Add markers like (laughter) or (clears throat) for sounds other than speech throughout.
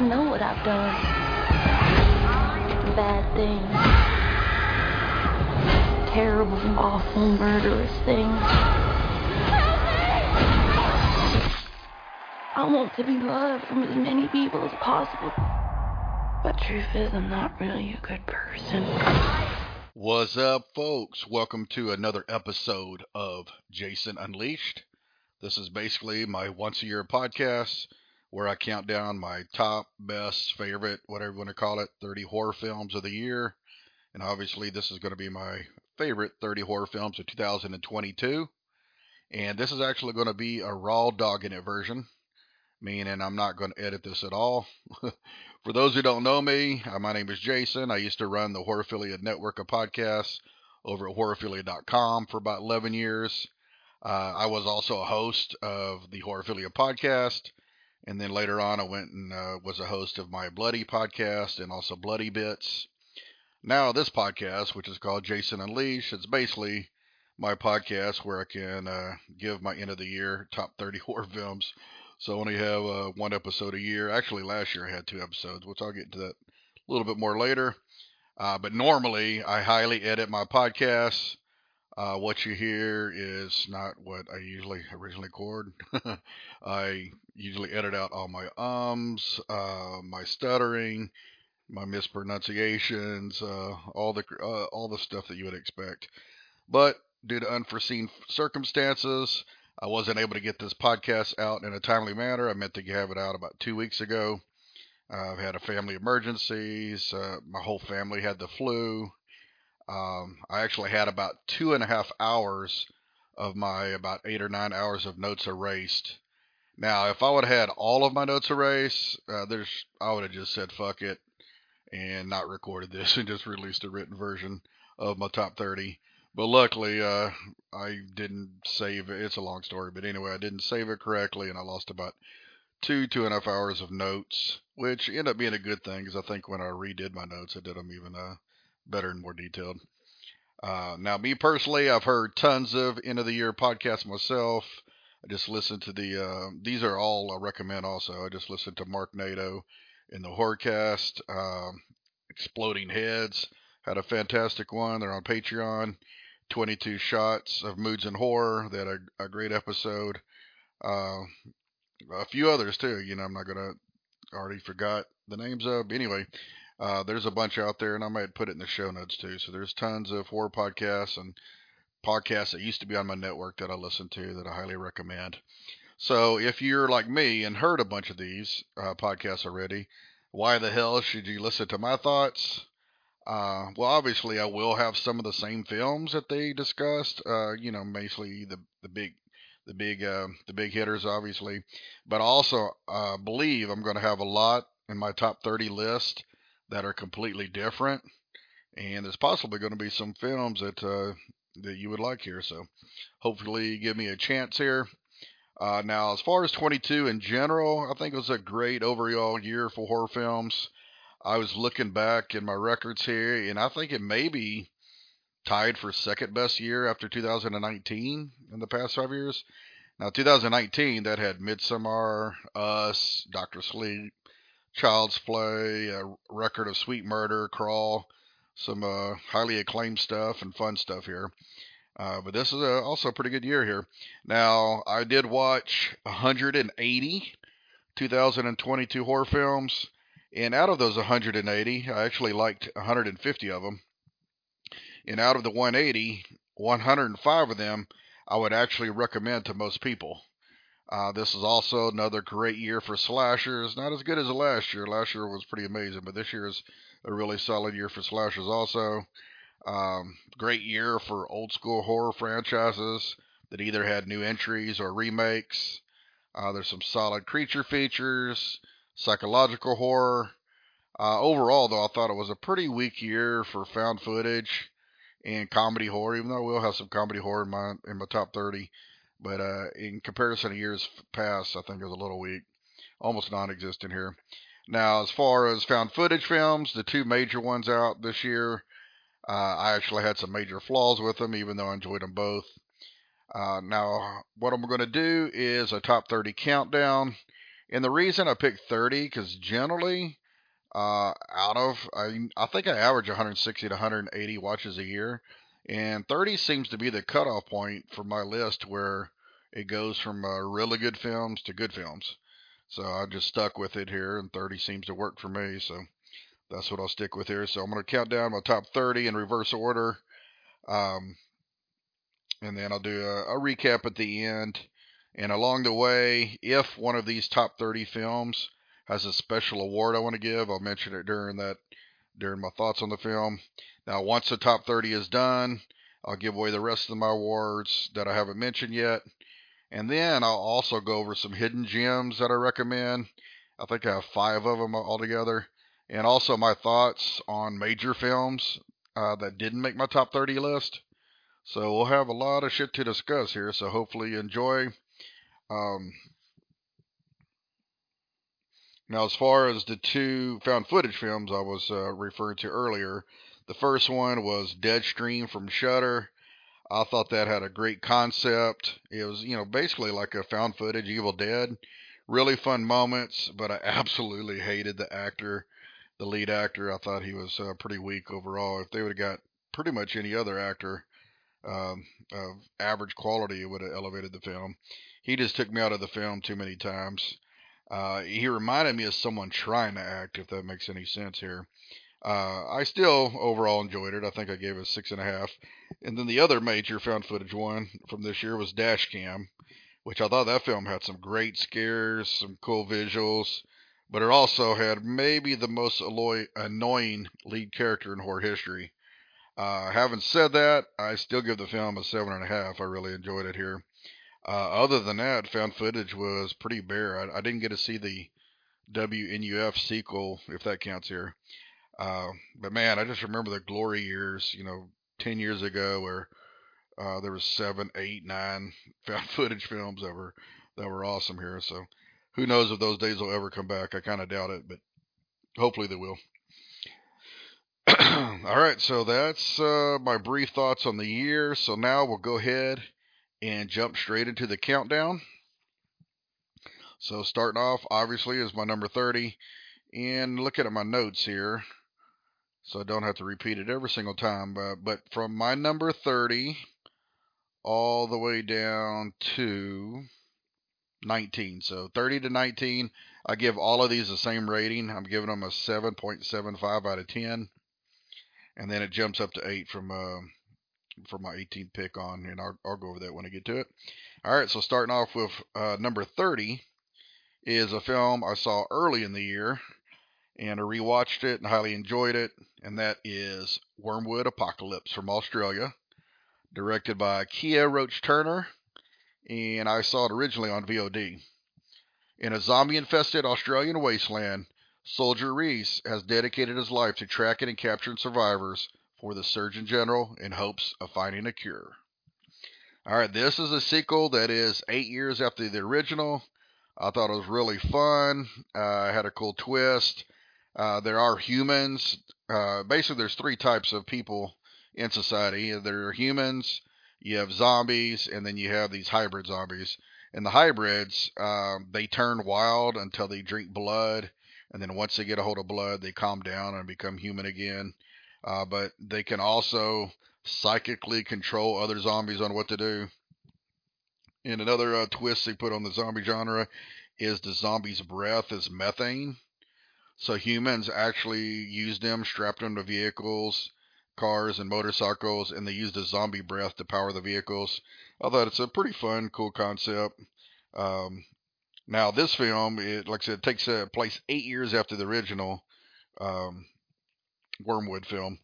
I know what I've done. Bad things. Terrible, awful, murderous things. I want to be loved from as many people as possible. But truth is, I'm not really a good person. What's up, folks? Welcome to another episode of Jason Unleashed. This is basically my once a year podcast where I count down my top, best, favorite, whatever you want to call it, 30 horror films of the year. And obviously, this is going to be my favorite 30 horror films of 2022. And this is actually going to be a raw dog in it version, meaning I'm not going to edit this at all. (laughs) For those who don't know me, uh, my name is Jason. I used to run the Horrorphilia network of podcasts over at horrorphilia.com for about 11 years. Uh, I was also a host of the Horrorphilia podcast. And then later on, I went and uh, was a host of my Bloody podcast and also Bloody Bits. Now, this podcast, which is called Jason Unleashed, it's basically my podcast where I can uh, give my end of the year top 30 (laughs) horror films so I only have uh, one episode a year. Actually, last year I had two episodes, which I'll get into that a little bit more later. Uh, but normally I highly edit my podcasts. Uh, what you hear is not what I usually originally record. (laughs) I usually edit out all my ums, uh, my stuttering, my mispronunciations, uh, all the uh, all the stuff that you would expect. But due to unforeseen circumstances, I wasn't able to get this podcast out in a timely manner. I meant to have it out about two weeks ago. I've had a family emergencies. Uh, my whole family had the flu. Um, I actually had about two and a half hours of my about eight or nine hours of notes erased. Now, if I would have had all of my notes erased, uh, there's I would have just said fuck it and not recorded this (laughs) and just released a written version of my top 30. But luckily, uh, I didn't save it. It's a long story, but anyway, I didn't save it correctly, and I lost about two, two and a half hours of notes, which ended up being a good thing because I think when I redid my notes, I did them even uh, better and more detailed. Uh, now, me personally, I've heard tons of end of the year podcasts myself. I just listened to the, uh, these are all I recommend also. I just listened to Mark Nato in the Horrorcast, um, Exploding Heads had a fantastic one. They're on Patreon. 22 shots of moods and horror. They had a, a great episode. Uh, a few others too. You know, I'm not gonna already forgot the names of. Anyway, uh, there's a bunch out there, and I might put it in the show notes too. So there's tons of horror podcasts and podcasts that used to be on my network that I listen to that I highly recommend. So if you're like me and heard a bunch of these uh, podcasts already, why the hell should you listen to my thoughts? Uh, well, obviously, I will have some of the same films that they discussed. Uh, you know, basically the the big the big uh, the big hitters, obviously, but also uh, believe I'm going to have a lot in my top 30 list that are completely different, and there's possibly going to be some films that uh, that you would like here. So, hopefully, give me a chance here. Uh, now, as far as 22 in general, I think it was a great overall year for horror films. I was looking back in my records here, and I think it may be tied for second best year after 2019 in the past five years. Now, 2019 that had Midsommar, Us, Doctor Sleep, Child's Play, a record of Sweet Murder, Crawl, some uh, highly acclaimed stuff and fun stuff here. Uh, but this is a, also a pretty good year here. Now, I did watch 180 2022 horror films. And out of those 180, I actually liked 150 of them. And out of the 180, 105 of them I would actually recommend to most people. Uh, this is also another great year for slashers. Not as good as last year. Last year was pretty amazing, but this year is a really solid year for slashers also. Um, great year for old school horror franchises that either had new entries or remakes. Uh, there's some solid creature features psychological horror. Uh, overall, though, I thought it was a pretty weak year for found footage and comedy horror. Even though I will have some comedy horror in my in my top 30, but uh, in comparison to years past, I think it was a little weak, almost non-existent here. Now, as far as found footage films, the two major ones out this year, uh, I actually had some major flaws with them, even though I enjoyed them both. Uh, now, what I'm going to do is a top 30 countdown And the reason I picked 30 because generally, uh, out of I I think I average 160 to 180 watches a year, and 30 seems to be the cutoff point for my list where it goes from uh, really good films to good films. So I just stuck with it here, and 30 seems to work for me. So that's what I'll stick with here. So I'm going to count down my top 30 in reverse order. Um, and then I'll do a, a, recap at the end. And along the way, if one of these top 30 films has a special award I want to give, I'll mention it during that during my thoughts on the film. Now, once the top 30 is done, I'll give away the rest of my awards that I haven't mentioned yet. And then I'll also go over some hidden gems that I recommend. I think I have five of them altogether. And also my thoughts on major films uh, that didn't make my top 30 list. So we'll have a lot of shit to discuss here. So hopefully you enjoy. Um, now, as far as the two found footage films I was uh, referring to earlier, the first one was Deadstream from Shudder. I thought that had a great concept. It was, you know, basically like a found footage Evil Dead. Really fun moments, but I (laughs) absolutely hated the actor, the lead actor. I thought he was uh, pretty weak overall. If they would have got pretty much any other actor um, of average quality, it would have elevated the film. He just took me out of the film too many times. Uh, he reminded me of someone trying to act, if that makes any sense here. Uh, I still overall enjoyed it. I think I gave it a six and a half. And then the other major found footage one from this year was Dashcam, which I thought that film had some great scares, some cool visuals, but it also had maybe the most annoying lead character in horror history. Uh, having said that, I still give the film a seven and a half. I really enjoyed it here. Uh, other than that, found footage was pretty bare. I, I didn't get to see the WNUF sequel, if that counts here. Uh, but man, I just remember the glory years, you know, 10 years ago where uh, there was seven, eight, nine (laughs) found footage films that were, that were awesome here. So who knows if those days will ever come back. I kind of doubt it, but hopefully they will. (clears throat) All right, so that's uh, my brief thoughts on the year. So now we'll go ahead and jump straight into the countdown. So starting off, obviously, is my number 30. And looking at my notes here, so I don't have to repeat it every single time. But, but from my number 30 all the way down to 19. So 30 to 19, I give all of these the same rating. I'm giving them a 7.75 out of 10. And then it jumps up to 8 from uh, from my 18th pick on, and I'll, I'll, go over that when I get to it. All right, so starting off with uh, number 30 is a film I saw early in the year and I rewatched it and highly enjoyed it, and that is Wyrmwood Apocalypse from Australia, directed by Kiah Roache-Turner, and I saw it originally on VOD. In a zombie infested Australian wasteland, Soldier Reese has dedicated his life to tracking and capturing survivors for the Surgeon General in hopes of finding a cure. All right, this is a sequel that is eight years after the original. I thought it was really fun. Uh, had a cool twist. Uh, there are humans. Uh, basically, there's three types of people in society. There are humans, you have zombies, and then you have these hybrid zombies. And the hybrids, um, they turn wild until they drink blood, and then once they get a hold of blood, they calm down and become human again. Uh, but they can also psychically control other zombies on what to do. And another uh, twist they put on the zombie genre is the zombie's breath is methane. So humans actually used them, strapped them to vehicles, cars, and motorcycles, and they used the zombie breath to power the vehicles. I thought it's a pretty fun, cool concept. Um, now, this film, it, like I said, takes uh, place eight years after the original um, Wyrmwood film.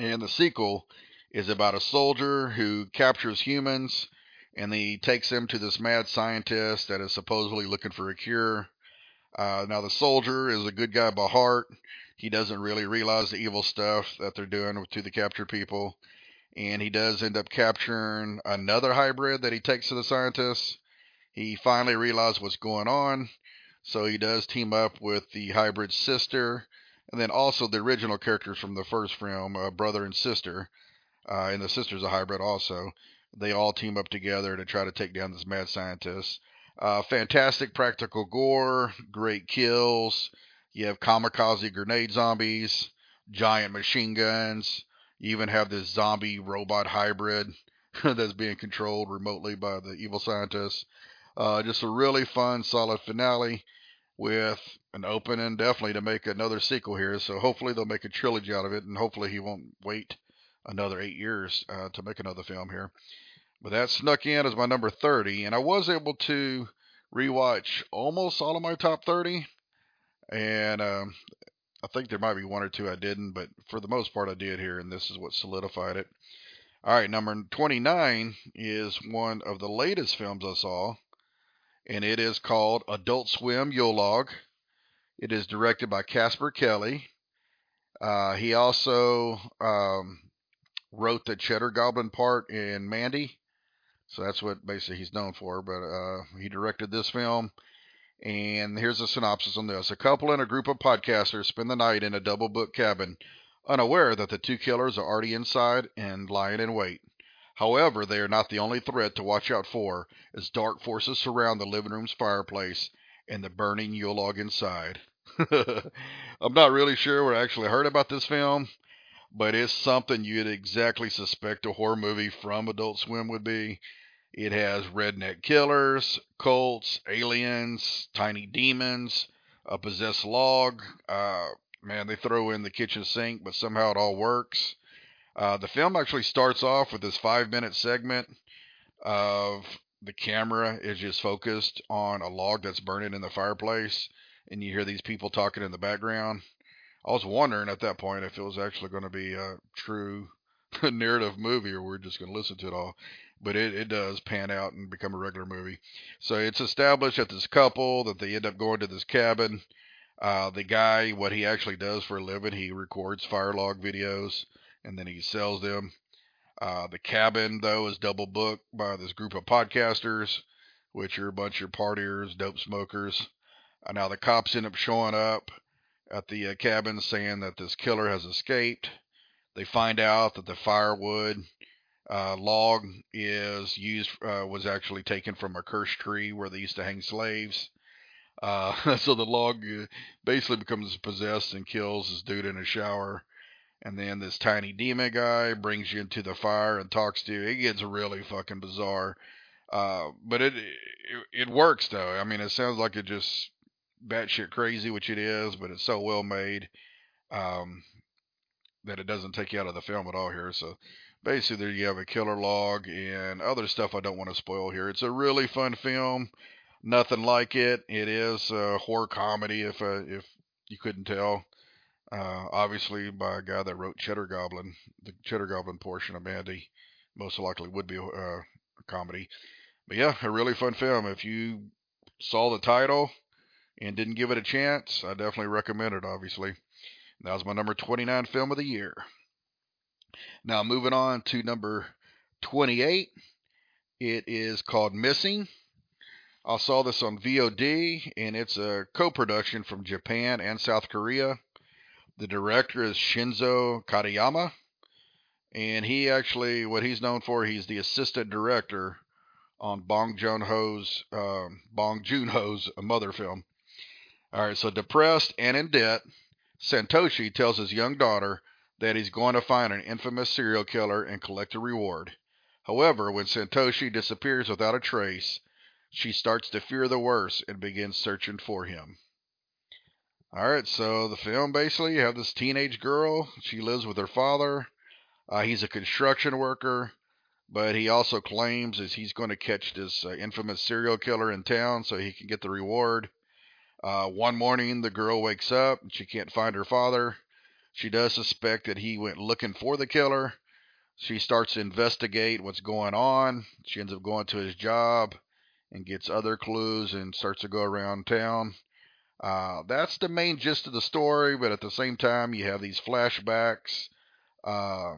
And the sequel is about a soldier who captures humans and he takes them to this mad scientist that is supposedly looking for a cure. Uh, now, the soldier is a good guy by heart. He doesn't really realize the evil stuff that they're doing to the captured people. And he does end up capturing another hybrid that he takes to the scientists. He finally realizes what's going on. So he does team up with the hybrid sister. And then also the original characters from the first film, uh, brother and sister. Uh, and the sister's a hybrid also. They all team up together to try to take down this mad scientist. Uh, fantastic practical gore, great kills. You have kamikaze grenade zombies, giant machine guns. You even have this zombie robot hybrid (laughs) that's being controlled remotely by the evil scientists. Uh, just a really fun, solid finale with an opening definitely to make another sequel here. So hopefully they'll make a trilogy out of it, and hopefully he won't wait another eight years uh, to make another film here. But that snuck in as my number 30, and I was able to rewatch almost all of my top 30, and um, I think there might be one or two I didn't, but for the most part I did here, and this is what solidified it. All right, number 29 is one of the latest films I saw, and it is called Adult Swim Yule-log. It is directed by Casper Kelly. Uh, he also um, wrote the Cheddar Goblin part in Mandy, so that's what basically he's known for. But uh, he directed this film, and here's a synopsis on this: A couple and a group of podcasters spend the night in a double book cabin, unaware that the two killers are already inside and lying in wait. However, they are not the only threat to watch out for, as dark forces surround the living room's fireplace and the burning Yule log inside. (laughs) I'm not really sure what I actually heard about this film, but it's something you'd exactly suspect a horror movie from Adult Swim would be. It has redneck killers, cults, aliens, tiny demons, a possessed log. Uh, man, they throw in the kitchen sink, but somehow it all works. Uh, the film actually starts off with this five minute segment of the camera is just focused on a log that's burning in the fireplace, and you hear these people talking in the background. I was wondering at that point if it was actually going to be a true (laughs) narrative movie or we're just going to listen to it all. But it, it does pan out and become a regular movie. So it's established that this couple, that they end up going to this cabin. Uh, the guy, what he actually does for a living, he records fire log videos and then he sells them. Uh, the cabin, though, is double booked by this group of podcasters, which are a bunch of partiers, dope smokers. Uh, now, the cops end up showing up at the uh, cabin saying that this killer has escaped. They find out that the firewood uh, log is used uh, was actually taken from a cursed tree where they used to hang slaves. Uh, (laughs) so the log basically becomes possessed and kills this dude in a shower and then this tiny demon guy brings you into the fire and talks to you. It gets really fucking bizarre. Uh, but it, it, it works though. I mean, it sounds like it just batshit crazy, which it is, but it's so well made um, that it doesn't take you out of the film at all here. So basically, there you have a killer log and other stuff I don't want to spoil here. It's a really fun film. Nothing like it. It is a horror comedy, if uh, if you couldn't tell. Uh, obviously, by a guy that wrote Cheddar Goblin, the Cheddar Goblin portion of Mandy, most likely would be uh, a comedy. But yeah, a really fun film. If you saw the title and didn't give it a chance, I definitely recommend it. Obviously, that was my number 29 film of the year. Now moving on to number 28. It is called Missing. I saw this on VOD, and it's a co-production from Japan and South Korea. The director is Shinzo Katayama, and he actually, what he's known for, he's the assistant director on Bong Joon Ho's um, Bong Joon Ho's Mother film. All right, so depressed and in debt, Santoshi tells his young daughter that he's going to find an infamous serial killer and collect a reward. However, when Santoshi disappears without a trace, she starts to fear the worst and begins searching for him. All right, so the film basically you have this teenage girl. She lives with her father. Uh, he's a construction worker, but he also claims is he's going to catch this uh, infamous serial killer in town so he can get the reward. Uh, one morning, the girl wakes up and she can't find her father. She does suspect that he went looking for the killer. She starts to investigate what's going on. She ends up going to his job and gets other clues and starts to go around town. Uh, that's the main gist of the story, but at the same time, you have these flashbacks. Uh,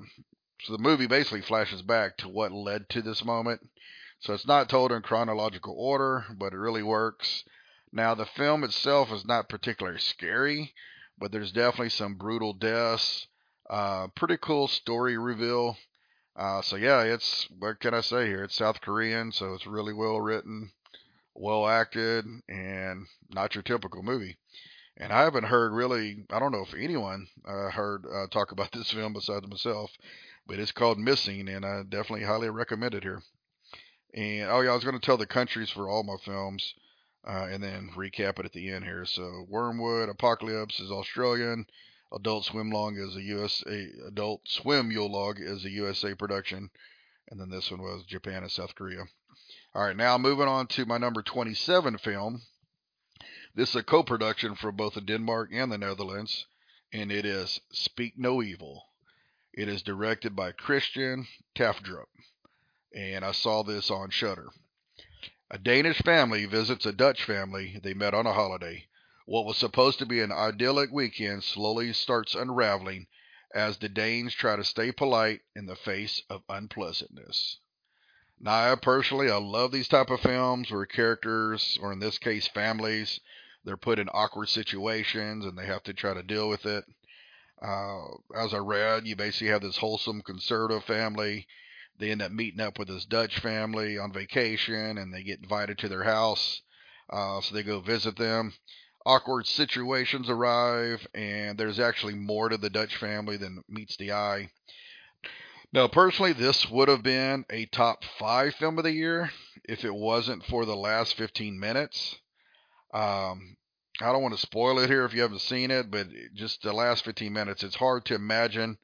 so the movie basically flashes back to what led to this moment. So it's not told in chronological order, but it really works. Now, the film itself is not particularly scary, but there's definitely some brutal deaths. Uh, pretty cool story reveal. Uh, so yeah, it's what can I say here? It's South Korean, so it's really well written well acted, and not your typical movie. And I haven't heard really, I don't know if anyone uh, heard uh, talk (laughs) about this film besides myself, but it's called Missing, and I definitely highly recommend it here. And oh yeah, I was going to tell the countries for all my films, uh, and then recap it at the end here. So Wyrmwood Apocalypse is Australian. Adult Swim Log is a USA Adult Swim Yule Log is a USA production, and then this one was Japan and South Korea. All right, now moving on to my number 27 film. This is a co-production for both Denmark and the Netherlands, and it is Speak No Evil. It is directed by Christian Tafdrup, and I saw this on Shudder. A Danish family visits a Dutch family they met on a holiday. What was supposed to be an idyllic weekend slowly starts unraveling as the Danes try to stay polite in the face of unpleasantness. Now, I personally, I love these type of films where characters, or in this case, families, they're put in awkward situations and they have to try to deal with it. Uh, as I read, you basically have this wholesome conservative family. They end up meeting up with this Dutch family on vacation and they get invited to their house. Uh, so they go visit them. Awkward situations arrive, and there's actually more to the Dutch family than meets the eye. Now, personally, this would have been a top five film of the year if it wasn't for the last 15 minutes. Um, I don't want to spoil it here if you haven't seen it, but just the last 15 minutes, it's hard to imagine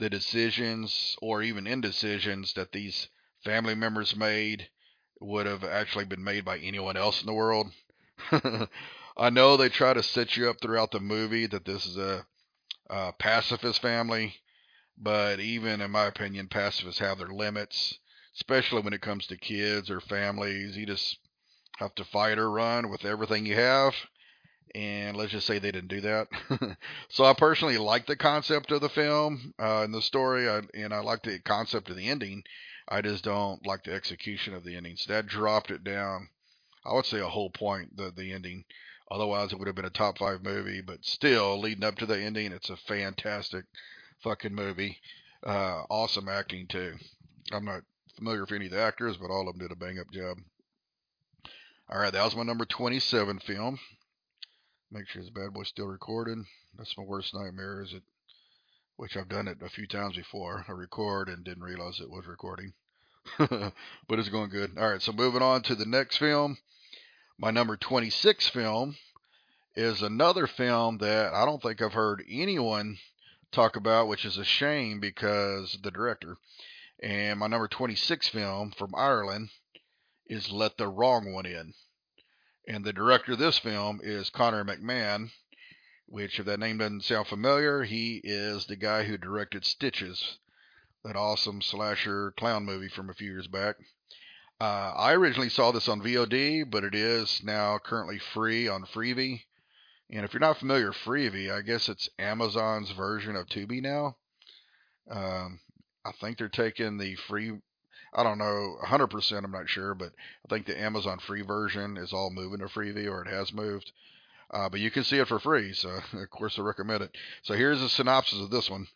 the decisions or even indecisions that these family members made would have actually been made by anyone else in the world. (laughs) I know they try to set you up throughout the movie that this is a, a pacifist family but even in my opinion, pacifists have their limits, especially when it comes to kids or families. You just have to fight or run with everything you have. And let's just say they didn't do that. (laughs) so I personally like the concept of the film uh, and the story, I, and I like the concept of the ending. I just don't like the execution of the ending. So that dropped it down. I would say a whole point the the ending. Otherwise, it would have been a top five movie. But still, leading up to the ending, it's a fantastic fucking movie. Uh, awesome acting too. I'm not familiar with any of the actors, but all of them did a bang up job. All right, that was my number 27 film. Make sure this bad boy's still recording. That's my worst nightmare, is it? Which I've done it a few times before. I record and didn't realize it was recording. (laughs) but it's going good. All right, so moving on to the next film. My number 26 film is another film that I don't think I've heard anyone talk about, which is a shame because the director. And my number 26 film from Ireland is Let the Wrong One In. And the director of this film is Conor McMahon, which, if that name doesn't sound familiar, he is the guy who directed Stitches, that awesome slasher clown movie from a few years back. Uh, I originally saw this on VOD, but it is now currently free on Freevee. And if you're not familiar with Freevee, I guess it's Amazon's version of Tubi now. Um, I think they're taking the free. I don't know 100%. I'm not sure, but I think the Amazon free version is all moving to Freevee, or it has moved. Uh, but you can see it for free, so (laughs) of course I recommend it. So here's a synopsis of this one: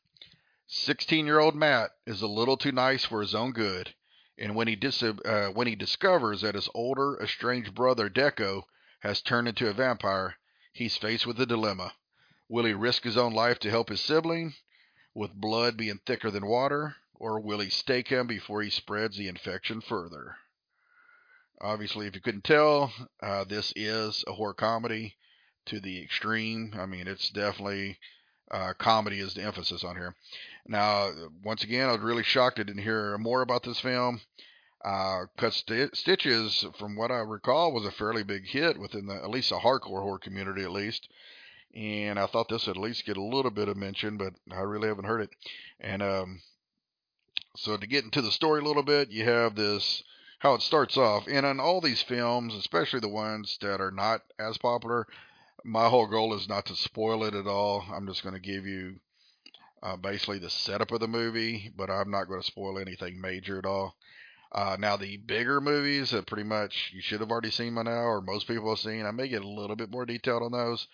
16-year-old Matt is a little too nice for his own good, and when he dis- uh, when he discovers that his older estranged brother Deco has turned into a vampire, he's faced with a dilemma. Will he risk his own life to help his sibling, with blood being thicker than water, or will he stake him before he spreads the infection further? Obviously, if you couldn't tell, uh, this is a horror comedy to the extreme. I mean, it's definitely uh, comedy is the emphasis on here. Now, once again, I was really shocked I didn't hear more about this film. Because uh, Stitches, from what I recall, was a fairly big hit within the at least a hardcore horror community, at least. And I thought this would at least get a little bit of mention, but I really haven't heard it. And um, so to get into the story a little bit, you have this how it starts off. And on all these films, especially the ones that are not as popular, my whole goal is not to spoil it at all. I'm just going to give you uh, basically the setup of the movie, but I'm not going to spoil anything major at all. Uh, now, the bigger movies that pretty much you should have already seen by now, or most people have seen, I may get a little bit more detailed on those.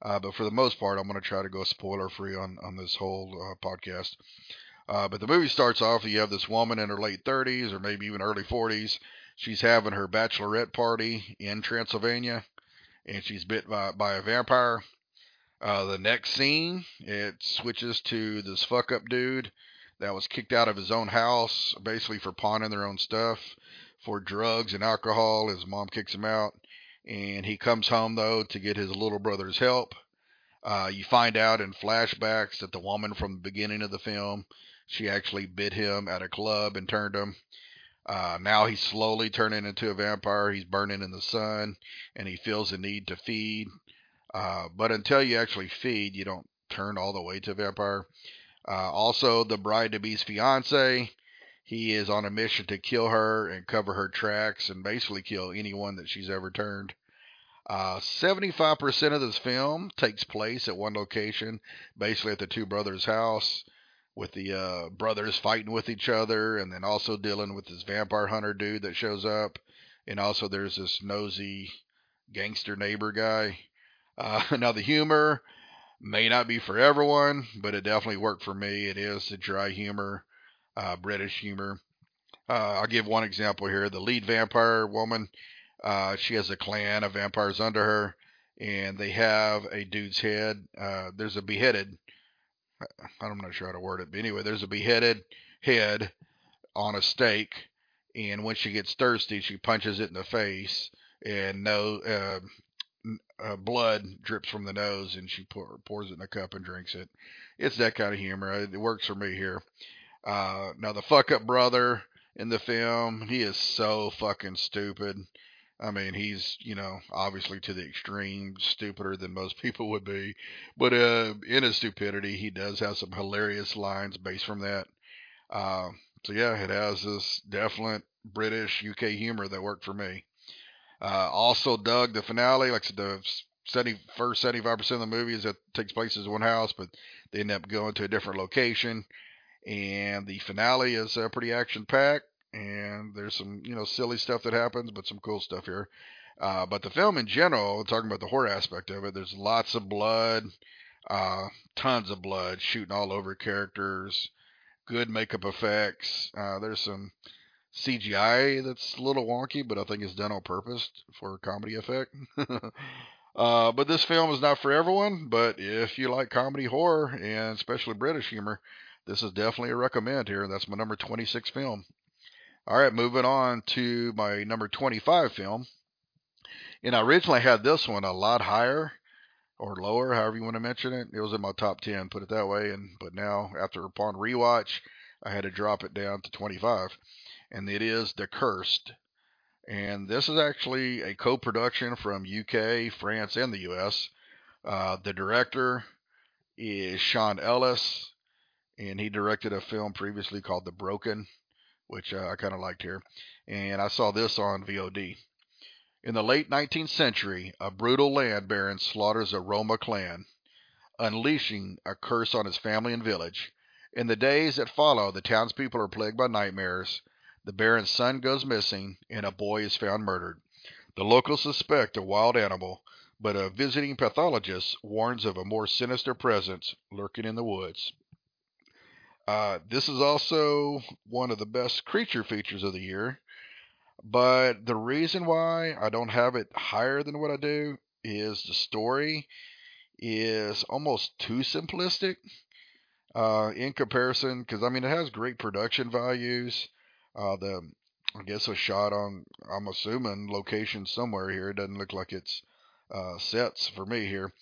Uh, but for the most part, I'm going to try to go spoiler free on, on this whole uh, podcast. Uh, but the movie starts off, you have this woman in her late 30s or maybe even early 40s. she's having her bachelorette party in Transylvania, and she's bit by by a vampire. Uh, the next scene, it switches to this fuck up dude that was kicked out of his own house, basically for pawning their own stuff for drugs and alcohol. His mom kicks him out, and he comes home though to get his little brother's help. Uh, you find out in flashbacks that the woman from the beginning of the film, she actually bit him at a club and turned him. Uh, now he's slowly turning into a vampire. He's burning in the sun, and he feels the need to feed. Uh, but until you actually feed, you don't turn all the way to vampire. Uh, also, the bride to be's fiance, he is on a mission to kill her and cover her tracks and basically kill anyone that she's ever turned. Uh, 75% of this film takes place at one location, basically at the two brothers' house, with the uh, brothers fighting with each other, and then also dealing with this vampire hunter dude that shows up, and also there's this nosy gangster neighbor guy. Uh, (laughs) now the humor may not be for everyone, but it definitely worked for me. It is the dry humor, uh, British humor. Uh, I'll give one example here. The lead vampire woman, uh, she has a clan of vampires under her, and they have a dude's head. Uh, there's a beheaded. I'm not sure how to word it, but anyway, there's a beheaded head on a stake, and when she gets thirsty, she punches it in the face, and no, uh, uh, blood drips from the nose, and she pour, pours it in a cup and drinks it. It's that kind of humor. It works for me here. Uh, now the fuck up brother in the film, he is so fucking stupid. I mean, he's, you know, obviously to the extreme stupider than most (laughs) people would be. But uh, in his stupidity, he does have some hilarious lines based from that. Uh, so, yeah, it has this definite British UK humor that worked for me. Uh, also, Doug, the finale, like the 70, first 75% of the movie is that takes place in one house, but they end up going to a different location. And the finale is uh, pretty action packed and there's some you know silly stuff that happens, but some cool stuff here. Uh, but the film in general, talking about the horror aspect of it, there's lots of blood, uh, tons of blood shooting all over characters, good makeup effects. Uh, there's some CGI that's a little wonky, but I think it's done on purpose for comedy effect. (laughs) uh, but this film is not for everyone. But if you like comedy horror and especially British humor, this is definitely a recommend here. That's my number 26 film. All right, moving on to my number 25 film. And I originally had this one a lot higher or lower, however you want to mention it. It was in my top 10, put it that way. And but now, after upon rewatch, I had to drop it down to 25, and it is The Cursed. And this is actually a co-production from UK, France, and the US. Uh, the director is Sean Ellis, and he directed a film previously called The Broken which uh, I kind of liked here. And I saw this on VOD. In the late 19th century, a brutal land baron slaughters a Roma clan, unleashing a curse on his family and village. In the days that follow, the townspeople are plagued by nightmares. The baron's son goes missing, and a boy is found murdered. The locals suspect a wild animal, but a visiting pathologist warns of a more sinister presence lurking in the woods. Uh, this is also one of the best creature features of the year. But the reason why I don't have it higher than what I do is the story is almost too simplistic uh, in comparison. Because I mean, it has great production values. Uh, the I guess a shot on I'm assuming location somewhere here. It doesn't look like it's uh, sets for me here.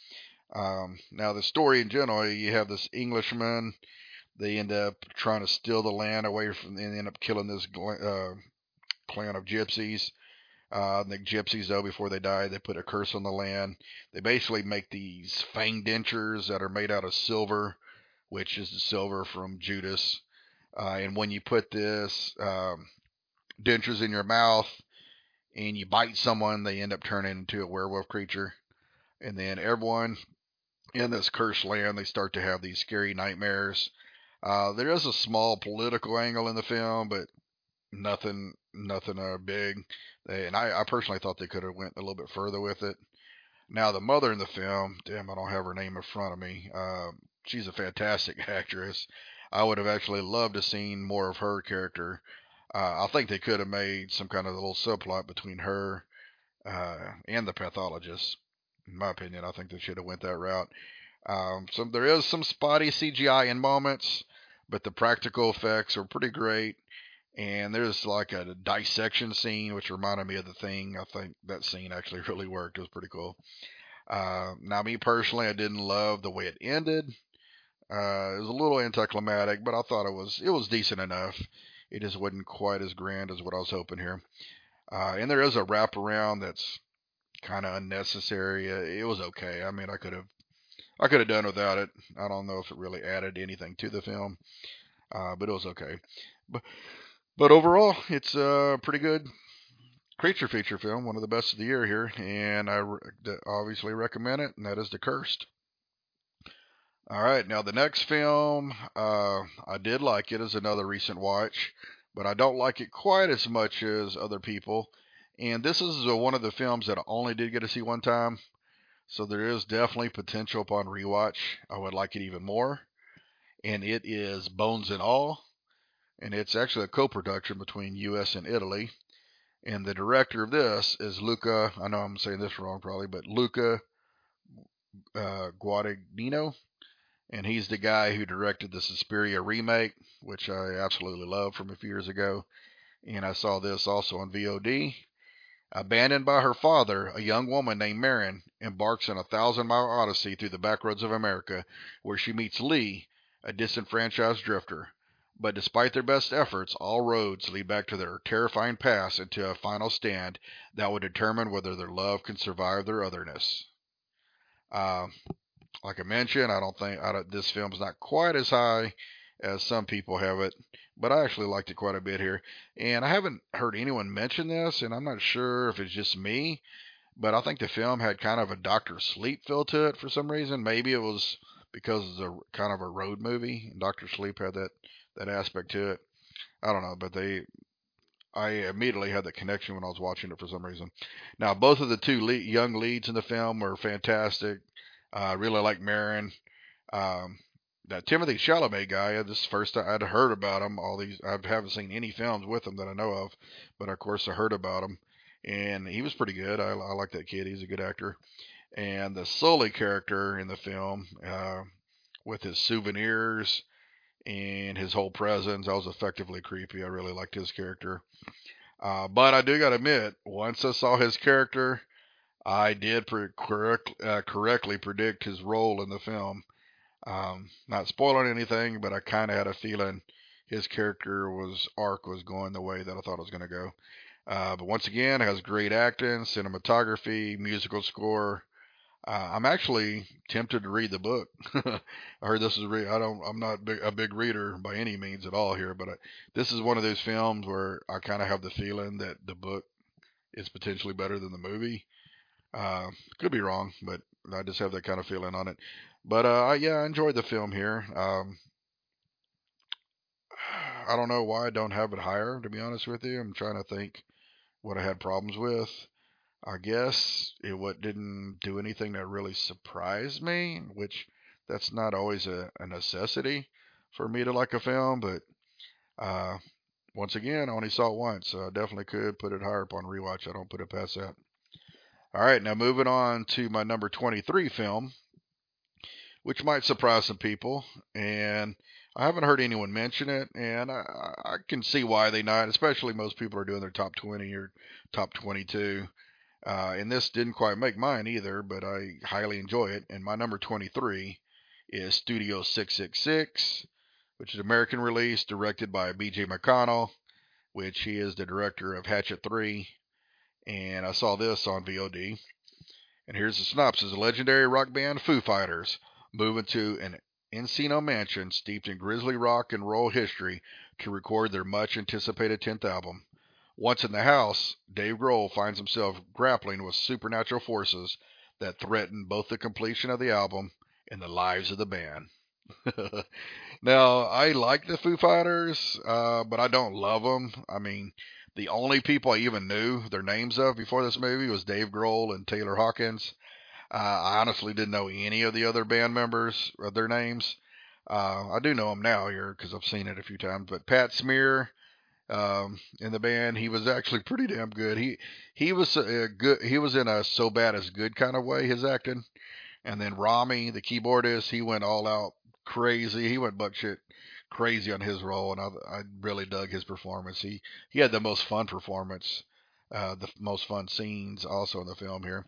Um, now the story in general, you have this Englishman they end up trying to steal the land away from, and end up killing this uh, clan of gypsies. Uh, the gypsies, though, before they die, they put a curse on the land. They basically make these fang dentures that are made out of silver, which is the silver from Judas. Uh, and when you put this um, dentures in your mouth and you bite someone, they end up turning into a werewolf creature. And then everyone in this cursed land, they start to have these scary nightmares. Uh, there is a small political angle in the film, but nothing, nothing uh, big. They, and I, I personally thought they could have went a little bit further with it. Now the mother in the film, damn, I don't have her name in front of me. Uh, she's a fantastic (laughs) actress. I would have actually loved to seen more of her character. Uh, I think they could have made some kind of a little subplot between her uh, and the pathologist. In my opinion, I think they should have went that route. Um, so there is some spotty CGI in moments, but the practical effects are pretty great. And there's like a dissection scene, which reminded me of the thing. I think that scene actually (laughs) really worked. It was pretty cool. Uh, now, me personally, I didn't love the way it ended. Uh, it was a little anticlimactic, but I thought it was it was decent enough. It just wasn't quite as grand as what I was hoping here. Uh, and there is a wraparound that's kind of unnecessary. It was okay. I mean, I could have I could have done without it. I don't know if it really added anything to the film, uh, but it was okay. But but overall, it's a pretty good creature feature film, one of the best of the year here, and I re- obviously recommend it. And that is The Cursed. All right, now the next film, uh, I did like it as another recent watch, but I don't like it quite as much as other people. And this is one of the films that I only did get to see one time. So there is definitely potential upon rewatch. I would like it even more. And it is Bones and All. And it's actually a co production between US and Italy. And the director of this is Luca. I know I'm saying this wrong probably, but Luca uh, Guadagnino. And he's the guy who directed the Suspiria remake, which I absolutely love from a few years ago. And I saw this also on VOD. Abandoned by her father, a young woman named Maren embarks on a thousand mile odyssey through the backroads of America, where she meets Lee, a disenfranchised drifter. But despite their best efforts, all roads lead back to their terrifying past and to a final stand that will determine whether their love can survive their otherness. Uh, like I mentioned, I don't think I don't, this film's not quite as high as some people have it but I actually liked it quite a bit here. And I haven't heard anyone mention this, and I'm not sure if it's just me, but I think the film had kind of a Doctor Sleep feel to it for some reason. Maybe it was because it's a kind of a road movie, and Doctor Sleep had that that aspect to it. I don't know, but they. I immediately had that connection when I was watching it for some reason. Now, both of the two lead, young leads in the film were fantastic. I uh, really like Maren. Um, that Timothée Chalamet guy. This first I'd heard about him. All these I haven't seen any films with him that I know of, but of course I heard about him, and he was pretty good. I, I like that kid. He's a good actor. And the Sully character in the film, uh, with his souvenirs and his whole presence, I was effectively creepy. I really liked his character. Uh, but I do got to admit, once I saw his character, I did pre- correct, uh, correctly predict his role in the film. Um, not spoiling anything, but I kind of had a feeling his character was arc was going the way that I thought it was going to go. Uh, but once again, it has great acting, cinematography, musical score. Uh, I'm actually tempted to read the book. (laughs) I heard this is re- I don't I'm not big, a big reader by any means at all here, but I, this is one of those films where I kind of have the feeling that the book is potentially better than the movie. Uh, could be wrong, but I just have that kind of feeling on it. But uh, yeah, I enjoyed the film here. Um, I don't know why I don't have it higher. To be honest with you, I'm trying to think what I had problems with. I guess it what didn't do anything that really surprised me, which that's not always a, a necessity for me to like a film. But uh, once again, I only saw it once, so I definitely could put it higher upon rewatch. I don't put it past that. All right, now moving on to my number 23 film, which might surprise some people. And I haven't heard anyone mention it, and I, I can see why they not. Especially most people are doing their top 20 or top 22. Uh, and this didn't quite make mine either, but I highly enjoy it. And my number 23 is Studio 666, which is an American release, directed by B.J. McDonnell, which he is the director of Hatchet 3. And I saw this on VOD. And here's the synopsis: A legendary rock band, Foo Fighters, move into an Encino mansion steeped in grisly rock and roll history to record their much anticipated 10th album. Once in the house, Dave Grohl finds himself grappling with supernatural forces that threaten both the completion of the album and the lives of the band. (laughs) now, I like the Foo Fighters, uh, but I don't love them. I mean, the only people I even knew their names of before this movie was Dave Grohl and Taylor Hawkins. Uh, I honestly didn't know any of the other band members or their names. Uh, I do know them now here because I've seen it a few times. But Pat Smear, um, in the band. He was actually pretty damn good. He he was a good. He was in a so bad as good kind of way. His acting, and then Rami, the keyboardist, he went all out crazy. He went buck shit crazy on his role, and I, I really dug his performance. He he had the most fun performance, uh, the most fun scenes also in the film here.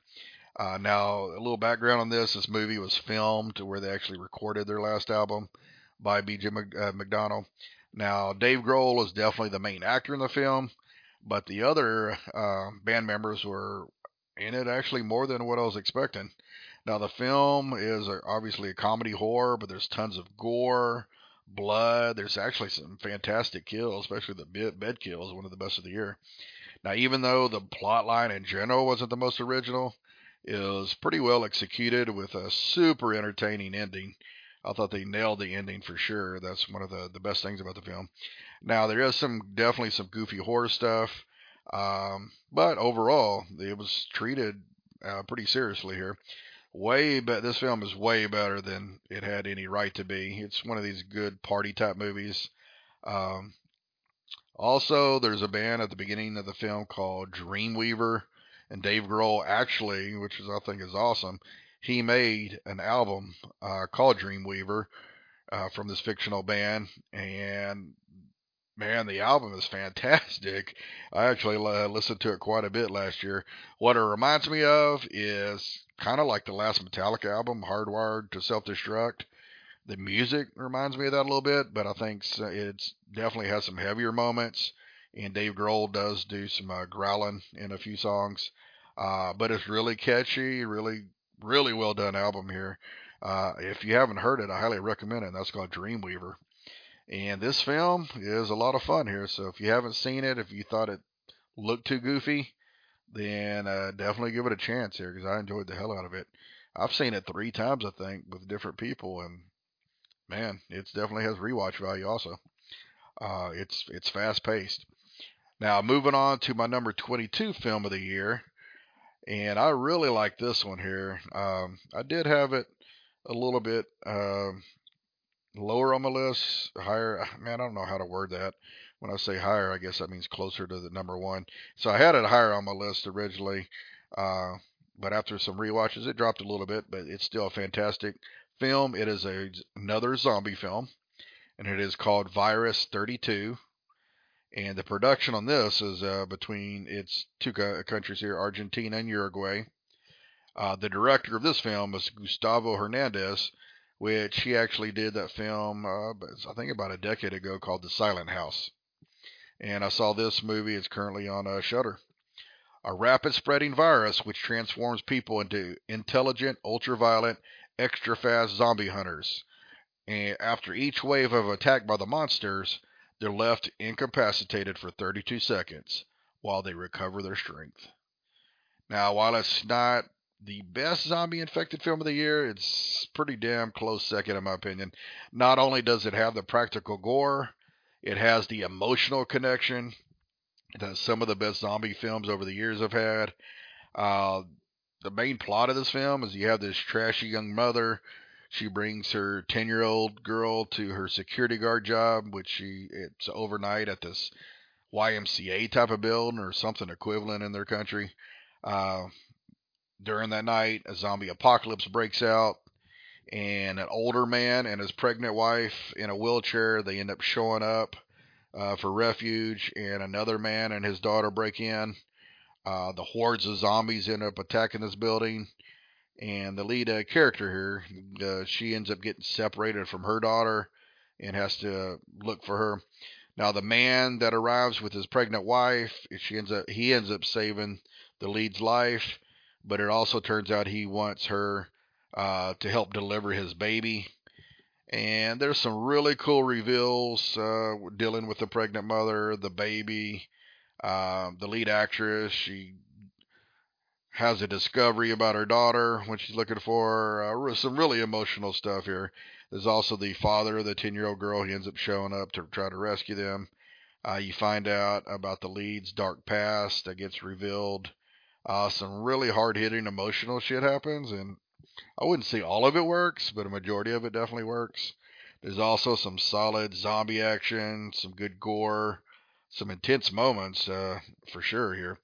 Uh, now, a little background on this: this movie was filmed where they actually recorded their last album by B.J. Uh, McDonnell. Now, Dave Grohl is definitely the main actor in the film, but the other uh, band members were in it actually more than what I was expecting. Now, the film is obviously a comedy horror, but there's tons of gore, blood. There's actually some fantastic kills, especially the bed kill is one of the best of the year. Now, even though the plot line in general wasn't the most original, was pretty well executed with a super entertaining ending. I thought they nailed the ending for sure. That's one of the, the best things about the film. Now there is some definitely some goofy horror stuff, um, but overall it was treated uh, pretty seriously here. Way but this film is way better than it had any right to be. It's one of these good party type movies. Um, also, there's a band at the beginning of the film called Dreamweaver, and Dave Grohl actually, which is I think is awesome, he made an album uh, called Dreamweaver uh, from this fictional band, and man, the album is (laughs) fantastic. I actually uh, listened to it quite a bit last year. What it reminds me of is kind of like the last Metallica album, Hardwired to Self Destruct. The music reminds me of that a little bit, but I think it's definitely has some heavier moments. And Dave Grohl does do some uh, growling in a few songs. Uh, but it's really catchy, really really well done album here. Uh, if you haven't heard it, I highly recommend it. And that's called Dreamweaver. And this film is a lot of fun here. So if you haven't seen it, if you thought it looked too goofy, then uh, definitely give it a chance here because I enjoyed the hell out of it. I've seen it three times, I think, with different people, and man, it definitely has rewatch value. Also, uh, it's it's fast paced. Now, moving on to my number 22 film of the year, and I really like this one here. Um, I did have it a little bit uh, lower on my list, higher. Man, I don't know how to word that. When I say higher, I guess that means closer to the number one. So I had it higher on my list originally, uh, but after some re-watches, it dropped a little bit. But it's still a fantastic film. It is a another zombie film, and it is called Virus 32 and the production on this is uh, between its two countries here, Argentina and Uruguay. Uh, the director of this film is Gustavo Hernandez, which he actually did that film, uh, I think about a decade ago, called The Silent House. And I saw this movie. It's currently on uh, Shudder. A rapid spreading virus which transforms people into intelligent, ultraviolet, extra fast zombie hunters. And after each wave of attack by the monsters, they're left incapacitated for 32 seconds while they recover their strength. Now, while it's not the best zombie infected film of the year, it's pretty damn close second in my opinion. Not only does it have the practical gore, it has the emotional connection that some of the best zombie films over the years have had. Uh, the main plot of this film is you have this trashy young mother she brings her 10 year old girl to her security guard job, which she it's overnight at this YMCA type of building or something equivalent in their country. Uh, during that night, a zombie apocalypse breaks out, and an older man and his pregnant wife in a wheelchair they end up showing up uh, for refuge, and another man and his daughter break in. Uh, the hordes of zombies end up attacking this building and the lead uh, character here, uh, she ends up getting separated from her daughter and has to look for her. Now the man that arrives with his pregnant wife, she ends up he ends up saving the lead's life, but it also turns out he wants her uh, to help deliver his baby. And there's some really cool reveals uh, dealing with the pregnant mother, the baby, uh, the lead actress. She has a discovery about her daughter when she's looking for uh, some really emotional stuff here. There's also the father of the 10 year old girl. He ends up showing up to try to rescue them. Uh, you find out about the lead's dark past that gets revealed. Uh, some really hard hitting emotional shit happens, and I wouldn't say all of it works, but a majority of it definitely works. There's also some solid zombie action, some good gore, some intense moments uh, for sure here.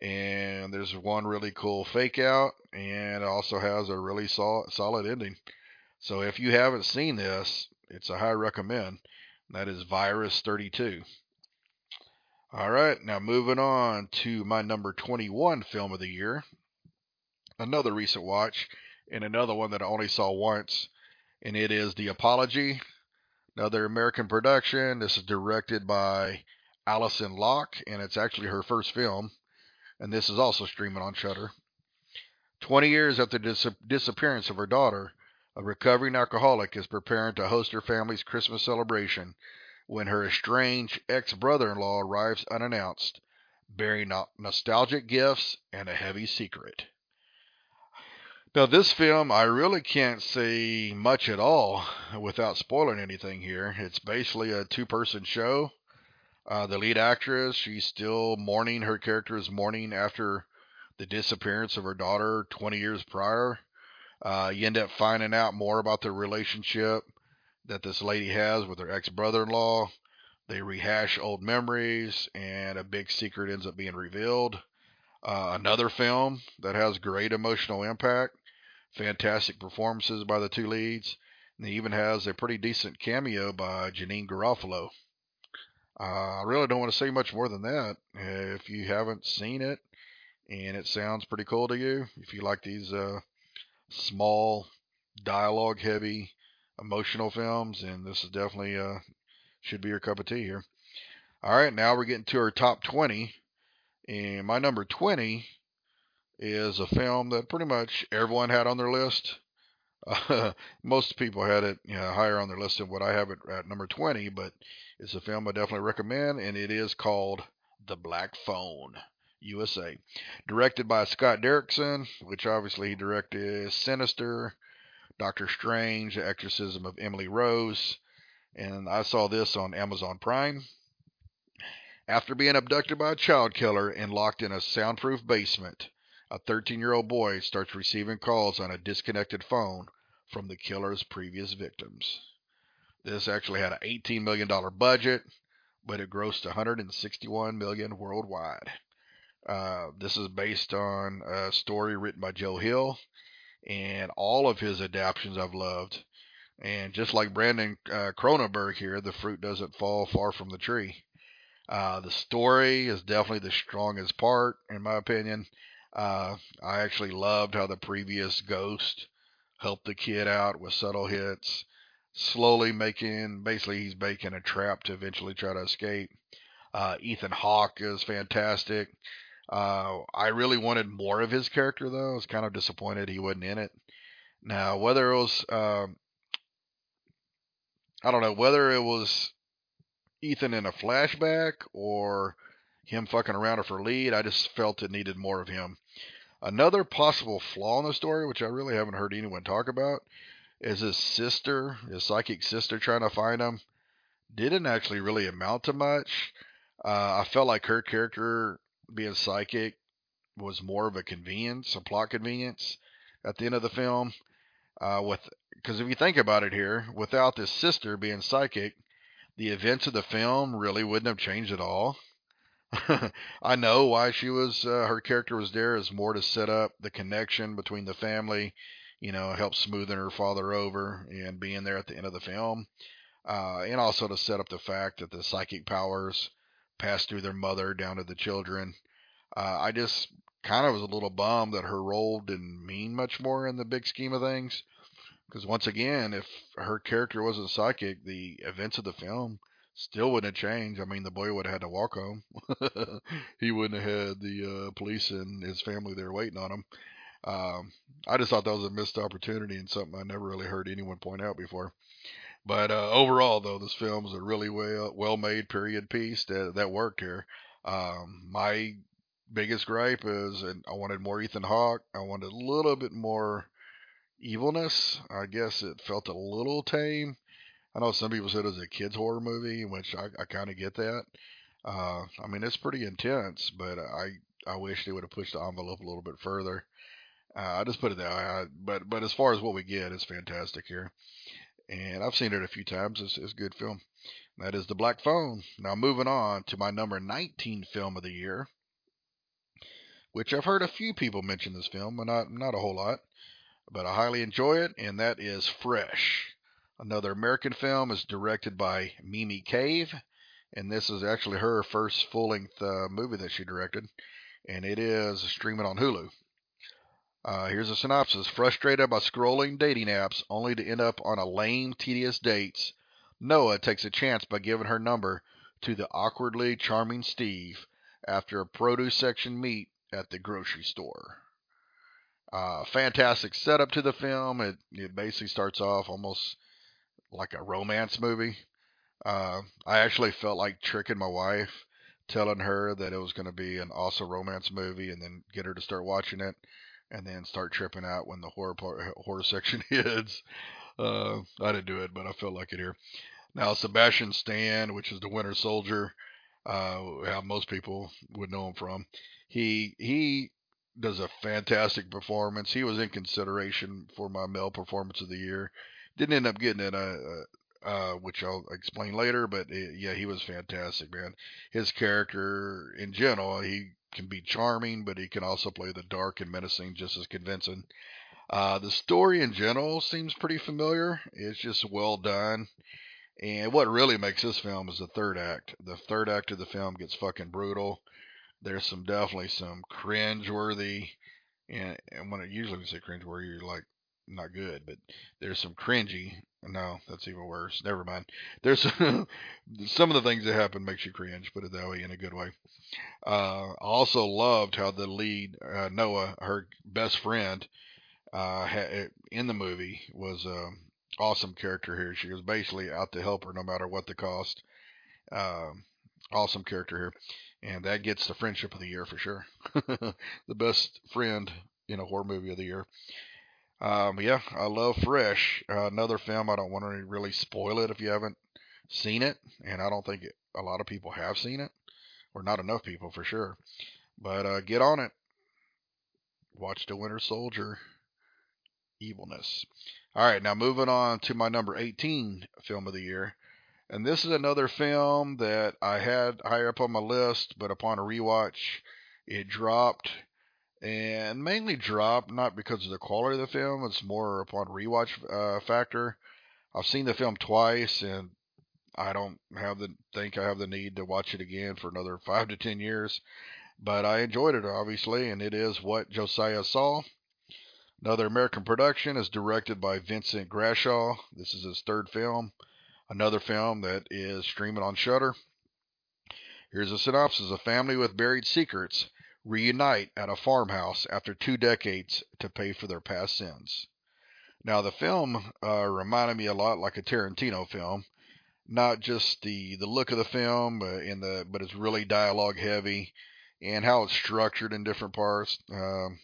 And there's one really cool fake out, and it also has a really sol- solid ending. So if you haven't seen this, it's a high recommend. That is Virus 32. All right, now moving on to my number 21 film of the year. Another recent watch, and another one that I only saw once, and it is The Apology. Another American production. This is directed by Alison Locke, and it's actually her first film. And this is also streaming on Shudder. 20 years after the dis- disappearance of her daughter, a recovering alcoholic is preparing to host her family's Christmas celebration when her estranged ex brother in law arrives unannounced, bearing nostalgic gifts and a heavy secret. Now, this film, I really can't say much at all without spoiling anything here. It's basically a two person show. Uh, the lead actress, she's still mourning, her character is mourning after the disappearance of her daughter 20 years prior. Uh, you end up finding out more about the relationship that this lady has with her ex brother in law. They rehash old memories, and a big secret ends up being revealed. Uh, another film that has great emotional impact, fantastic performances by the two leads, and it even has a pretty decent cameo by Janeane Garofalo. Uh, I really don't want to say much more than that. If you haven't seen it and it sounds pretty cool to you, if you like these uh, small, dialogue heavy, emotional films, and this is definitely uh, should be your cup of tea here. All right, now we're getting to our top 20. And my number 20 is a film that pretty much everyone had on their list. (laughs) Most people had it you know, higher on their list than what I have it at number 20, but it's a film I definitely recommend, and it is called The Black Phone. USA. Directed by Scott Derrickson, which obviously he directed Sinister, Doctor Strange, The Exorcism of Emily Rose, and I saw this on Amazon Prime. After being abducted by a child killer and locked in a soundproof basement, a 13 year old boy starts receiving calls on a disconnected phone from the killer's previous victims. This actually had an $18 million budget, but it grossed 161 million worldwide. Uh, this is based on a story written by Joe Hill, and all of his adaptations I've loved. And just like Brandon uh, Cronenberg here, the fruit doesn't fall far from the tree. Uh, the story is definitely the strongest part, in my opinion. Uh, I actually loved how the previous Ghost helped the kid out with subtle hits, slowly making, basically, he's making a trap to eventually try to escape. Uh, Ethan Hawke is fantastic. Uh, I really wanted more of his character, though. I was kind of disappointed he wasn't in it. Now, whether it was um, I don't know whether it was Ethan in a flashback or him fucking around for lead. I just felt it needed more of him. Another possible flaw in the story, which I really haven't heard anyone talk about, is his sister, his psychic sister, trying to find him. Didn't actually really amount to much. Uh, I felt like her character being psychic was more of a convenience, a plot convenience at the end of the film. Uh, with because if you think about it here, without this sister being psychic, the events of the film really wouldn't have changed at all. (laughs) I know why she was uh, her character was there is more to set up the connection between the family, you know, help smoothing her father over and being there at the end of the film, uh, and also to set up the fact that the psychic powers pass through their mother down to the children. Uh, I just kind of was a little bummed that her role didn't mean much more in the big scheme of things. Because once again, if her character wasn't psychic, the events of the film still wouldn't have changed. I mean, the boy would have had to walk home. (laughs) he wouldn't have had the uh, police and his family there waiting on him. Um, I just thought that was a missed opportunity and something I never really heard anyone point out before. But uh, overall, though, this film is a really well well made period piece that that worked here. Um, my biggest gripe is, and I wanted more Ethan Hawke. I wanted a little bit more evilness. I guess it felt a little tame. I know some people said it was a kids horror movie, which I, I kind of get that. Uh, I mean, it's pretty intense, but I I wish they would have pushed the envelope a little bit further. Uh, I just put it that way. but but as far as what we get, it's fantastic here, and I've seen it a few times. It's, it's a good film. That is The Black Phone. Now, moving on to my number 19 film of the year, which I've heard a few people mention this film, but not, not a whole lot. But I highly enjoy it, and that is Fresh. Another American film is directed by Mimi Cave, and this is actually her first full length uh, movie that she directed, and it is streaming on Hulu. Uh, here's a synopsis Frustrated by scrolling dating apps only to end up on a lame, tedious dates, Noah takes a chance by giving her number to the awkwardly charming Steve after a produce section meet at the grocery store. Uh, fantastic setup to the film. It, it basically starts off almost like a romance movie. Uh, I actually felt like tricking my wife, telling her that it was going to be an awesome romance movie, and then get her to start watching it, and then start tripping out when the horror part, (laughs) horror section (laughs) hits. Uh, I didn't do it, but I felt like it here. Now, Sebastian Stan, which is the Winter Soldier, uh, how most people would know him from, he he does a fantastic performance. He was in consideration for my male performance of the year. Didn't end up getting it, uh, uh, uh which I'll explain later. But it, yeah, he was fantastic, man. His character in general, he can be charming, but he can also play the dark and menacing just as convincing. Uh, the story in general seems pretty familiar. It's just well done. And what really makes this film is the third act. The third act of the film gets fucking brutal. There's some definitely some cringe-worthy, and, and when I usually say cringe-worthy, you're like not good, but there's some cringy. No, that's even worse. Never mind. There's (laughs) some of the things that happen makes you cringe. Put it that way, in a good way. Uh, also loved how the lead uh, Noah, her best friend, uh, ha- in the movie was an um, awesome character here. She was basically out to help her no matter what the cost. Um, awesome character here and that gets the friendship of the year for sure. (laughs) the best friend in a horror movie of the year. Um, yeah, I love Fresh. Uh, another film. I don't want to really spoil it if you haven't seen it, and I don't think it, a lot of people have seen it, or not enough people for sure. But uh, get on it. Watch The Winter Soldier. Evilness. All right, now moving on to my number 18 film of the year. And this is another film that I had higher up on my list, but upon a rewatch, it dropped. And mainly dropped not because of the quality of the film, it's more upon rewatch uh, factor. I've seen the film twice, and I don't have the think I have the need to watch it again for another (laughs) five to ten years. But I enjoyed it obviously, and it is what Josiah saw. Another American production is directed by Vincent Grashaw. This is his third film another film that is streaming on Shudder. Here's a synopsis: A family with buried secrets reunite at a farmhouse after two decades to pay for their past sins. Now, the film uh, reminded me a lot like a Tarantino film. Not just the, the look of the film, but in the but it's really dialogue heavy, and how it's structured in different parts. Um,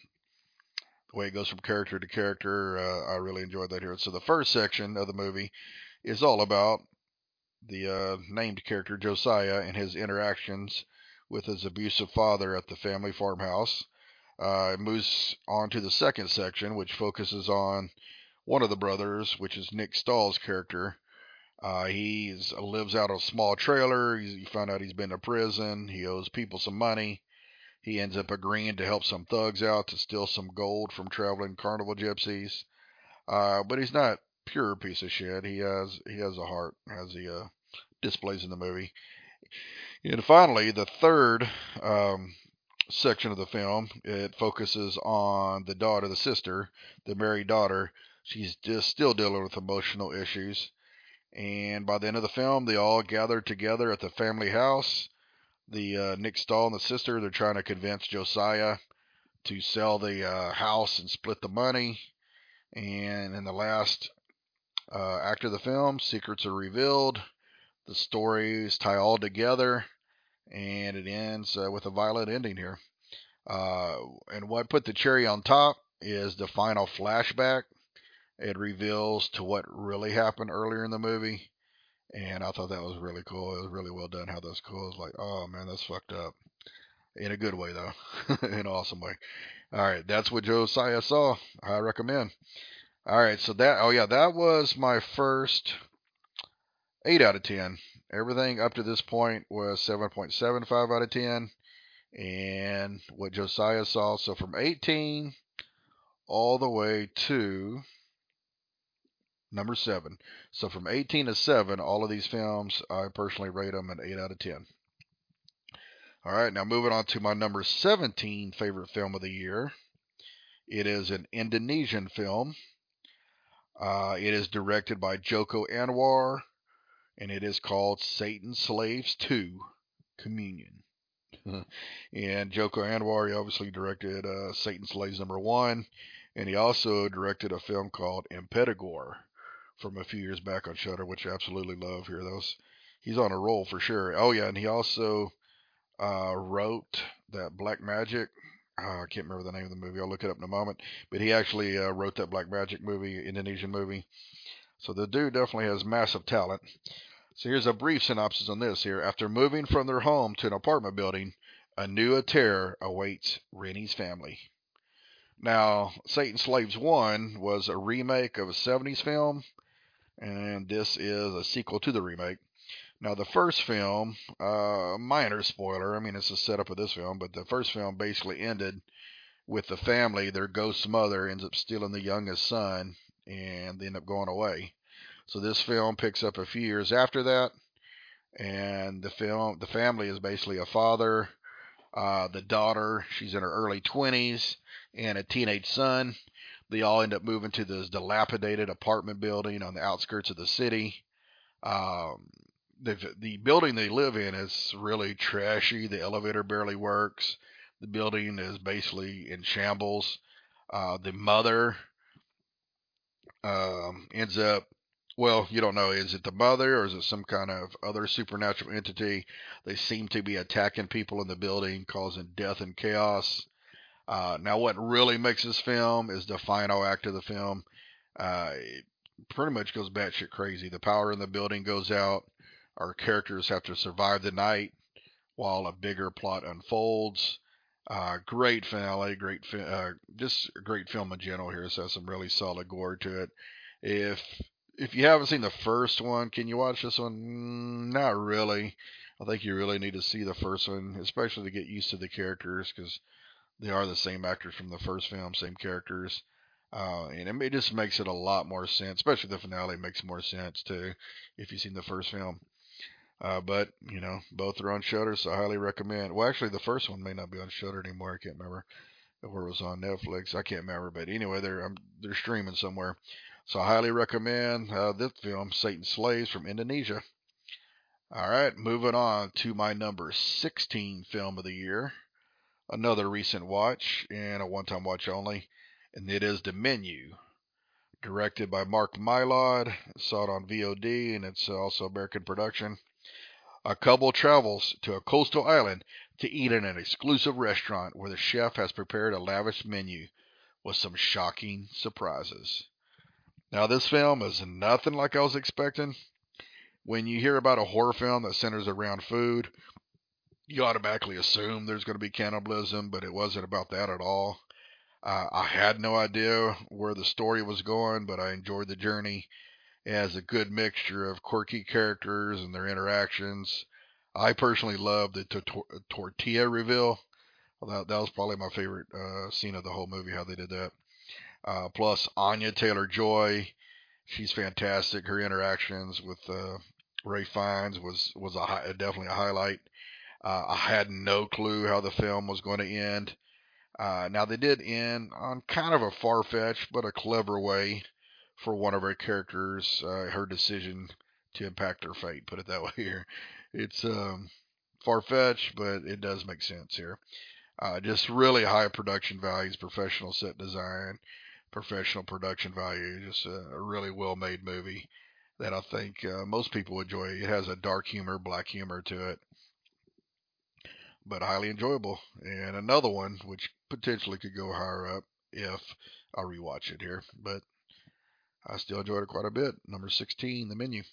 the way it goes from character to character, uh, I really enjoyed that here. So the first section of the movie is all about the uh, named character Josiah and his interactions with his abusive father at the family farmhouse. Uh, it moves on to the second section, which focuses on one of the brothers, which is Nick Stahl's character. Uh, he lives out of a small trailer. You find out he's been to prison. He owes people some money. He ends up agreeing to help some thugs out to steal some gold from traveling carnival gypsies. Uh, but he's not pure piece of shit. He has he has a heart, as he uh, displays in the movie. And finally, the third um, section of the film it focuses on the daughter, the sister, the married daughter. She's just still dealing with emotional issues. And by the end of the film, they all gather together at the family house. The uh, Nick Stahl and the sister, they're trying to convince Josiah to sell the uh, house and split the money. And in the last uh, of the film, secrets are revealed, the stories tie all together, and it ends uh, with a violent ending here. Uh, and what put the cherry on top is the final flashback. It reveals to what really happened earlier in the movie, and I thought that was really cool. It was really well done how that's cool. I was like, oh man, that's fucked up. In a good way though, (laughs) in an awesome way. All right, that's what Josiah saw. I recommend. All right, so that oh yeah, that was my first eight out of ten, everything up to this point was 7.75 out of 10. And what Josiah saw, so from 18 all the way to number 7. So from 18 to 7, all of these films, I personally rate them an 8 out of 10. All right, now moving on to my number 17 favorite film of the year. It is an Indonesian film. Uh, it is directed by Joko Anwar, and it is called Satan Slaves 2 Communion. (laughs) and Joko Anwar, he obviously directed uh, Satan Slaves number one, and he also directed a film called Impetigore from a few years back on Shudder, which I absolutely love. Here, those he's on a roll for sure. Oh yeah, and he also uh, wrote that Black Magic. Uh, I can't remember the name of the movie. I'll look it up in a moment. But he actually uh, wrote that Black Magic movie, Indonesian movie. So the dude definitely has massive talent. So here's a brief synopsis on this here. After moving from their home to an apartment building, a new terror awaits Rini's family. Now, Satan Slaves 1 was a remake of a 70s film, and this is a sequel to the remake. Now, the first film, uh, minor spoiler, I mean, it's a setup of this film, but the first film basically ended with the family, their ghost mother ends up stealing the youngest son, and they end up going away. So this film picks up a few years after that, and the film, the family is basically a father, uh, the daughter, she's in her early 20s, and a teenage son. They all end up moving to this dilapidated apartment building on the outskirts of the city. Um, the building they live in is really trashy. The elevator barely works. The building is basically in shambles. Uh, the mother um, ends up, well, you don't know, is it the mother or is it some kind of other supernatural entity? They seem to be attacking people in the building, causing death and chaos. Uh, now, what really makes this film is the final act of the film. Uh, it pretty much goes batshit crazy. The power in the building goes out. Our characters have to survive the night while a bigger plot unfolds. Uh, great finale, great, fi- uh, just a great film in general here. So has some really solid gore to it. If if you haven't seen the first one, can you watch this one? Mm, not really. I think you really need to see the first one, especially to get used to the characters, because they are the same actors from the first film, same characters. Uh, and it, it just makes it a lot more sense, especially the finale makes more sense too, if you've seen the first film. Uh, but you know, both are on Shudder, so I highly recommend. Well, actually, the first one may not be on Shudder anymore. I can't remember where it was on Netflix. I can't remember, but anyway, they're um, they're streaming somewhere. So I highly recommend uh, this film, Satan Slaves from Indonesia. All right, moving on to my number 16 film of the year. Another recent watch and a one-time watch only, and it is The Menu directed by Mark Mylod. Saw it on VOD, and it's also American production. A couple travels to a coastal island to eat in an exclusive restaurant where the chef has prepared a lavish menu with some shocking surprises. Now, this film is nothing like I was expecting. When you hear about a horror film that centers around food, you automatically assume there's going to be cannibalism, but it wasn't about that at all. Uh, I had no idea where the story was going, but I enjoyed the journey has a good mixture of quirky characters and their interactions. I personally loved the to- tortilla reveal. That, that was probably my favorite uh, scene of the whole movie, how they did that. Uh, plus, Anya Taylor Joy, she's fantastic. Her interactions with uh, Ralph Fiennes was was a definitely a highlight. Uh, I had no clue how the film was going to end. Uh, now they did end on kind of a far fetched but a clever way for one of our characters, uh, her decision to impact her fate. Put it that (laughs) way here. It's um, far fetched, but it does make sense here. Uh, just really high production values, professional set design, professional production value. Just a, a really well made movie that I think uh, most people enjoy. It has a dark humor, black humor to it, but highly enjoyable. And another one which potentially could go higher up if I rewatch it here. But I still enjoyed it quite a bit. Number 16, the menu.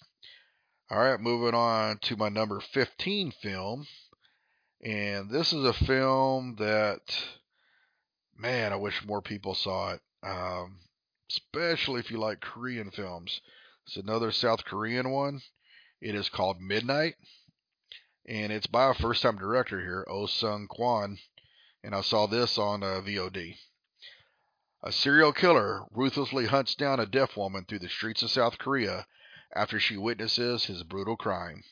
All right, moving on to my number 15 film. And this is a film that, man, I wish more people saw it. Um, especially if you like Korean films. It's another South Korean one. It is called Midnight, and it's by a first-time director here, Oh Sung Kwan, and I saw this on uh, VOD. A serial killer ruthlessly hunts down a deaf woman through the streets of South Korea after she witnesses his brutal crime.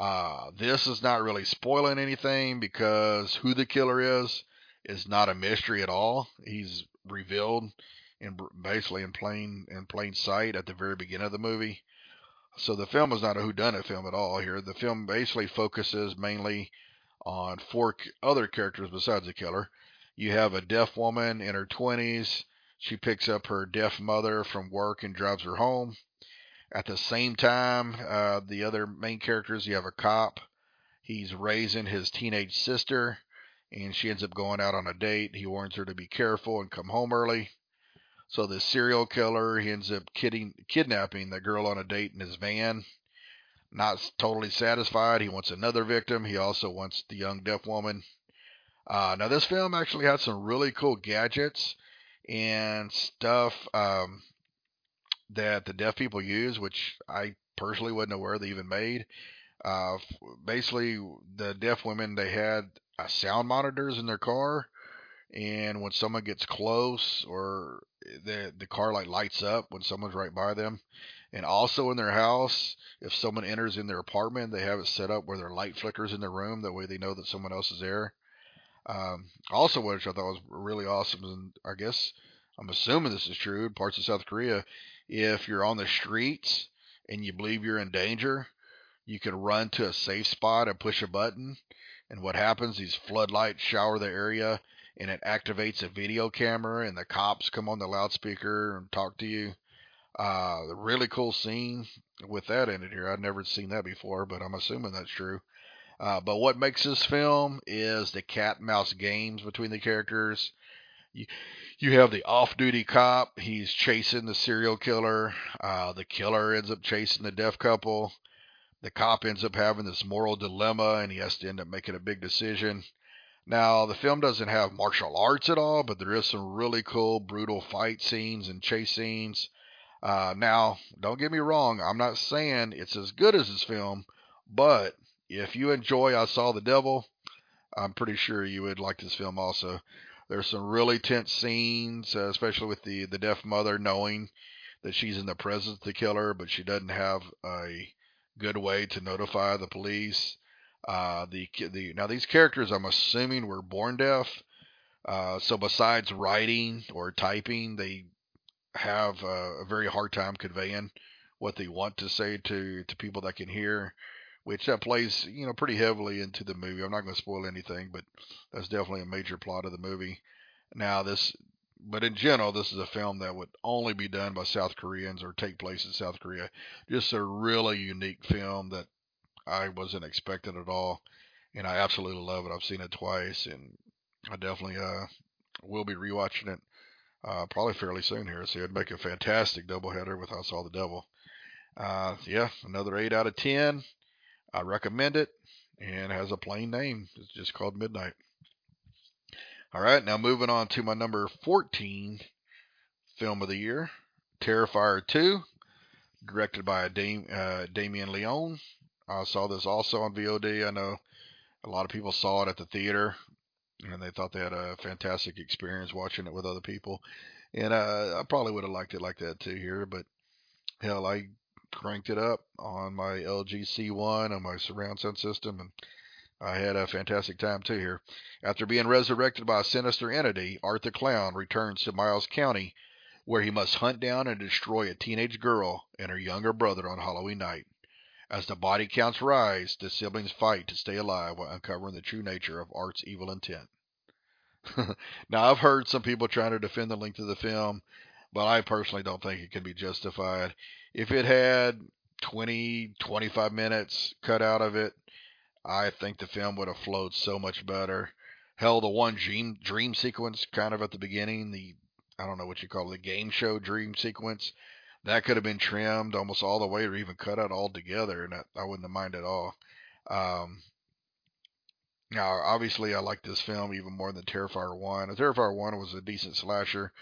Uh, this is not really spoiling anything because who the killer is is not a mystery at all. He's revealed in basically in plain in plain sight at the very beginning of the movie. So the film is not a whodunit film at all here. The film basically focuses mainly on four other characters besides the killer. You have a deaf woman in her 20s. She picks up her deaf mother from work and drives her home. At the same time, uh, the other main characters, you have a cop. He's raising his teenage sister, and she ends up going out on a date. He warns her to be careful and come home early. So the serial killer, he ends up kidding, kidnapping the girl on a date in his van. Not totally satisfied, he wants another victim. He also wants the young deaf woman. Uh, now this film actually had some really cool gadgets and stuff um, that the deaf people use, which I personally wasn't aware they even made. Uh, basically, the deaf women they had uh, sound monitors in their car, and when someone gets close or the the car like lights up when someone's right by them. And also in their house, if someone enters in their apartment, they have it set up where their light flickers in the room. That way they know that someone else is there. Um, also, which I thought was really awesome, and I guess I'm assuming this is true in parts of South Korea. If you're on the streets and you believe you're in danger, you can run to a safe spot and push a button. And what happens? These floodlights shower the area and it activates a video camera, and the cops come on the loudspeaker and talk to you. Uh, really cool scene with that in it here. I'd never seen that before, but I'm assuming that's true. Uh, but what makes this film is the cat and mouse games between the characters. You, you have the off-duty cop. He's chasing the serial killer. Uh, the killer ends up chasing the deaf couple. The cop ends up having this moral dilemma, and he has to end up making a big decision. Now, the film doesn't have martial arts at all, but there is some really cool, brutal fight scenes and chase scenes. Uh, now, don't get me wrong, I'm not saying it's as good as this film, but if you enjoy I Saw the Devil, I'm pretty sure you would like this film also. There's some really tense scenes, uh, especially with the, the deaf mother knowing that she's in the presence of the killer, but she doesn't have a good way to notify the police. Uh, the the now these characters I'm assuming were born deaf. Uh, so besides writing or typing, they have a, a very hard time conveying what they want to say to to people that can hear, which that plays you know pretty heavily into the movie. I'm not going to spoil anything, but that's definitely a major plot of the movie. Now this, but in general, this is a film that would only be done by South Koreans or take place in South Korea. Just a really unique film that I wasn't expecting at all, and I absolutely love it. I've seen it twice, and I definitely uh, will be rewatching it uh, probably fairly soon here. So it'd make a fantastic doubleheader with I Saw the Devil. Uh, yeah, another eight out of ten. I recommend it, and it has a plain name. It's just called Midnight. All right, now moving on to my number 14 film of the year, Terrifier 2, directed by uh, Damien Leone, I saw this also on VOD. I know a lot of people saw it at the theater and they thought they had a fantastic experience watching it with other people. And uh, I probably would have liked it like that too here, but hell, I cranked it up on my LG C1 on my surround sound system, and I had a fantastic time too here. After being resurrected by a sinister entity, Art the Clown returns to Miles County, where he must hunt down and destroy a teenage girl and her younger brother on Halloween night. As the body counts rise, the siblings fight to stay alive while uncovering the true nature of Art's evil intent. (laughs) now, I've heard some people trying to defend the length of the film, but I personally don't think it can be justified. If it had 20, 25 minutes cut out of it, I think the film would have flowed so much better. Hell, the one dream dream sequence kind of at the beginning, the I don't know what you call it, the game show dream sequence, that could have been trimmed almost all the way or even cut out altogether, and I wouldn't have minded at all. Um, now, obviously, I like this film even more than Terrifier 1. Terrifier 1 was a decent slasher,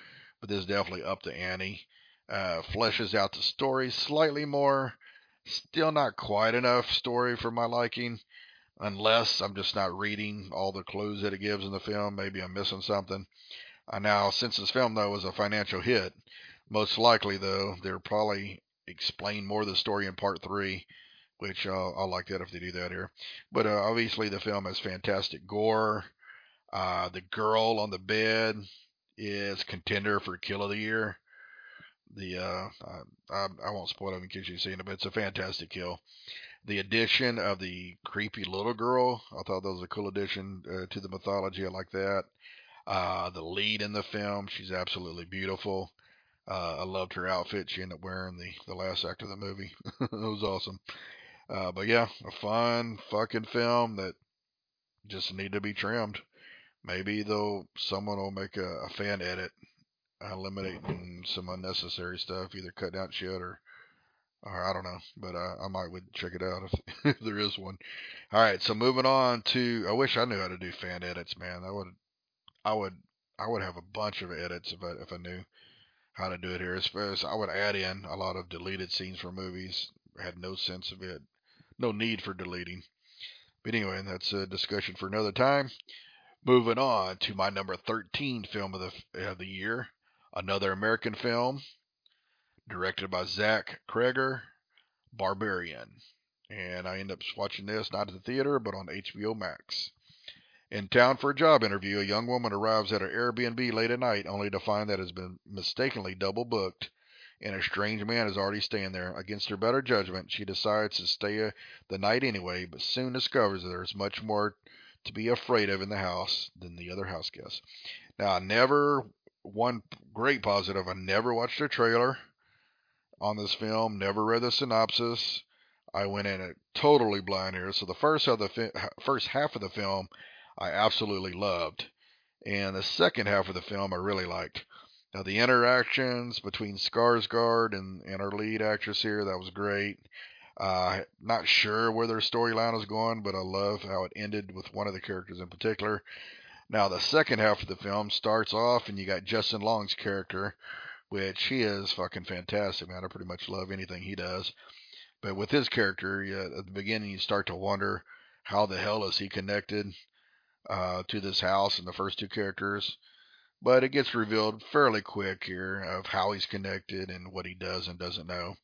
but this definitely up the ante. Uh, fleshes out the story slightly more, Still not quite enough story for my liking, unless I'm just not reading all the clues that it gives in the film. Maybe I'm missing something. Uh, now, since this film though was a financial hit, most likely though they'll probably explain more of the story in part three, which uh, I'll like that if they do that here. But uh, obviously the film has fantastic gore. Uh, the girl on the bed is contender for kill of the year. The uh, I, I won't spoil it in case you've seen it, but it's a fantastic kill. The addition of the creepy little girl, I thought that was a cool addition uh, to the mythology. I like that. Uh, the lead in the film, she's absolutely beautiful. Uh, I loved her outfit. She ended up wearing the, the last act of the movie. (laughs) it was awesome. Uh, but yeah, a fun fucking film that just need to be trimmed. Maybe though someone will make a, a fan edit, eliminating some unnecessary stuff, either cutting out shit or, or I don't know. But uh, I might would check it out if, (laughs) if there is one. All right, so moving on to. I wish I knew how to do fan edits, man. I would, I would, I would have a bunch of edits if I if I knew how to do it here. As far as I would add in a lot of deleted scenes from movies. I had no sense of it, no need for deleting. But anyway, that's a discussion for another time. Moving on to my number 13 film of the of the year, another American film, directed by Zach Cregger, Barbarian. And I end up watching this not at the theater, but on HBO Max. In town for a job interview, a young woman arrives at her Airbnb late at night only to find that it has been mistakenly double booked and a strange man is already staying there. Against her better judgment, she decides to stay uh, the night anyway, but soon discovers that there is much more to be afraid of in the house than the other house guests. Now, I never, one great positive, I never watched a trailer on this film, never read the synopsis. I went in it totally blind here. So the first of the fi- first half of the film, I absolutely loved, and the second half of the film I really liked. Now the interactions between Skarsgård and, and our lead actress here, that was great. Uh, not sure where their storyline is going, but I love how it ended with one of the characters in particular. Now the second half of the film starts off, and you got Justin Long's character, which he is fucking fantastic, man. I pretty much love anything he does. But with his character, you, at the beginning, you start to wonder how the hell is he connected uh, to this house and the first two characters. But it gets revealed fairly quick here of how he's connected and what he does and doesn't know.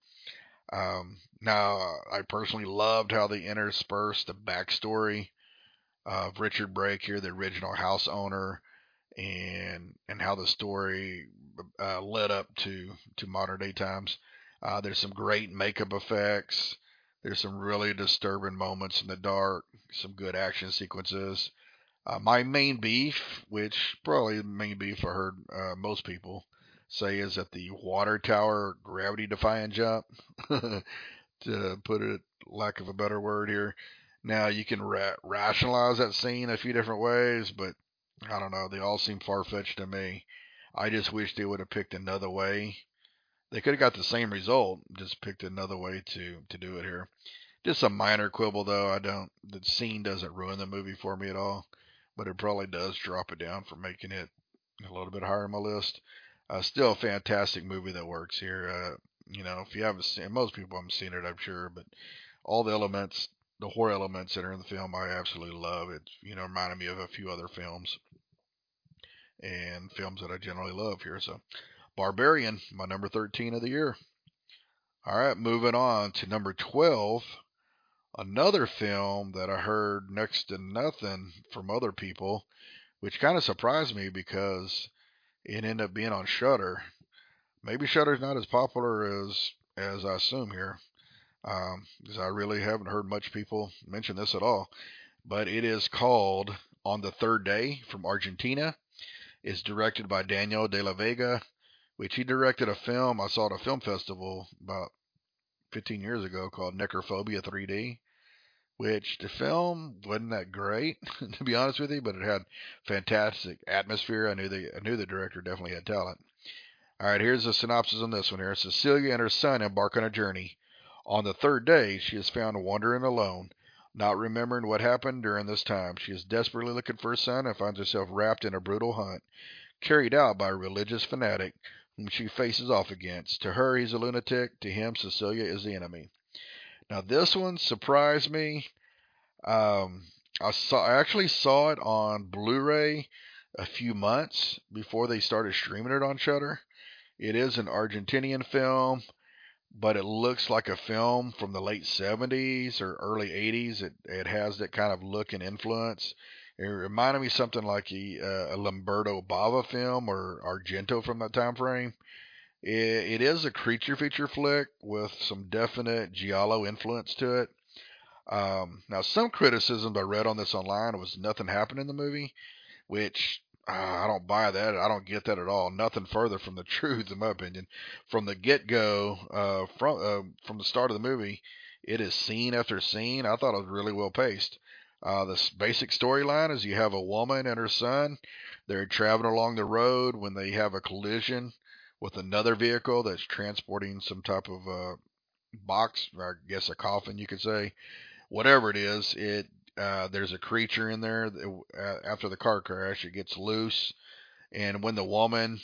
Um, now, I personally loved how they interspersed the backstory of Richard Brake here, the original house owner, and and how the story uh, led up to to modern day times. Uh, there's some great makeup effects. There's some really disturbing moments in the dark. Some good action sequences. Uh, my main beef, which probably the main beef I heard uh, most people say, is that the water tower gravity defying jump, (laughs) to put it lack of a better word here. Now you can ra- rationalize that scene a few different ways, but I don't know. They all seem far fetched to me. I just wish they would have picked another way. They could have got the same result, just picked another way to to do it here. Just a minor quibble though. I don't. The scene doesn't ruin the movie for me at all but it probably does drop it down for making it a little bit higher on my list. Uh, still a fantastic movie that works here. Uh, you know, if you haven't seen, most people haven't seen it, I'm sure, but all the elements, the horror elements that are in the film, I absolutely love. It, you know, reminded me of a few other films and films that I generally love here. So, Barbarian, my number 13 of the year. All right, moving on to number 12 another film that I heard next to nothing from other people, which kind of surprised me because it ended up being on Shudder. Maybe Shudder's not as popular as as I assume here, because um, I really haven't heard much people mention this at all. But it is called On the Third Day from Argentina. It's directed by Daniel de la Vega, which he directed a film I saw at a film festival about 15 years ago called Necrophobia 3D, which the film wasn't that great, (laughs) to be honest with you, but it had fantastic atmosphere. I knew the I knew the director definitely had talent. All right, here's a synopsis on this one here. Cecilia and her son embark on a journey. On the third day, she is found wandering alone, not remembering what happened during this time. She is desperately looking for her son and finds herself wrapped in a brutal hunt, carried out by a religious fanatic whom she faces off against. To her, he's a lunatic. To him, Cecilia is the enemy. Now this one surprised me. Um, I saw I actually saw it on Blu-ray a few months before they started streaming it on Shudder. It is an Argentinian film, but it looks like a film from the late 70s or early 80s. It it has that kind of look and influence. It reminded me something like a, uh, a Lamberto Bava film or Argento from that time frame. It, it is a creature feature flick with some definite giallo influence to it. Um, now, some criticisms I read on this online was nothing happened in the movie, which uh, I don't buy that. I don't get that at all. Nothing further from the (laughs) truth, in my opinion. From the get go, uh, from uh, from the start of the movie, it is scene after scene. I thought it was really well paced. Uh, the basic storyline is you have a woman and her son. They're traveling along the road when they have a collision with another vehicle that's transporting some type of uh, box, or I guess a coffin, you could say. Whatever it is, it uh, there's a creature in there. That, uh, after the car crash, it gets loose, and when the woman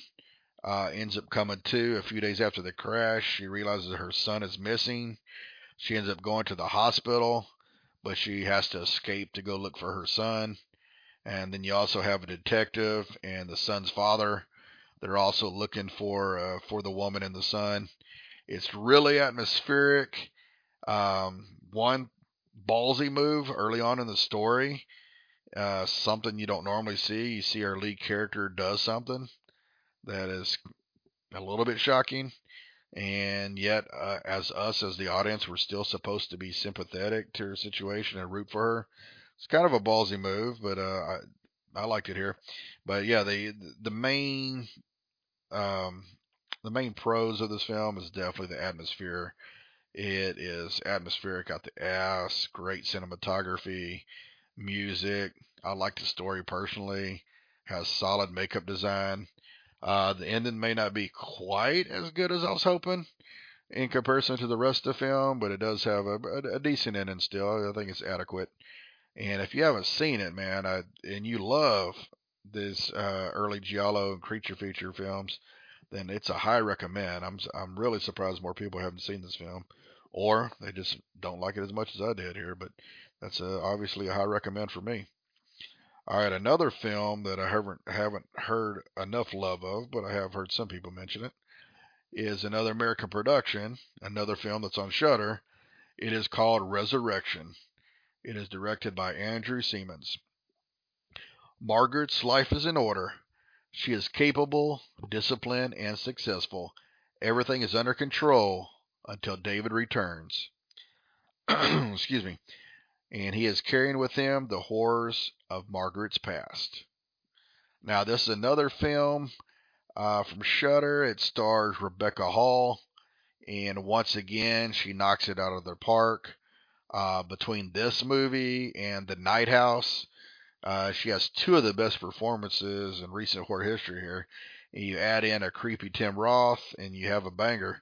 uh, ends up coming to a few days after the crash, she realizes her son is missing. She ends up going to the hospital but she has to escape to go look for her son. And then you also have a detective and the son's father. They're also looking for uh, for the woman in the son. It's really atmospheric. Um, one ballsy move early on in the story, uh, something you don't normally see. You see our lead character does something that is a little bit shocking and yet uh, as us as the audience we're still supposed to be sympathetic to her situation and root for her it's kind of a ballsy move but uh, I, I liked it here but yeah the the main um, the main pros of this film is definitely the atmosphere it is atmospheric out the ass great cinematography music i like the story personally has solid makeup design uh, the ending may not be quite as good as I was hoping in comparison to the rest of the film, but it does have a, a, a decent ending still. I think it's adequate. And if you haven't seen it, man, I, and you love this uh, early giallo and creature feature films, then it's a high recommend. I'm I'm really surprised more people haven't seen this film, or they just don't like it as much as I did here. But that's a, obviously a high recommend for me. All right, another film that I haven't haven't heard enough love of, but I have heard some people mention it, is another American production, another film that's on Shudder. It is called Resurrection. It is directed by Andrew Semans. Margaret's life is in order. She is capable, disciplined, and successful. Everything is under control until David returns. (clears throat) Excuse me and he is carrying with him the horrors of Margaret's past. Now, this is another film uh, from Shudder. It stars Rebecca Hall, and once again, she knocks it out of the park. Uh, between this movie and The Night House, uh, she has two of the best performances in recent horror history here. And you add in a creepy Tim Roth, and you have a banger.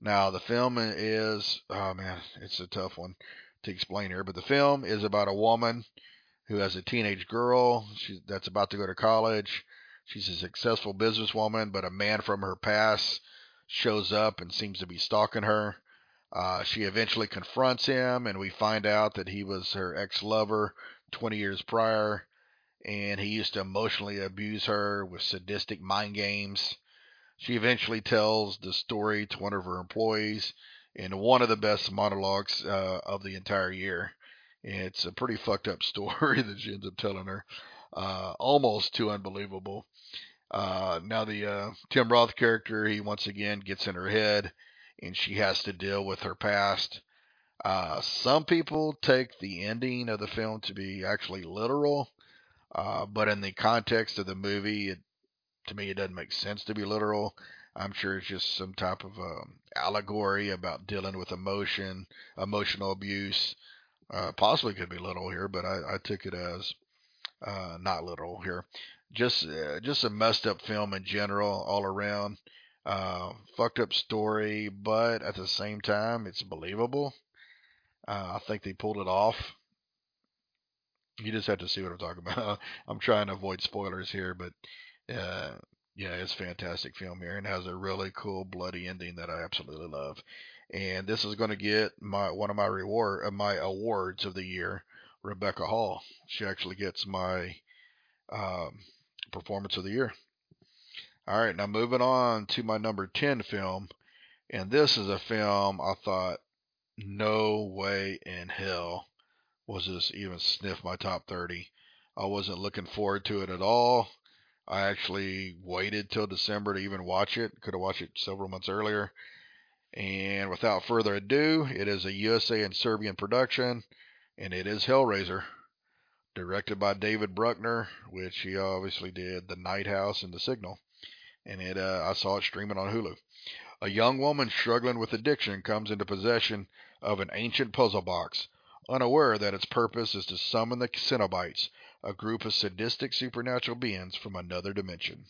Now, the film is, oh man, it's a tough one to explain here, but the film is about a woman who has a teenage girl she, that's about to go to college. She's a successful businesswoman, but a man from her past shows up and seems to be stalking her. Uh, she eventually confronts him, and we find out that he was her ex lover 20 years prior, and he used to emotionally abuse her with sadistic mind games. She eventually tells the story to one of her employees, in one of the best monologues uh, of the entire year. It's a pretty fucked up (laughs) story that she ends up telling her. Uh, almost too unbelievable. Uh, now the uh, Tim Roth character, he once again gets in her head, and she has to deal with her past. Uh, some people take the ending of the film to be actually literal, uh, but in the context of the movie, it, to me, it doesn't make sense to be literal. I'm sure it's just some type of um, allegory about dealing with emotion, emotional abuse. Uh, possibly could be literal here, but I, I took it as uh, not literal here. Just uh, just a messed up film in general, all around. Uh, fucked up story, but at the same time, it's believable. Uh, I think they pulled it off. You just have to see what I'm talking (laughs) about. I'm trying to avoid spoilers here, but uh, yeah, it's fantastic film here and has a really cool bloody ending that I absolutely love. And this is going to get my one of my reward uh, my awards of the year, Rebecca Hall. She actually gets my um, performance of the year. All right, now moving on to my number 10 film. And this is a film I thought, no way in hell was this even sniff my top 30. I wasn't looking forward to it at all. I actually waited till December to even watch it. Could have watched it several months earlier. And without further ado, it is a USA and Serbian production, and it is Hellraiser, directed by David Bruckner, which he obviously did The Night House and The Signal. And it, uh, I saw it streaming on Hulu. A young woman struggling with addiction comes into possession of an ancient puzzle box, unaware that its purpose is to summon the Cenobites, a group of sadistic supernatural beings from another dimension.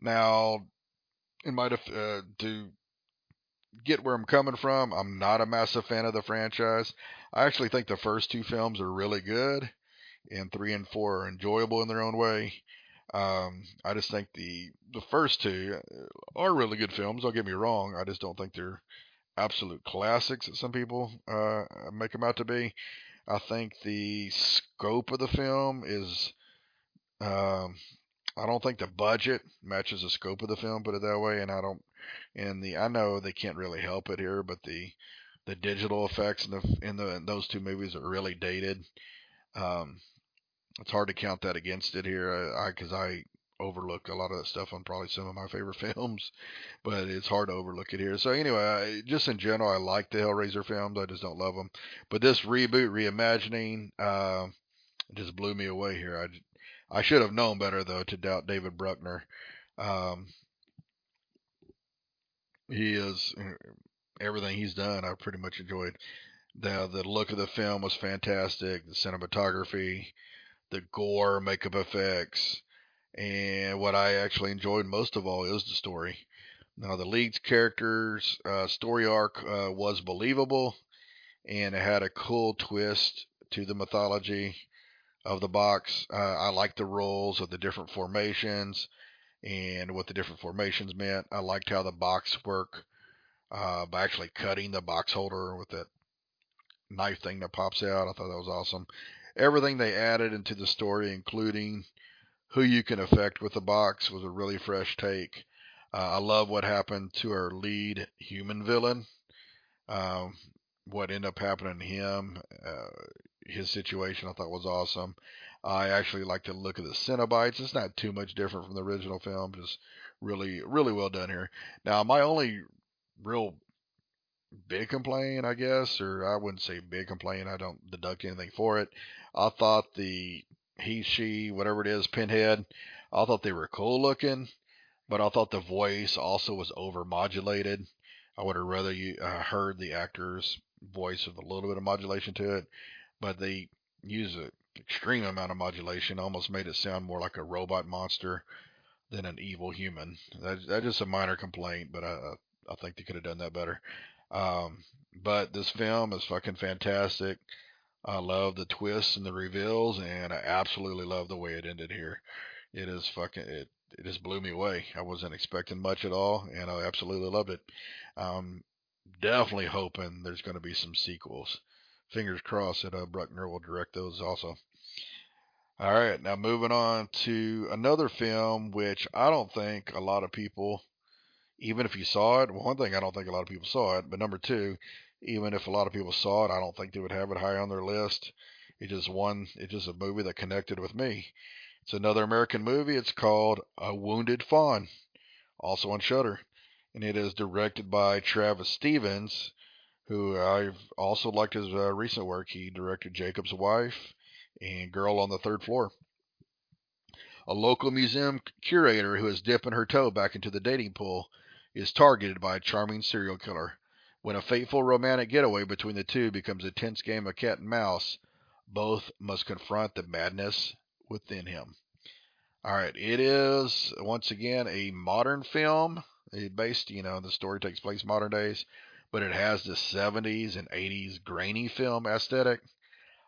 Now, in my def- uh, to get where I'm coming from, I'm not a massive fan of the franchise. I actually think the first two films are really good, and three and four are enjoyable in their own way. Um, I just think the the first two uh, are really good films. Don't get me wrong. I just don't think they're absolute classics that some people uh, make them out to be. I think the scope of the film is. Um, I don't think the budget matches the scope of the film. Put it that way, and I don't. And the I know they can't really help it here, but the the digital effects in the in the in those two movies are really dated. Um, it's hard to count that against it here, because I, I overlook a lot of that stuff on probably some of my favorite (laughs) films, but it's hard to overlook it here. So anyway, I, just in general, I like the Hellraiser films. I just don't love them. But this reboot, reimagining, uh, just blew me away here. I, I should have known better though to doubt David Bruckner. Um, he is everything he's done. I pretty much enjoyed. the The look of the film was fantastic. The cinematography, the gore, makeup effects, and what I actually enjoyed most of all is the story. Now, the lead's character's uh, story arc uh, was believable, and it had a cool twist to the mythology of the box. Uh, I liked the roles of the different formations and what the different formations meant. I liked how the box worked uh, by actually cutting the box holder with that knife thing that pops out. I thought that was awesome everything they added into the story, including who you can affect with the box, was a really fresh take. Uh, I love what happened to our lead human villain. Um, what ended up happening to him, uh, his situation, I thought was awesome. I actually like to look at the Cenobites. It's not too much different from the original film, just really, really well done here. Now, my only real big complaint, I guess, or I wouldn't say big complaint. I don't deduct anything for it. I thought the he, she, whatever it is, Pinhead, I thought they were cool looking, but I thought the voice also was over modulated. I would have rather you uh, heard the actor's voice with a little bit of modulation to it, but they use an extreme amount of modulation, almost made it sound more like a robot monster than an evil human. That, that's just a minor complaint, but I, I think they could have done that better. Um, but this film is fucking fantastic. I love the twists and the reveals, and I absolutely love the way it ended here. It is fucking it. It just blew me away. I wasn't expecting much at all, and I absolutely loved it. Definitely hoping there's going to be some sequels. Fingers crossed that uh, Bruckner will direct those also. All right, now moving on to another film which I don't think a lot of people even if you saw it, well, one thing I don't think a lot of people saw it, but number two, even if a lot of people saw it, I don't think they would have it high on their list. It just one, it's just a movie that connected with me. It's another American movie. It's called A Wounded Fawn, also on Shudder, and it is directed by Travis Stevens, who I've also liked his uh, recent work. He directed Jacob's Wife and Girl on the Third Floor. A local museum curator who is dipping her toe back into the dating pool is targeted by a charming serial killer. When a fateful romantic getaway between the two becomes a tense game of cat and mouse, both must confront the madness within him. All right, it is once again a modern film. It's based, you know, the story takes place modern days, but it has the 70s and 80s grainy film aesthetic.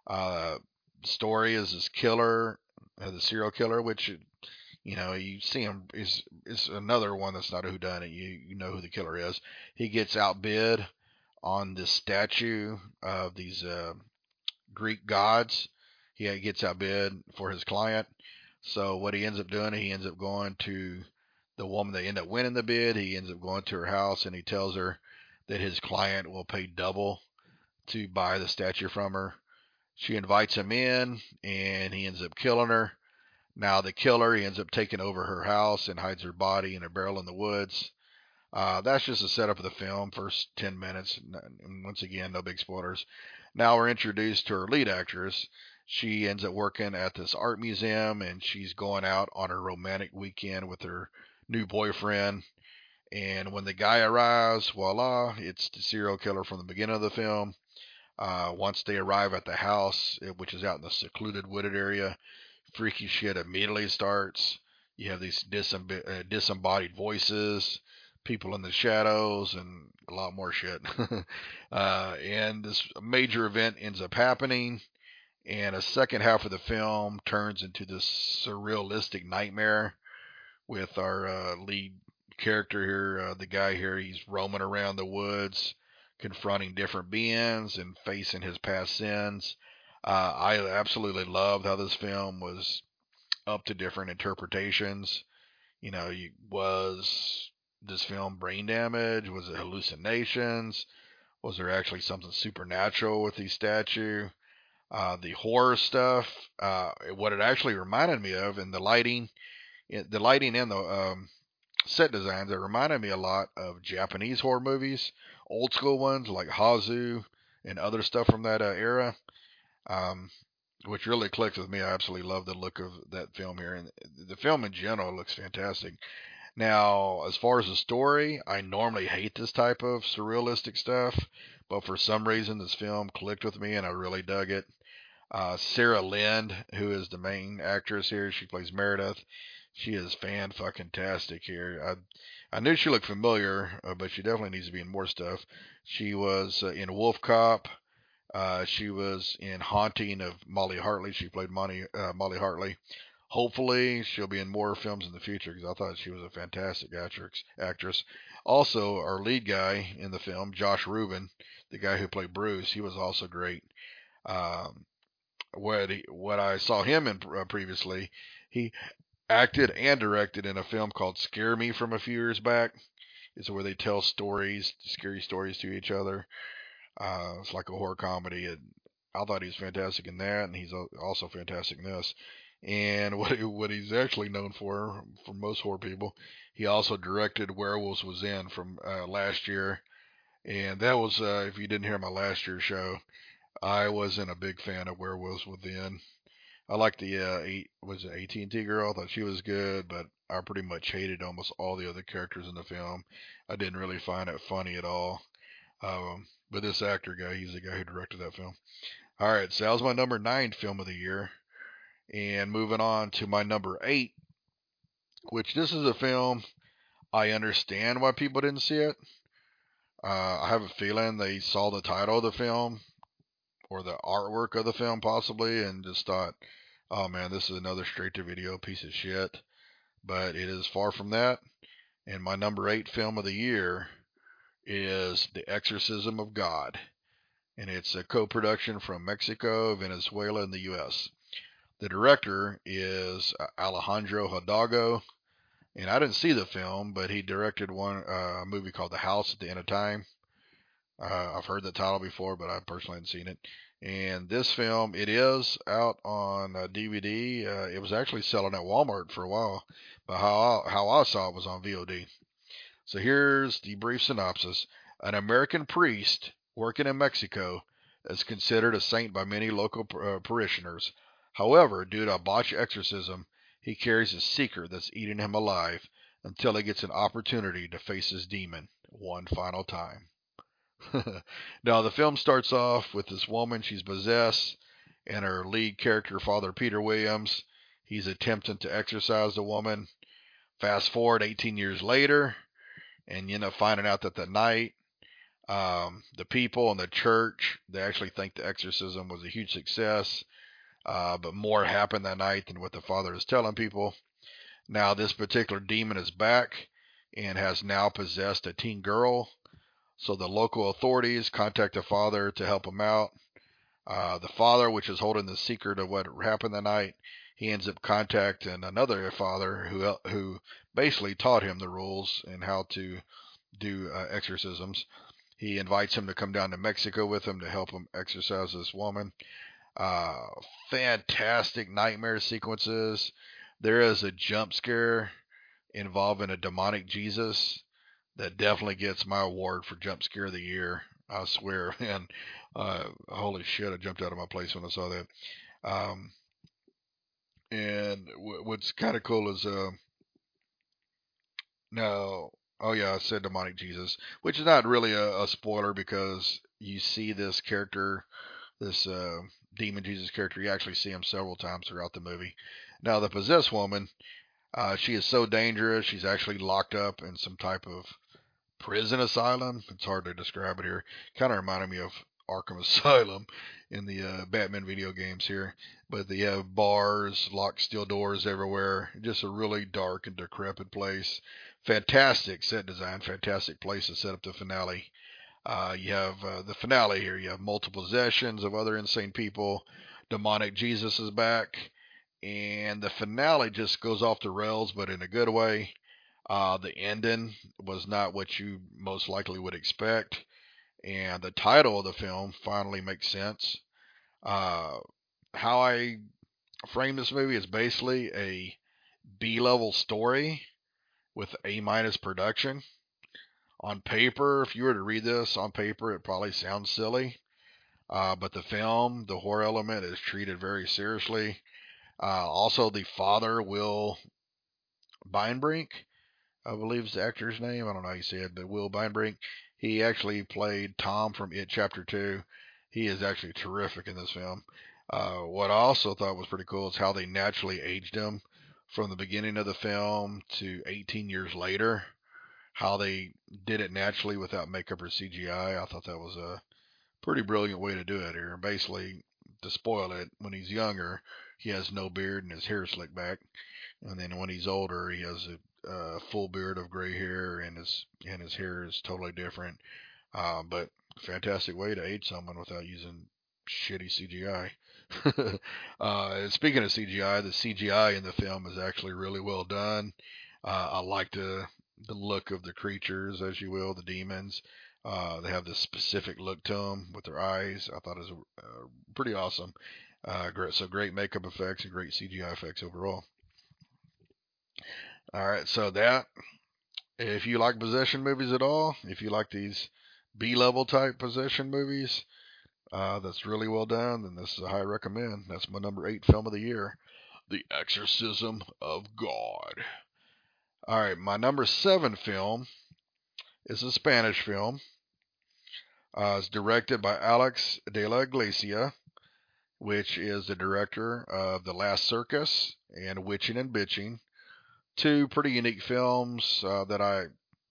Uh, story is this killer, uh, the serial killer, which You know, you see him is is another one that's not a whodunit. You you know who the killer is. He gets outbid on this statue of these uh, Greek gods. He gets outbid for his client. So what he ends up doing, he ends up going to the woman that ended up winning the bid. He ends up going to her house and he tells her that his client will pay double to buy the statue from her. She invites him in and he ends up killing her. Now the killer, he ends up taking over her house and hides her body in a barrel in the woods. Uh, that's just a setup of the film, first 10 minutes. Once again, no big spoilers. Now we're introduced to her lead actress. She ends up working at this art museum and she's going out on her romantic weekend with her new boyfriend. And when the guy arrives, voila, it's the serial killer from the beginning of the film. Uh, once they arrive at the house, which is out in the secluded wooded area, freaky shit immediately starts. You have these disem- uh, disembodied voices, people in the shadows, and a lot more shit. (laughs) uh, and this major event ends up happening, and a second half of the film turns into this surrealistic nightmare with our uh, lead character here, uh, the guy here. He's roaming around the woods, confronting different beings and facing his past sins. Uh, I absolutely loved how this film was up to different interpretations. You know, was this film brain damage? Was it hallucinations? Was there actually something supernatural with the statue? Uh, the horror stuff, uh, what it actually reminded me of, and the lighting, the lighting and the um, set designs, it reminded me a lot of Japanese horror movies, old school ones like Hausu and other stuff from that uh, era um, which really clicked with me. I absolutely love the look of that film here, and the film in general looks fantastic. Now, as far as the story, I normally hate this type of surrealistic stuff, but for some reason, this film clicked with me, and I really dug it. Uh, Sarah Lind, who is the main actress here, she plays Meredith. She is fan fucking tastic here. I I knew she looked familiar, uh, but she definitely needs to be in more stuff. She was uh, in WolfCop. Uh, she was in Haunting of Molly Hartley. She played Molly, uh, Molly Hartley. Hopefully, she'll be in more films in the future because I thought she was a fantastic actress. Actress. Also, our lead guy in the film, Josh Ruben, the guy who played Bruce, he was also great. Um, what he, what I saw him in uh, previously, he acted and directed in a film called Scare Me from a few years back. It's where they tell stories, scary stories to each other. Uh, it's like a horror comedy, and I thought he was fantastic in that, and he's also fantastic in this. And (laughs) what what he's actually known for, for most horror people, he also directed Werewolves Within from uh, last year, and that was uh, if you didn't hear my last year's show, I wasn't a big fan of Werewolves Within. I liked the uh, eight was it AT and T girl. I thought she was good, but I pretty much hated almost all the other characters in the film. I didn't really find it funny at all. Um, but this actor guy, he's the guy who directed that film. All right, so that was my number nine film of the year. And moving on to my number eight, which this is a film I understand why people didn't see it. Uh, I have a feeling they saw the title of the film or the artwork of the film possibly and just thought, oh man, this is another straight to video piece of shit. But it is far from that. And my number eight film of the year is The Exorcism of God, and it's a co production from Mexico, Venezuela, and the U.S. The director is Alejandro Hidalgo, and I didn't see the film, but he directed one uh, movie called The House at the End of Time. Uh, I've heard the title before, but I personally hadn't seen it. And this film, it is out on DVD. Uh, it was actually selling at Walmart for a while, but how I, how I saw it was on VOD. So here's the brief synopsis. An American priest working in Mexico is considered a saint by many local uh, parishioners. However, due to a botched exorcism, he carries a secret that's eating him alive until he gets an opportunity to face his demon one final time. (laughs) now, the film starts off with this woman, she's possessed, and her lead character, Father Peter Williams, he's attempting to exorcise the woman. Fast forward 18 years later, and you end up finding out that the night um, the people and the church they actually think the exorcism was a huge success uh, but more happened that night than what the father is telling people Now, this particular demon is back and has now possessed a teen girl. So the local authorities contact the father to help him out. Uh, the father, which is holding the secret of what happened that night, he ends up contacting another father who who basically taught him the rules and how to do uh, exorcisms. He invites him to come down to Mexico with him to help him exorcise this woman. Uh, fantastic nightmare sequences. There is a jump scare involving a demonic Jesus that definitely gets my award for jump scare of the year. I swear, (laughs) man. Uh, holy shit! I jumped out of my place when I saw that. Um, and w- what's kind of cool is, uh, now Oh yeah, I said demonic Jesus, which is not really a, a spoiler because you see this character, this uh, demon Jesus character. You actually see him several times throughout the movie. Now the possessed woman, uh, she is so dangerous. She's actually locked up in some type of prison asylum. It's hard to describe it here. Kind of reminded me of Arkham Asylum in the uh, Batman video games here. But they have bars, locked steel doors everywhere. Just a really dark and decrepit place. Fantastic set design, fantastic place to set up the finale. Uh, you have uh, the finale here. You have multiple possessions of other insane people. Demonic Jesus is back. And the finale just goes off the rails, but in a good way. Uh, the ending was not what you most likely would expect and the title of the film finally makes sense. Uh, how I frame this movie is basically a B level story with A minus production. On paper, if you were to read this on paper, it probably sounds silly. Uh, but the film, the horror element, is treated very seriously. Uh, also, the father, Will Beinbrink, I believe is the actor's name. I don't know how you say it, but Will Beinbrink. He actually played Tom from It Chapter 2. He is actually terrific in this film. Uh, what I also thought was pretty cool is how they naturally aged him from the beginning of the film to 18 years later. How they did it naturally without makeup or CGI. I thought that was a pretty brilliant way to do it here. Basically, to spoil it, when he's younger, he has no beard and his hair slicked back. And then when he's older, he has a uh, full beard of gray hair, and his and his hair is totally different. Uh, but fantastic way to age someone without using shitty CGI. (laughs) uh, speaking of CGI, the CGI in the film is actually really well done. Uh, I like the the look of the creatures, as you will, the demons. Uh, they have this specific look to them with their eyes. I thought it was uh, pretty awesome. Uh, great, so great makeup effects and great CGI effects overall. All right, so that if you like possession movies at all, if you like these B level type possession movies, uh, that's really well done, then this is a high recommend. That's my number eight film of the year, The Exorcism of God. All right, my number seven film is a Spanish film. Uh, it's directed by Alex de la Iglesia, which is the director of The Last Circus and Witching and Bitching two pretty unique films uh, that I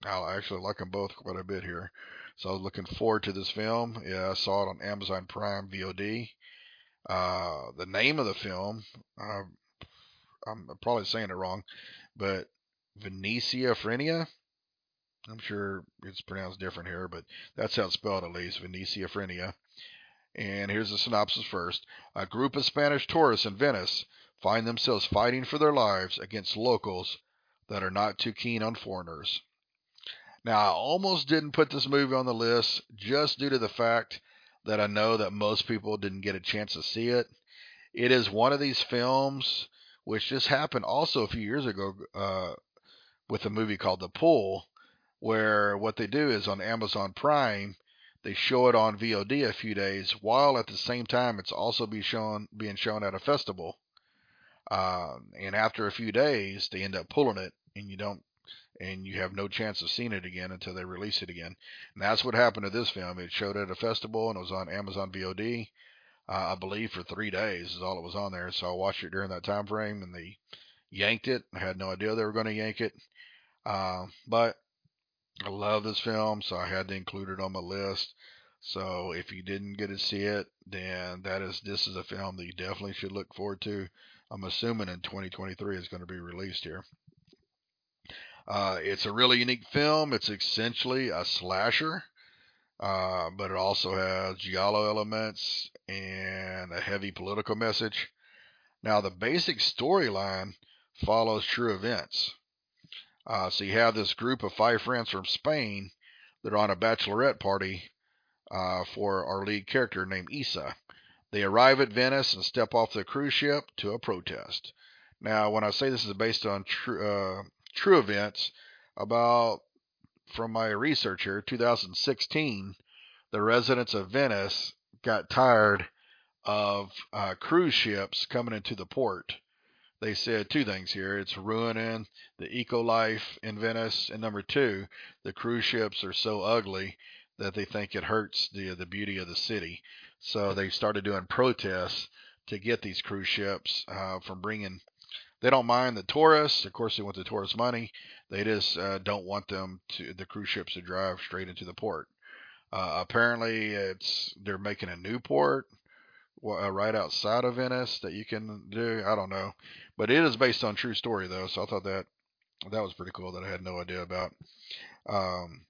I actually like them both quite a bit here. So I was looking forward to this film. Yeah, I saw it on Amazon Prime VOD. Uh, the name of the film, uh, I'm probably saying it wrong, but Veneciafrenia. I'm sure it's pronounced different here, but that's how it's spelled at least, Veneciafrenia. And here's the synopsis first. A group of Spanish tourists in Venice find themselves fighting for their lives against locals that are not too keen on foreigners. Now, I almost didn't put this movie on the list just due to the fact that I know that most people didn't get a chance to see it. It is one of these films which just happened also a few years ago uh, with a movie called The Pool, where what they do is on Amazon Prime, they show it on VOD a few days, while at the same time it's also be shown being shown at a festival. Uh, and after a few days, they end up pulling it, and you don't, and you have no chance of seeing it again until they release it again. And that's what happened to this film. It showed at a festival, and it was on Amazon VOD, uh, I believe, for three days is all it was on there. So I watched it during that time frame, and they yanked it. I had no idea they were going to yank it, uh, but I love this film, so I had to include it on my list. So if you didn't get to see it, then that is this is a film that you definitely should look forward to. I'm assuming in 2023 is going to be released here. Uh, it's a really unique film. It's essentially a slasher, uh, but it also has giallo elements and a heavy political message. Now, the basic storyline follows true events. Uh, so you have this group of five friends from Spain that are on a bachelorette party uh, for our lead character named Isa. They arrive at Venice and step off the cruise ship to a protest. Now, when I say this is based on true uh, true events, about from my research here, 2016, the residents of Venice got tired of uh, cruise ships coming into the port. They said two things here. It's ruining the eco life in Venice, and number two, the cruise ships are so ugly that they think it hurts the the beauty of the city. So they started doing protests to get these cruise ships uh, from bringing. They don't mind the tourists. Of course, they want the tourist money. They just uh, don't want them to the cruise ships to drive straight into the port. Uh, apparently, it's they're making a new port uh, right outside of Venice that you can do. I don't know, but it is based on true story though, so I thought that that was pretty cool that I had no idea about. Um,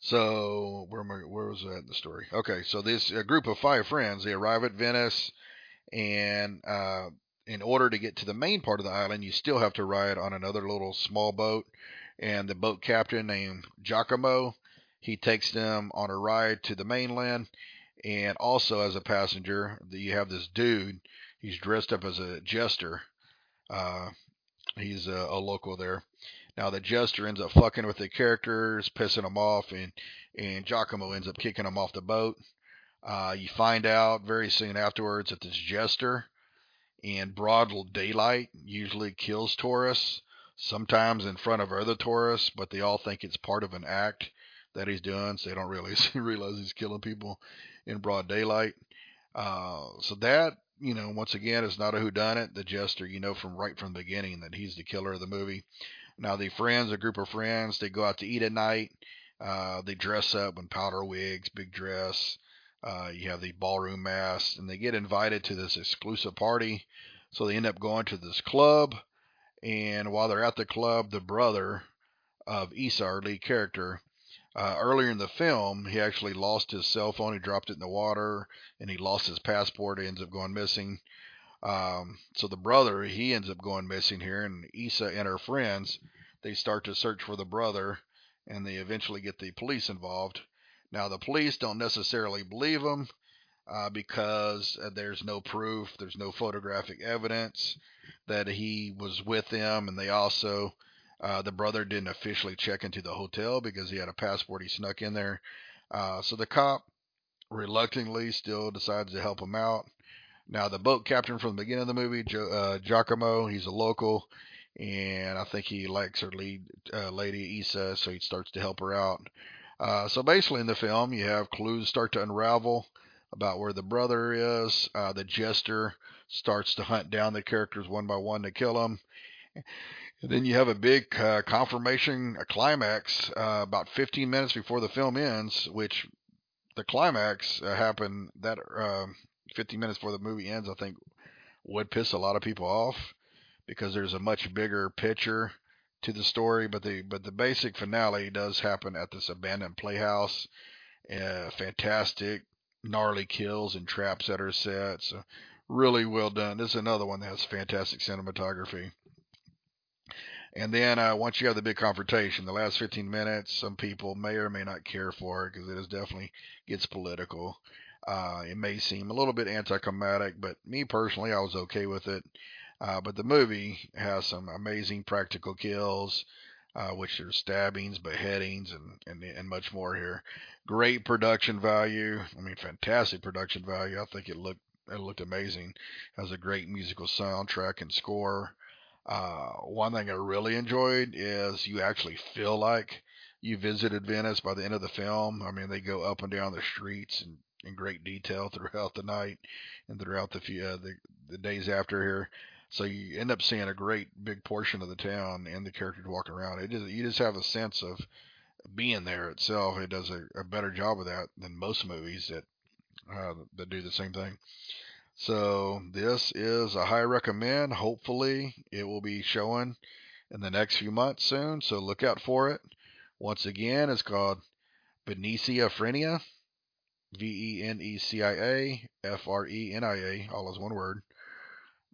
so where am I, where was that in the story? Okay, so this a group of five friends they arrive at Venice, and uh, in order to get to the main part of the island, you still have to ride on another little small boat, and the boat captain named Giacomo he takes them on a ride to the mainland, and also as a passenger, you have this dude. He's dressed up as a jester. Uh, he's a, a local there now the jester ends up fucking with the characters, pissing them off, and and Giacomo ends up kicking them off the boat. Uh, you find out very soon afterwards that this jester, in broad daylight, usually kills tourists. Sometimes in front of other tourists, but they all think it's part of an act that he's doing, so they don't really (laughs) realize he's killing people in broad daylight. Uh, so that you know, once again, is not a whodunit. The jester, you know, from right from the beginning that he's the killer of the movie. Now, the friends, a group of friends, they go out to eat at night. Uh, they dress up in powder wigs, big dress. Uh, you have the ballroom masks, and they get invited to this exclusive party. So they end up going to this club. And while they're at the club, the brother of Isa, our lead character, uh, earlier in the film, he actually lost his cell phone. He dropped it in the water, and he lost his passport. He ends up going missing. Um, so the brother, he ends up going missing here, and Isa and her friends, they start to search for the brother, and they eventually get the police involved. Now the police don't necessarily believe him uh, because uh, there's no proof, there's no photographic evidence that he was with them, and they also, uh, the brother didn't officially check into the hotel because he had a passport he snuck in there. Uh, so the cop reluctantly still decides to help him out. Now, the boat captain from the beginning of the movie, uh, Giacomo, he's a local, and I think he likes her lead uh, lady, Isa, so he starts to help her out. Uh, so basically, in the film, you have clues start to unravel about where the brother is. Uh, the jester starts to hunt down the characters one by one to kill them. And then you have a big uh, confirmation, a climax, uh, about 15 minutes before the film ends, which the climax uh, happened that uh, 50 minutes before the movie ends, I think would piss a lot of people off because there's a much bigger picture to the story. But the but the basic finale does happen at this abandoned playhouse. Uh, fantastic, gnarly kills and traps that are set. So really well done. This is another one that has fantastic cinematography. And then uh, once you have the big confrontation, the last 15 minutes, some people may or may not care for it because it is definitely gets political. Uh, it may seem a little bit anticlimactic, but me personally, I was okay with it. Uh, but the movie has some amazing practical kills, uh, which are stabbings, beheadings, and, and and much more here. Great production value. I mean, fantastic production value. I think it looked it looked amazing. Has a great musical soundtrack and score. Uh, one thing I really enjoyed is you actually feel like you visited Venice by the end of the film. I mean, they go up and down the streets and in great detail throughout the night and throughout the few, uh, the, the days after here. So you end up seeing a great big portion of the town and the characters walking around. It is you just have a sense of being there itself. It does a, a better job of that than most movies that uh, that do the same thing. So this is a high recommend. Hopefully it will be showing in the next few months soon, so look out for it. Once again, it's called Veneciafrenia. V E N E C I A F R E N I A, all as one word.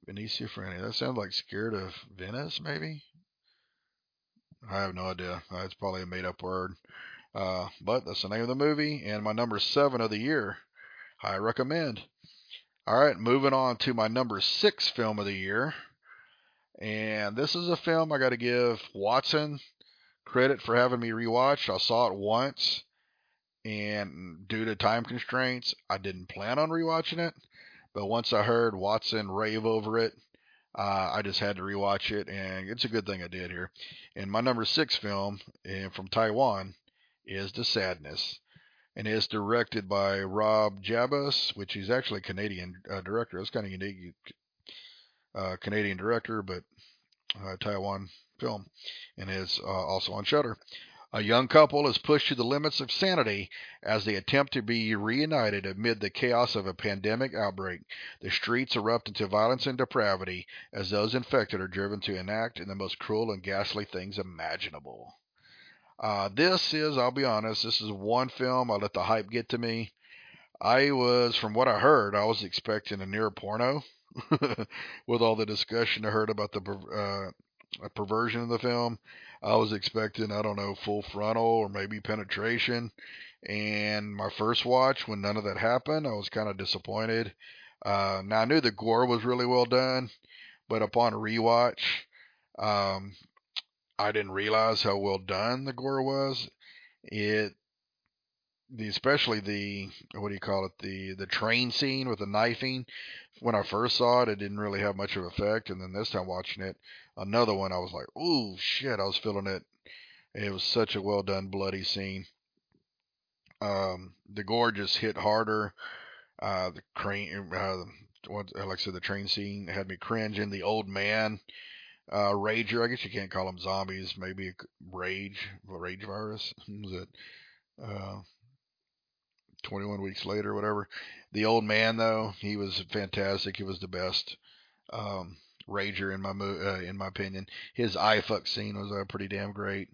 Veneciafrenia. That sounds like Scared of Venice, maybe? I have no idea. It's probably a made up word. Uh, but that's the name of the movie, and my number seven of the year. I recommend. All right, moving on to my number six film of the year. And this is a film I got to give Watson credit for having me rewatch. I saw it once, and due to time constraints, I didn't plan on rewatching it. But once I heard Watson rave over it, uh, I just had to rewatch it, and it's a good thing I did here. And my number six film and from Taiwan is The Sadness and it's directed by Rob Jabbaz, which is actually a Canadian uh, director. It's kind of unique, uh, Canadian director, but uh, Taiwan film, and is uh, also on Shudder. A young couple is pushed to the limits of sanity as they attempt to be reunited amid the chaos of a pandemic outbreak. The streets erupt into violence and depravity as those infected are driven to enact in the most cruel and ghastly things imaginable. Uh, this is, I'll be honest, this is one film I let the hype get to me. I was, from what I heard, I was expecting a near porno (laughs) with all the discussion I heard about the uh, perversion of the film. I was expecting, I don't know, full frontal or maybe penetration. And my first watch, when none of that happened, I was kind of disappointed. Uh, now I knew the gore was really well done, but upon rewatch, um, I didn't realize how well done the gore was. It, the especially the what do you call it the the train scene with the knifing. When I first saw it, it didn't really have much of effect, and then this time watching it, another one, I was like, "Ooh, shit!" I was feeling it. It was such a well done bloody scene. Um, the gore just hit harder. Uh, the crane, uh, what, like I said, the train scene had me cringing. The old man uh, rager. I guess you can't call them zombies. Maybe a rage, rage virus. (laughs) Was it uh, 21 weeks later, whatever? The old man, though, he was fantastic. He was the best um, rager in my uh, in my opinion. His eye fuck scene was uh, pretty damn great.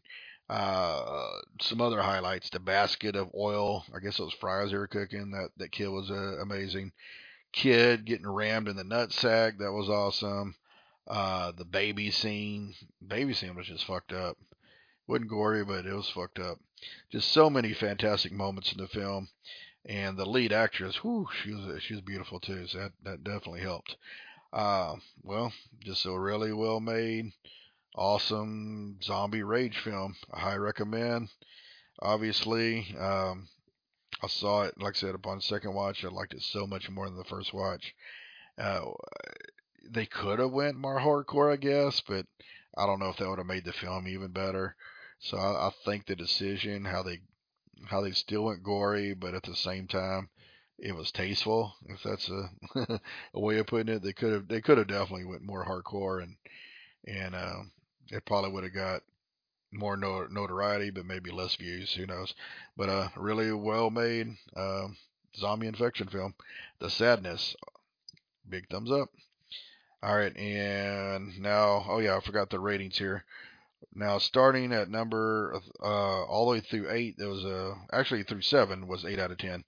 Uh, some other highlights: the basket of oil. I guess it was fries they were cooking. That that kid was uh, amazing. Kid getting rammed in the nutsack. That was awesome. Uh, the baby scene, baby scene was just fucked up. Wasn't gory, but it was fucked up. Just so many fantastic moments in the film, and the lead actress, whoo, she was she was beautiful too. So that that definitely helped. Uh, well, just a really well made, awesome zombie rage film. I highly recommend. Obviously, um, I saw it, like I said, upon second watch. I liked it so much more than the first watch. Uh, they could have went more hardcore, I guess, but I don't know if that would have made the film even better. So I, I think the decision, how they how they still went gory, but at the same time it was tasteful. If that's a, (laughs) a way of putting it, they could have they could have definitely went more hardcore and and uh, it probably would have got more notoriety, but maybe less views. Who knows? But a uh, really well made uh, zombie infection film. The Sadness. Big thumbs up. All right, and now, oh yeah, I forgot the ratings here. Now, starting at number uh, all the way through eight, there was a actually through seven was eight out of ten.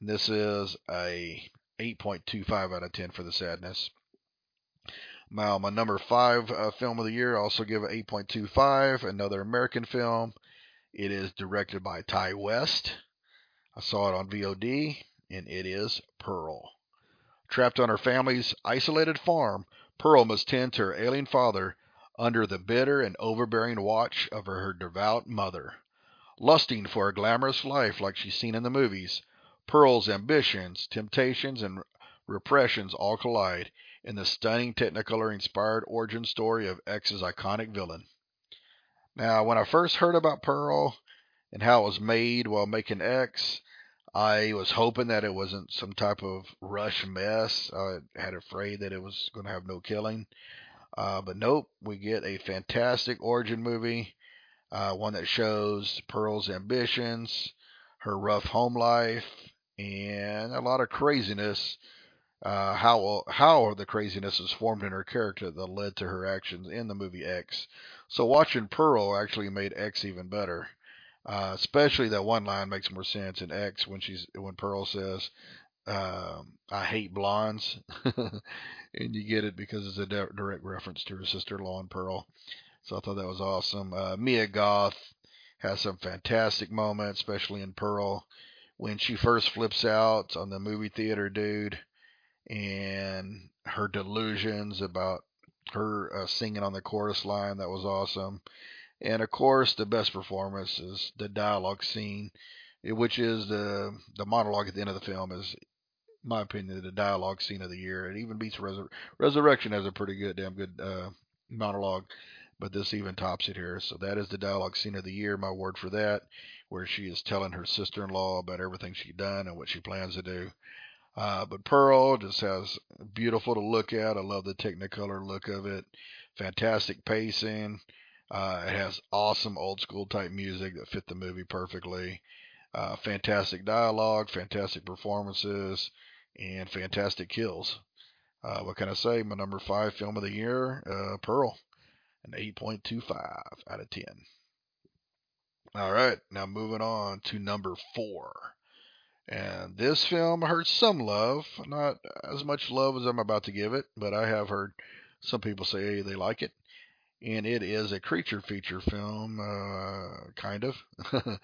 And this is a 8.25 out of 10 for the sadness. Now, my number five uh, film of the year, I also give it 8.25. Another American film. It is directed by Ti West. I saw it on VOD, and it is Pearl. Trapped on her family's isolated farm, Pearl must tend to her ailing father under the bitter and overbearing watch of her devout mother. Lusting for a glamorous life like she's seen in the movies, Pearl's ambitions, temptations, and repressions all collide in the stunning Technicolor inspired origin story of X's iconic villain. Now, when I first heard about Pearl and how it was made while making X, I was hoping that it wasn't some type of rush mess. I had afraid that it was going to have no killing. Uh, but nope, we get a fantastic origin movie, uh, one that shows Pearl's ambitions, her rough home life, and a lot of craziness uh, how how the craziness is formed in her character that led to her actions in the movie X. So watching Pearl actually made X even better. Uh, especially that one line makes more sense in X when she's when Pearl says, um, "I hate blondes," (laughs) and you get it because it's a direct reference to her sister-in-law in Pearl. So I thought that was awesome. Uh, Mia Goth has some fantastic moments, especially in Pearl when she first flips out on the movie theater dude and her delusions about her uh, singing on the chorus line. That was awesome. And of course, the best performance is the dialogue scene, which is the the monologue at the end of the film. Is, my opinion, the dialogue scene of the year. It even beats Resur- Resurrection has a pretty good, damn good uh, monologue, but this even tops it here. So that is the dialogue scene of the year. My word for that, where she is telling her sister-in-law about everything she's done and what she plans to do. Uh, but Pearl just has beautiful to look at. I love the Technicolor look of it. Fantastic pacing. Uh, it has awesome old school type music that fit the movie perfectly. Uh, fantastic dialogue, fantastic performances, and fantastic kills. Uh, what can I say? My number five film of the year, uh, Pearl, an 8.25 out of 10. All right, now moving on to number four. And this film heard some love, not as much love as I'm about to give it, but I have heard some people say they like it. And it is a creature feature film, uh, kind of. (laughs)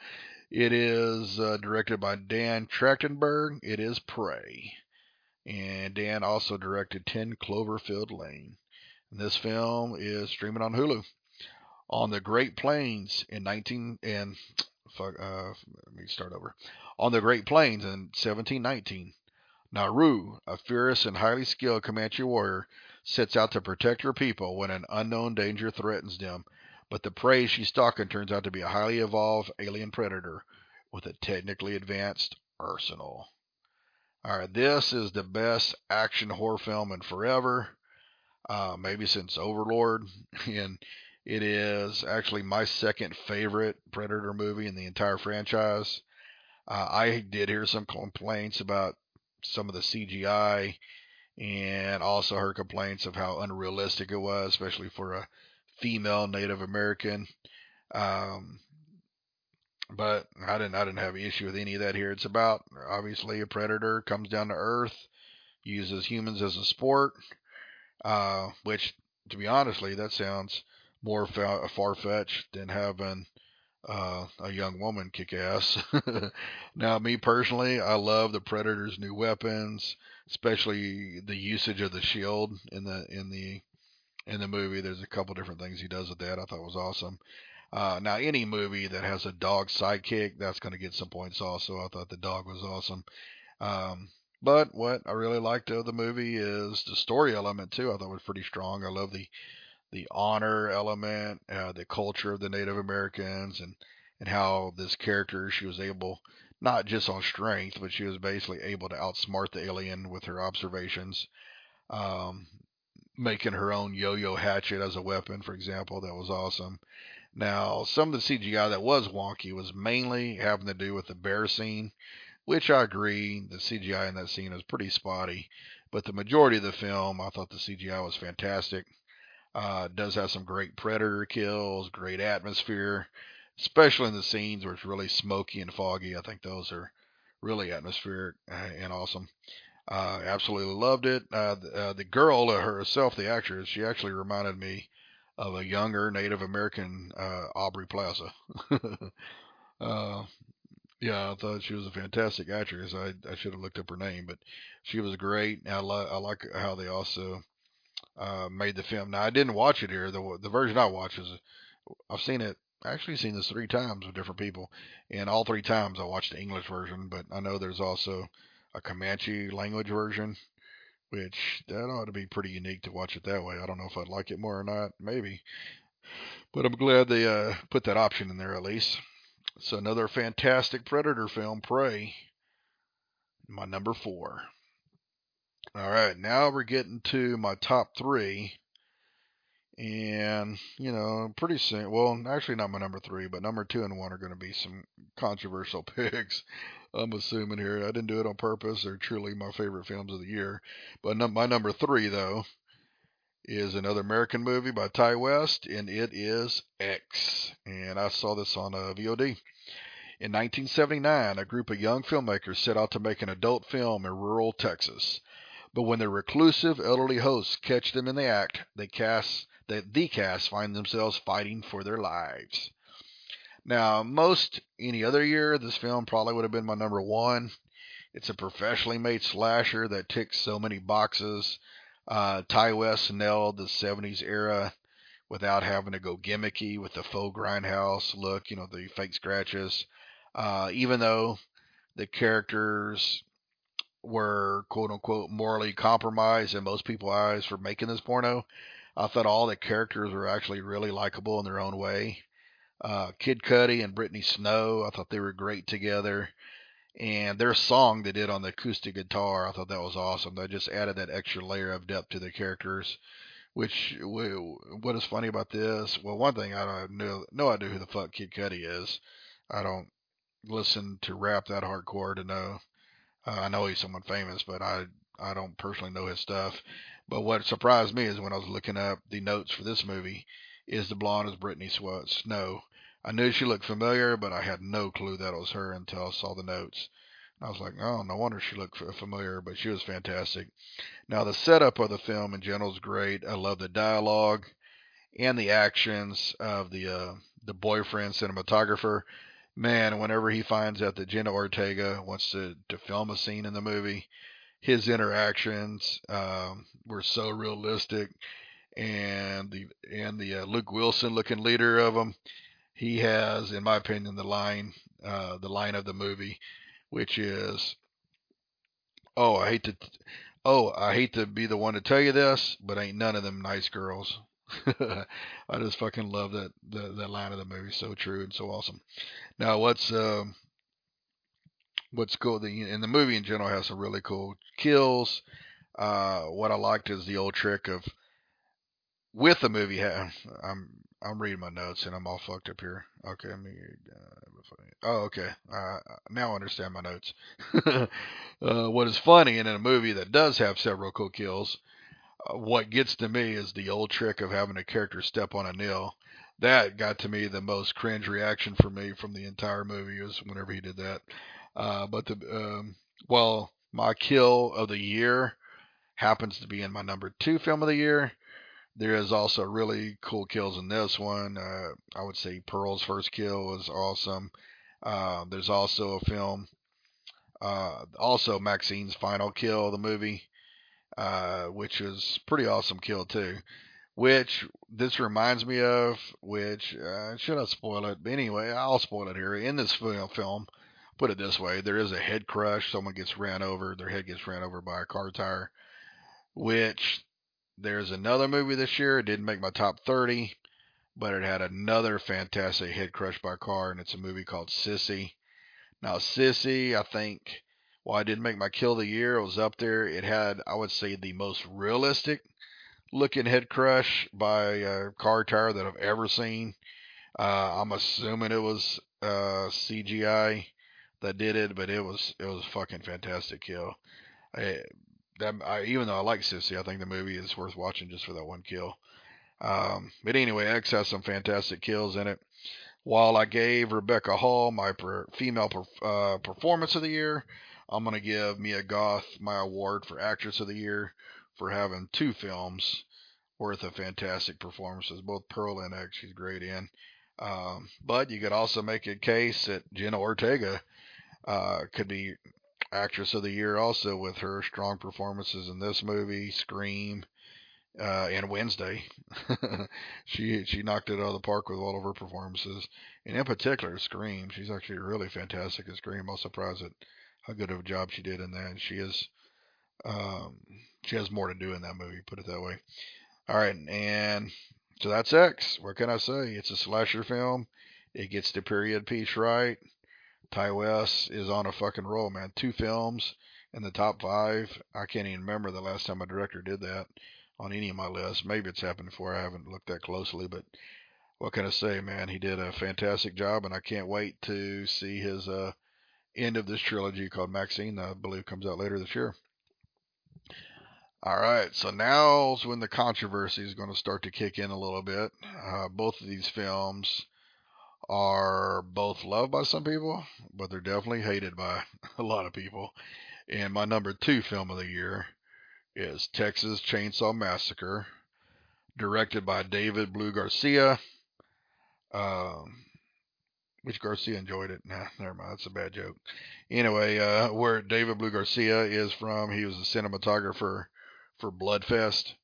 it is uh, directed by Dan Trachtenberg. It is Prey. And Dan also directed 10 Cloverfield Lane. And this film is streaming on Hulu. On the Great Plains in 19 and (tsk) fuck, uh, let me start over on the Great Plains in 1719. Naru, a fierce and highly skilled Comanche warrior, sets out to protect her people when an unknown danger threatens them, but the prey she's stalking turns out to be a highly evolved alien predator with a technically advanced arsenal. Alright, this is the best action horror film in forever, uh, maybe since Overlord, (laughs) and it is actually my second favorite Predator movie in the entire franchise. Uh, I did hear some complaints about some of the CGI and also heard complaints of how unrealistic it was, especially for a female Native American. Um, but I didn't I didn't have an issue with any of that here. It's about obviously a predator comes down to Earth, uses humans as a sport, uh, which to be honestly that sounds more far fetched than having uh, a young woman kick ass. (laughs) now, me personally, I love the Predator's new weapons, especially the usage of the shield in the in the in the movie. There's a couple different things he does with that. I thought was awesome. Uh, now, any movie that has a dog sidekick, that's going to get some points also. I thought the dog was awesome. Um, but what I really liked of the movie is the story element too. I thought was pretty strong. I love the the honor element, uh, the culture of the Native Americans, and and how this character she was able not just on strength, but she was basically able to outsmart the alien with her observations, um, making her own yo-yo hatchet as a weapon, for example. That was awesome. Now, some of the CGI that was wonky was mainly having to do with the bear scene, which I agree, the CGI in that scene is pretty spotty. But the majority of the film, I thought the CGI was fantastic. Uh, does have some great predator kills, great atmosphere, especially in the scenes where it's really smoky and foggy. I think those are really atmospheric uh, and awesome. Uh, absolutely loved it. Uh, the, uh, the girl herself, the actress, she actually reminded me of a younger Native American uh, Aubrey Plaza. (laughs) uh, yeah, I thought she was a fantastic actress. I I should have looked up her name, but she was great. I, li- I like how they also uh, made the film. Now I didn't watch it here. The the version I watched is I've seen it. Actually, seen this three times with different people, and all three times I watched the English version. But I know there's also a Comanche language version, which that ought to be pretty unique to watch it that way. I don't know if I'd like it more or not. Maybe, but I'm glad they uh, put that option in there at least. So another fantastic Predator film, Prey. My number four. All right, now we're getting to my top three. And, you know, pretty soon, well, actually not my number three, but number two and one are going to be some controversial (laughs) picks. I'm assuming here. I didn't do it on purpose. They're truly my favorite films of the year. But my number three, though, is another American movie by Ti West, and it is X. And I saw this on uh, VOD. In 1979, a group of young filmmakers set out to make an adult film in rural Texas. But when their reclusive elderly hosts catch them in the act, they cast that the cast find themselves fighting for their lives. Now, most any other year, this film probably would have been my number one. It's a professionally made slasher that ticks so many boxes. Uh, Ti West nailed the 70s era without having to go gimmicky with the faux grindhouse look, you know, the fake scratches. Uh, even though the characters were quote unquote morally compromised in most people's eyes for making this porno, I thought all the characters were actually really likable in their own way. Uh, Kid Cudi and Brittany Snow, I thought they were great together. And their song they did on the acoustic guitar, I thought that was awesome. They just added that extra layer of depth to the characters. Which, what is funny about this? Well, one thing I don't know, no idea who the fuck Kid Cudi is. I don't listen to rap that hardcore to know. Uh, I know he's someone famous, but I I don't personally know his stuff. But what surprised me is when I was looking up the notes for this movie, is the blonde as Brittany Snow. I knew she looked familiar, but I had no clue that it was her until I saw the notes. I was like, oh, no wonder she looked familiar, but she was fantastic. Now, the setup of the film in general is great. I love the dialogue and the actions of the uh, the boyfriend cinematographer. Man, whenever he finds out that Jenna Ortega wants to, to film a scene in the movie, his interactions um, were so realistic, and the and the uh, Luke Wilson looking leader of them, he has, in my opinion, the line uh, the line of the movie, which is, "Oh, I hate to, oh, I hate to be the one to tell you this, but ain't none of them nice girls." (laughs) I just fucking love that, that that line of the movie. So true and so awesome. Now, what's um, what's cool? The in the movie in general has some really cool kills. Uh, what I liked is the old trick of with the movie. I'm I'm reading my notes and I'm all fucked up here. Okay, let me. Uh, oh, okay. Uh, now I understand my notes. (laughs) uh, what is funny and in a movie that does have several cool kills, uh, what gets to me is the old trick of having a character step on a nail. That got to me the most cringe reaction for me from the entire movie was whenever he did that. Uh, but the um, well, my kill of the year happens to be in my number two film of the year. There is also really cool kills in this one. Uh, I would say Pearl's first kill was awesome. Uh, there's also a film, uh, also Maxine's final kill the movie, uh, which is pretty awesome kill too. Which this reminds me of, which uh, should I spoil it? But anyway, I'll spoil it here. In this film, put it this way there is a head crush someone gets ran over their head gets ran over by a car tire which there's another movie this year. It didn't make my top 30 but it had another fantastic head crush by car and it's a movie called sissy. Now sissy i think while i didn't make my kill of the year it was up there. It had i would say the most realistic looking head crush by a car tire that i've ever seen. Uh, i'm assuming it was uh, cgi that did it, but it was it was a fucking fantastic kill. That I, even though I like Sissy, I think the movie is worth watching just for that one kill. Um, but anyway, X has some fantastic kills in it. While I gave Rebecca Hall my per, female per, uh, performance of the year, I'm going to give Mia Goth my award for actress of the year for having two films worth of fantastic performances. Both Pearl and X, she's great in. Um, but you could also make a case that Jenna Ortega uh, could be actress of the year also with her strong performances in this movie, Scream, uh, and Wednesday. (laughs) she she knocked it out of the park with all of her performances, and in particular Scream. She's actually really fantastic at Scream. I was surprised at how good of a job she did in that. She is um, she has more to do in that movie. Put it that way. All right, and so that's X. What can I say? It's a slasher film. It gets the period piece right. Ti West is on a fucking roll, man. Two films in the top five. I can't even remember the last time a director did that. on any of my lists. Maybe it's happened before. I haven't looked that closely, but what can I say, man? He did a fantastic job, and I can't wait to see his uh, end of this trilogy called Maxine. I believe comes out later this year. All right, so now's when the controversy is going to start to kick in a little bit. Uh, both of these films are both loved by some people, but they're definitely hated by (laughs) a lot of people. And my number two film of the year is Texas Chainsaw Massacre, directed by David Blue Garcia. Um, which Garcia enjoyed it. Nah, never mind. That's a bad joke. Anyway, uh, where David Blue Garcia is from, he was a cinematographer for Bloodfest.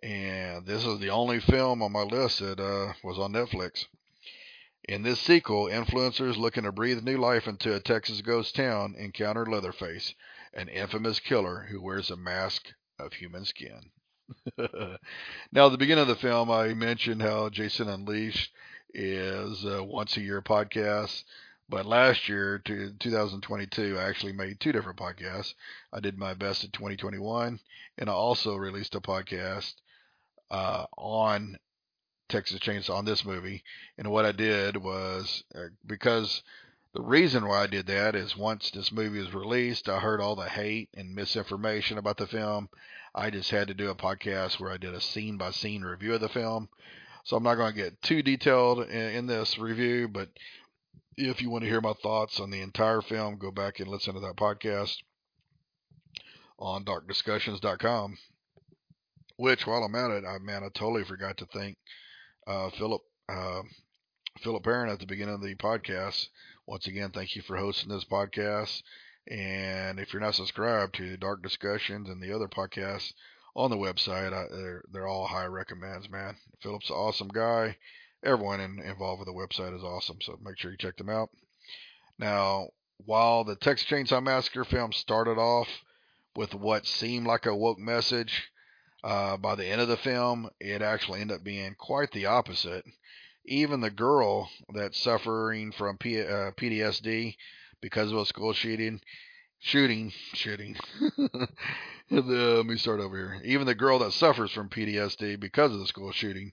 And this is the only film on my list that uh, was on Netflix. In this sequel, influencers looking to breathe new life into a Texas ghost town encounter Leatherface, an infamous killer who wears a mask of human skin. (laughs) now, at the beginning of the film, I mentioned how Jason Unleashed is a once a year podcast. But last year, to 2022, I actually made two different podcasts. I did my best in 2021, and I also released a podcast uh, on Texas Chainsaw on this movie. And what I did was uh, because the reason why I did that is once this movie was released, I heard all the hate and misinformation about the film. I just had to do a podcast where I did a scene by scene review of the film. So I'm not going to get too detailed in, in this review, but if you want to hear my thoughts on the entire film, go back and listen to that podcast on darkdiscussions.com. Which, while I'm at it, I man, I totally forgot to thank uh, Philip uh, Philip Perrin at the beginning of the podcast. Once again, thank you for hosting this podcast. And if you're not subscribed to Dark Discussions and the other podcasts on the website, I, they're they're all high recommends, man. Philip's an awesome guy. Everyone in, involved with the website is awesome, so make sure you check them out. Now, while the Texas Chainsaw Massacre film started off with what seemed like a woke message, uh, by the end of the film, it actually ended up being quite the opposite. Even the girl that's suffering from P- uh, PTSD because of a school shooting, shooting, shooting. the, (laughs) let me start over here. Even the girl that suffers from PTSD because of the school shooting,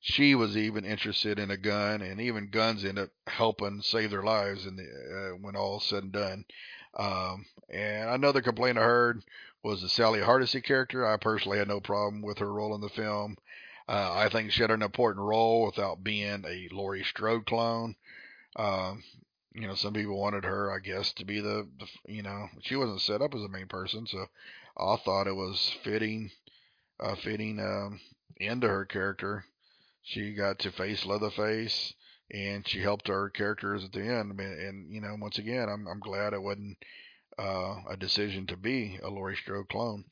she was even interested in a gun, and even guns end up helping save their lives in the, uh, when all said and done. Um, and another complaint I heard was the Sally Hardesty character. I personally had no problem with her role in the film. Uh, I think she had an important role without being a Laurie Strode clone. Um, you know, some people wanted her, I guess, to be the, the, you know, she wasn't set up as a main person, so I thought it was fitting, uh, fitting um, into her character. She got to face Leatherface, and she helped our characters at the end. And you know, once again, I'm I'm glad it wasn't uh, a decision to be a Laurie Strode clone.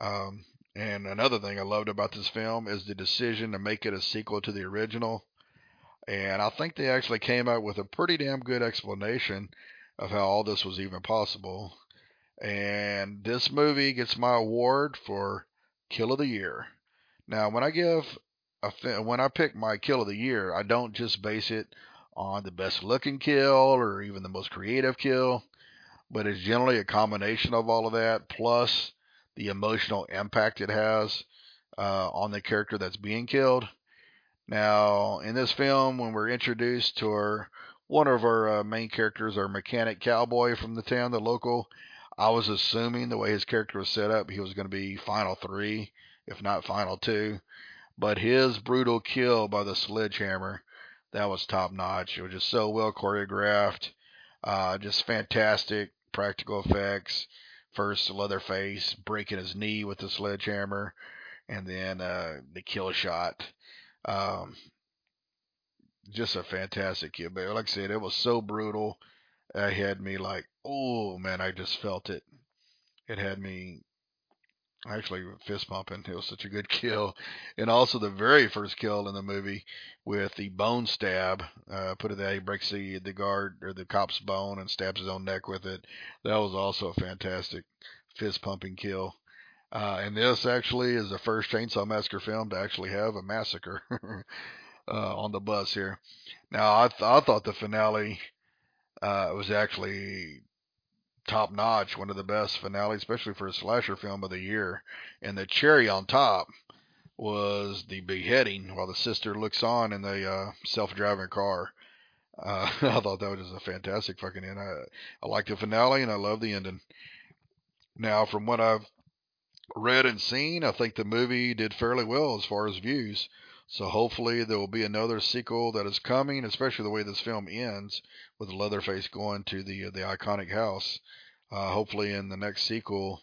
Um, and another thing I loved about this film is the decision to make it a sequel to the original. And I think they actually came out with a pretty damn good explanation of how all this was even possible. And this movie gets my award for Kill of the Year. Now, when I give a when I pick my Kill of the Year, I don't just base it on the best looking kill or even the most creative kill but it's generally a combination of all of that plus the emotional impact it has uh, on the character that's being killed. Now, in this film, when we're introduced to our one of our uh, main characters, our mechanic cowboy from the town, the local, I was assuming the way his character was set up, he was going to be final three, if not final two. But his brutal kill by the sledgehammer, that was top notch. It was just so well choreographed, uh, just fantastic practical effects. First, Leatherface breaking his knee with the sledgehammer, and then uh, the kill shot. Um, just a fantastic kill. But like I said, it was so brutal. It had me like, oh man, I just felt it. It had me actually fist pumping. It was such a good (laughs) kill, and also the very first kill in the movie with the bone stab. Uh, put it that he breaks the the guard or the cop's bone and stabs his own neck with it. That was also a fantastic fist pumping kill. Uh, and this actually is the first Chainsaw Massacre film to actually have a massacre (laughs) uh, on the bus here. Now I th- I thought the finale uh, was actually top notch, one of the best finales, especially for a slasher film of the year. And the cherry on top was the beheading while the sister looks on in the uh, self-driving car. Uh, (laughs) I thought that was a fantastic fucking end. I, I like the finale and I love the ending. Now, from what I've read and seen, I think the movie did fairly well as far as views. So hopefully there will be another sequel that is coming, especially the way this film ends with Leatherface going to the the iconic house. Uh, hopefully in the next sequel,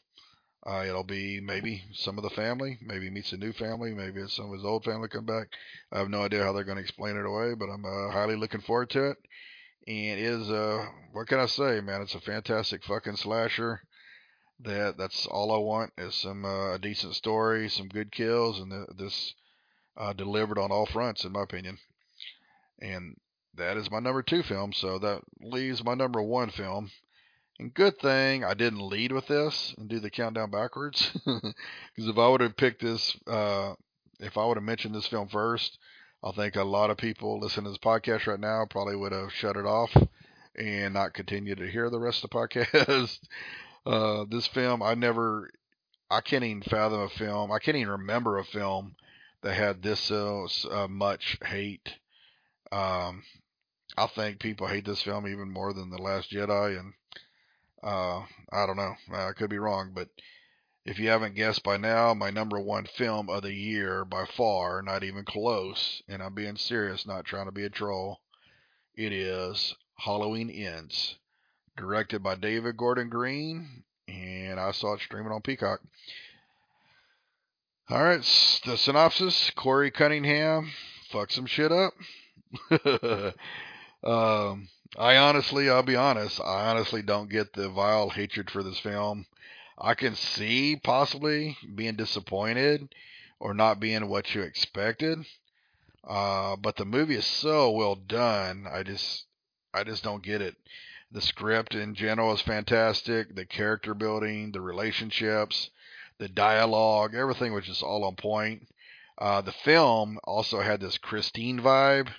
uh, it'll be maybe some of the family, maybe meets a new family, maybe some of his old family come back. I have no idea how they're going to explain it away, but I'm uh, highly looking forward to it. And it is uh, what can I say, man? It's a fantastic fucking slasher. That that's all I want is some uh, a decent story, some good kills, and th- this uh, delivered on all fronts, in my opinion. And that is my number two film, so that leaves my number one film. And good thing I didn't lead with this and do the countdown backwards, (laughs) because if I would have picked this, uh, if I would have mentioned this film first, I think a lot of people listening to this podcast right now probably would have shut it off and not continue to hear the rest of the (laughs) podcast. uh, this film, I never, I can't even fathom a film. I can't even remember a film that had this uh, uh, much hate. Um, I think people hate this film even more than The Last Jedi, and uh, I don't know. I could be wrong, but if you haven't guessed by now, my number one film of the year by far, not even close, and I'm being serious, not trying to be a troll, it is Halloween Ends, directed by David Gordon Green, and I saw it streaming on Peacock. All right, the synopsis: Corey Cunningham fucks some shit up. (laughs) um, I honestly, I'll be honest, I honestly don't get the vile hatred for this film. I can see possibly being disappointed or not being what you expected. Uh, but the movie is so well done. I just, I just don't get it. The script in general is fantastic. The character building, the relationships, the dialogue, everything was just all on point. Uh, the film also had this Christine vibe,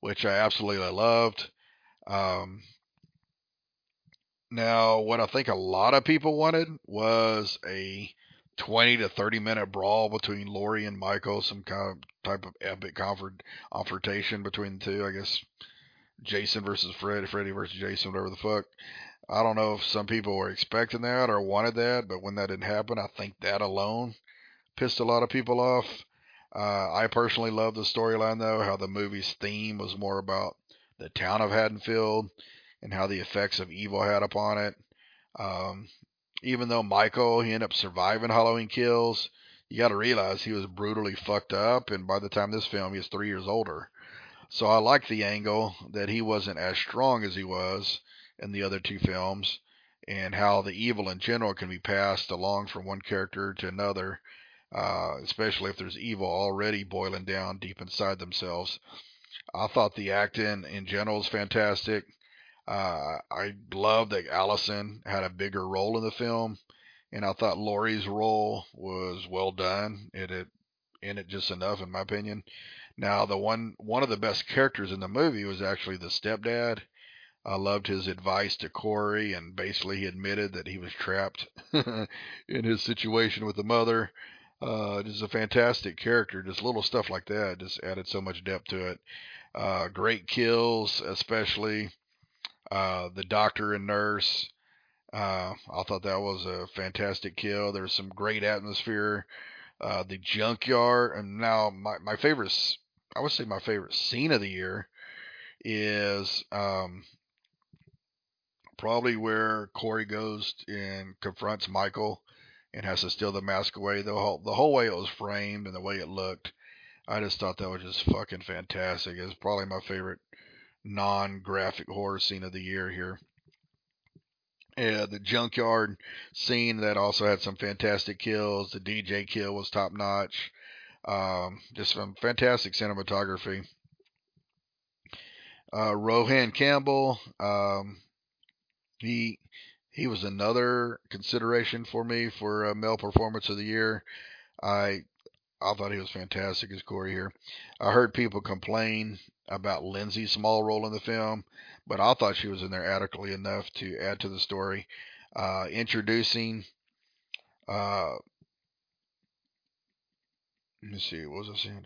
which I absolutely loved. Um, now, what I think a lot of people wanted was a 20 to 30 minute brawl between Laurie and Michael, some kind of type of epic confrontation between the two. I guess Jason versus Freddy, Freddy versus Jason, whatever the fuck. I don't know if some people were expecting that or wanted that, but when that didn't happen, I think that alone pissed a lot of people off. Uh, I personally love the storyline, though, how the movie's theme was more about the town of Haddonfield and how the effects of evil had upon it. Um, even though Michael, he ended up surviving Halloween kills, you got to realize he was brutally fucked up, and by the time this film, he was three years older. So I like the angle that he wasn't as strong as he was, in the other two films, and how the evil in general can be passed along from one character to another, uh, especially if there's evil already boiling down deep inside themselves. I thought the acting in general was fantastic. Uh, I love that Allison had a bigger role in the film, and I thought Laurie's role was well done. It, it in it just enough, in my opinion. Now, the one one of the best characters in the movie was actually the stepdad. I loved his advice to Corey, and basically he admitted that he was trapped (laughs) in his situation with the mother. Uh, just a fantastic character. Just little stuff like that just added so much depth to it. Uh, great kills, especially uh, the doctor and nurse. Uh, I thought that was a fantastic kill. There's some great atmosphere. Uh, the junkyard, and now my my favorite, I would say my favorite scene of the year is um, probably where Corey goes and confronts Michael and has to steal the mask away. The whole the whole way it was framed and the way it looked, I just thought that was just fucking fantastic. It's probably my favorite non-graphic horror scene of the year here. Yeah, the junkyard scene that also had some fantastic kills. The DJ kill was top notch. Um, just some fantastic cinematography. Uh, Rohan Campbell, um, he he was another consideration for me for uh, male performance of the year. I I thought he was fantastic as Corey here. I heard people complain about Lindsay's small role in the film, but I thought she was in there adequately enough to add to the story. uh, introducing. Uh, let me see. What was I saying?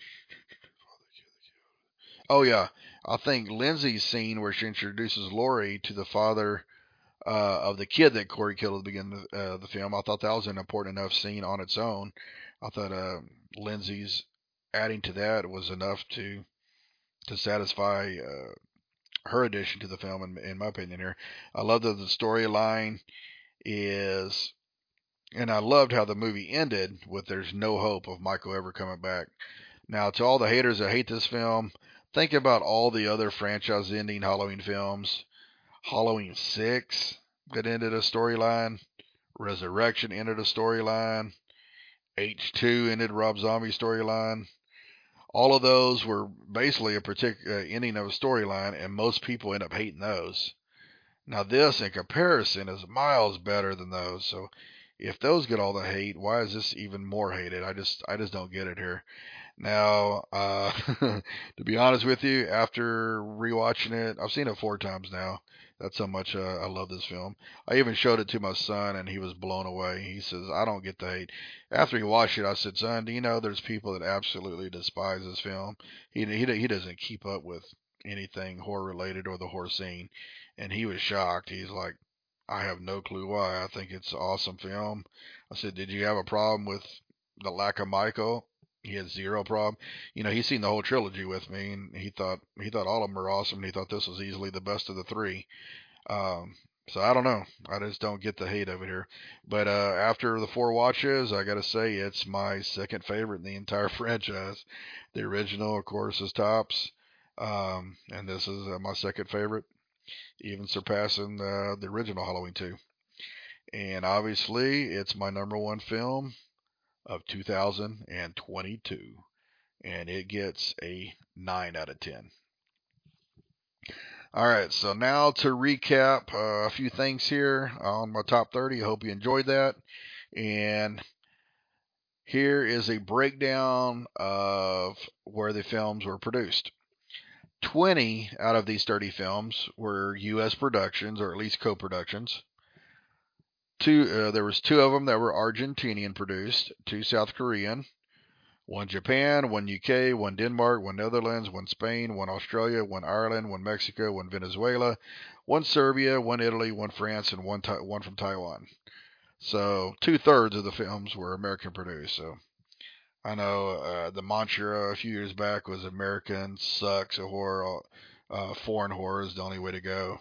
Oh yeah, I think Lindsay's scene where she introduces Laurie to the father uh, of the kid that Corey killed at the beginning of uh, the film. I thought that was an important enough scene on its own. I thought uh, Lindsay's adding to that was enough to to satisfy uh, her addition to the film, in, in my opinion. Here, I love that the storyline is, and I loved how the movie ended with "There's no hope of Michael ever coming back." Now, to all the haters that hate this film, think about all the other franchise-ending Halloween films. Halloween Six that ended a storyline. Resurrection ended a storyline. H2 ended Rob Zombie storyline. All of those were basically a particular uh, ending of a storyline, and most people end up hating those. Now, this, in comparison, is miles better than those. So, if those get all the hate, why is this even more hated? I just, I just don't get it here. Now, uh, (laughs) to be honest with you, after rewatching it, I've seen it four times now. That's how much uh, I love this film. I even showed it to my son, and he was blown away. He says, "I don't get the hate." After he watched it, I said, "Son, do you know there's people that absolutely despise this film? He he he doesn't keep up with anything horror related or the horror scene." And he was shocked. He's like, "I have no clue why. I think it's an awesome film." I said, "Did you have a problem with the lack of Michael?" He had zero problem. You know, he's seen the whole trilogy with me, and he thought he thought all of them were awesome. And he thought this was easily the best of the three. Um, so I don't know. I just don't get the hate of it here. But uh, after the four watches, I got to say it's my second favorite in the entire (laughs) franchise. The original, of course, is tops, um, and this is uh, my second favorite, even surpassing uh, the original Halloween 2. And obviously, it's my number one film of 2022, and it gets a 9 out of 10. All right, so now to recap uh, a few things here on my top 30. I hope you enjoyed that. And here is a breakdown of where the films were produced. 20 out of these 30 films were U.S. productions, or at least co-productions. Two, uh, there was two of them that were Argentinian produced, two South Korean, one Japan, one UK, one Denmark, one Netherlands, one Spain, one Australia, one Ireland, one Mexico, one Venezuela, one Serbia, one Italy, one France, and one one from Taiwan. So two thirds of the films were American produced. So I know uh, the mantra a few years back was American sucks, a horror, uh, foreign horror is the only way to go.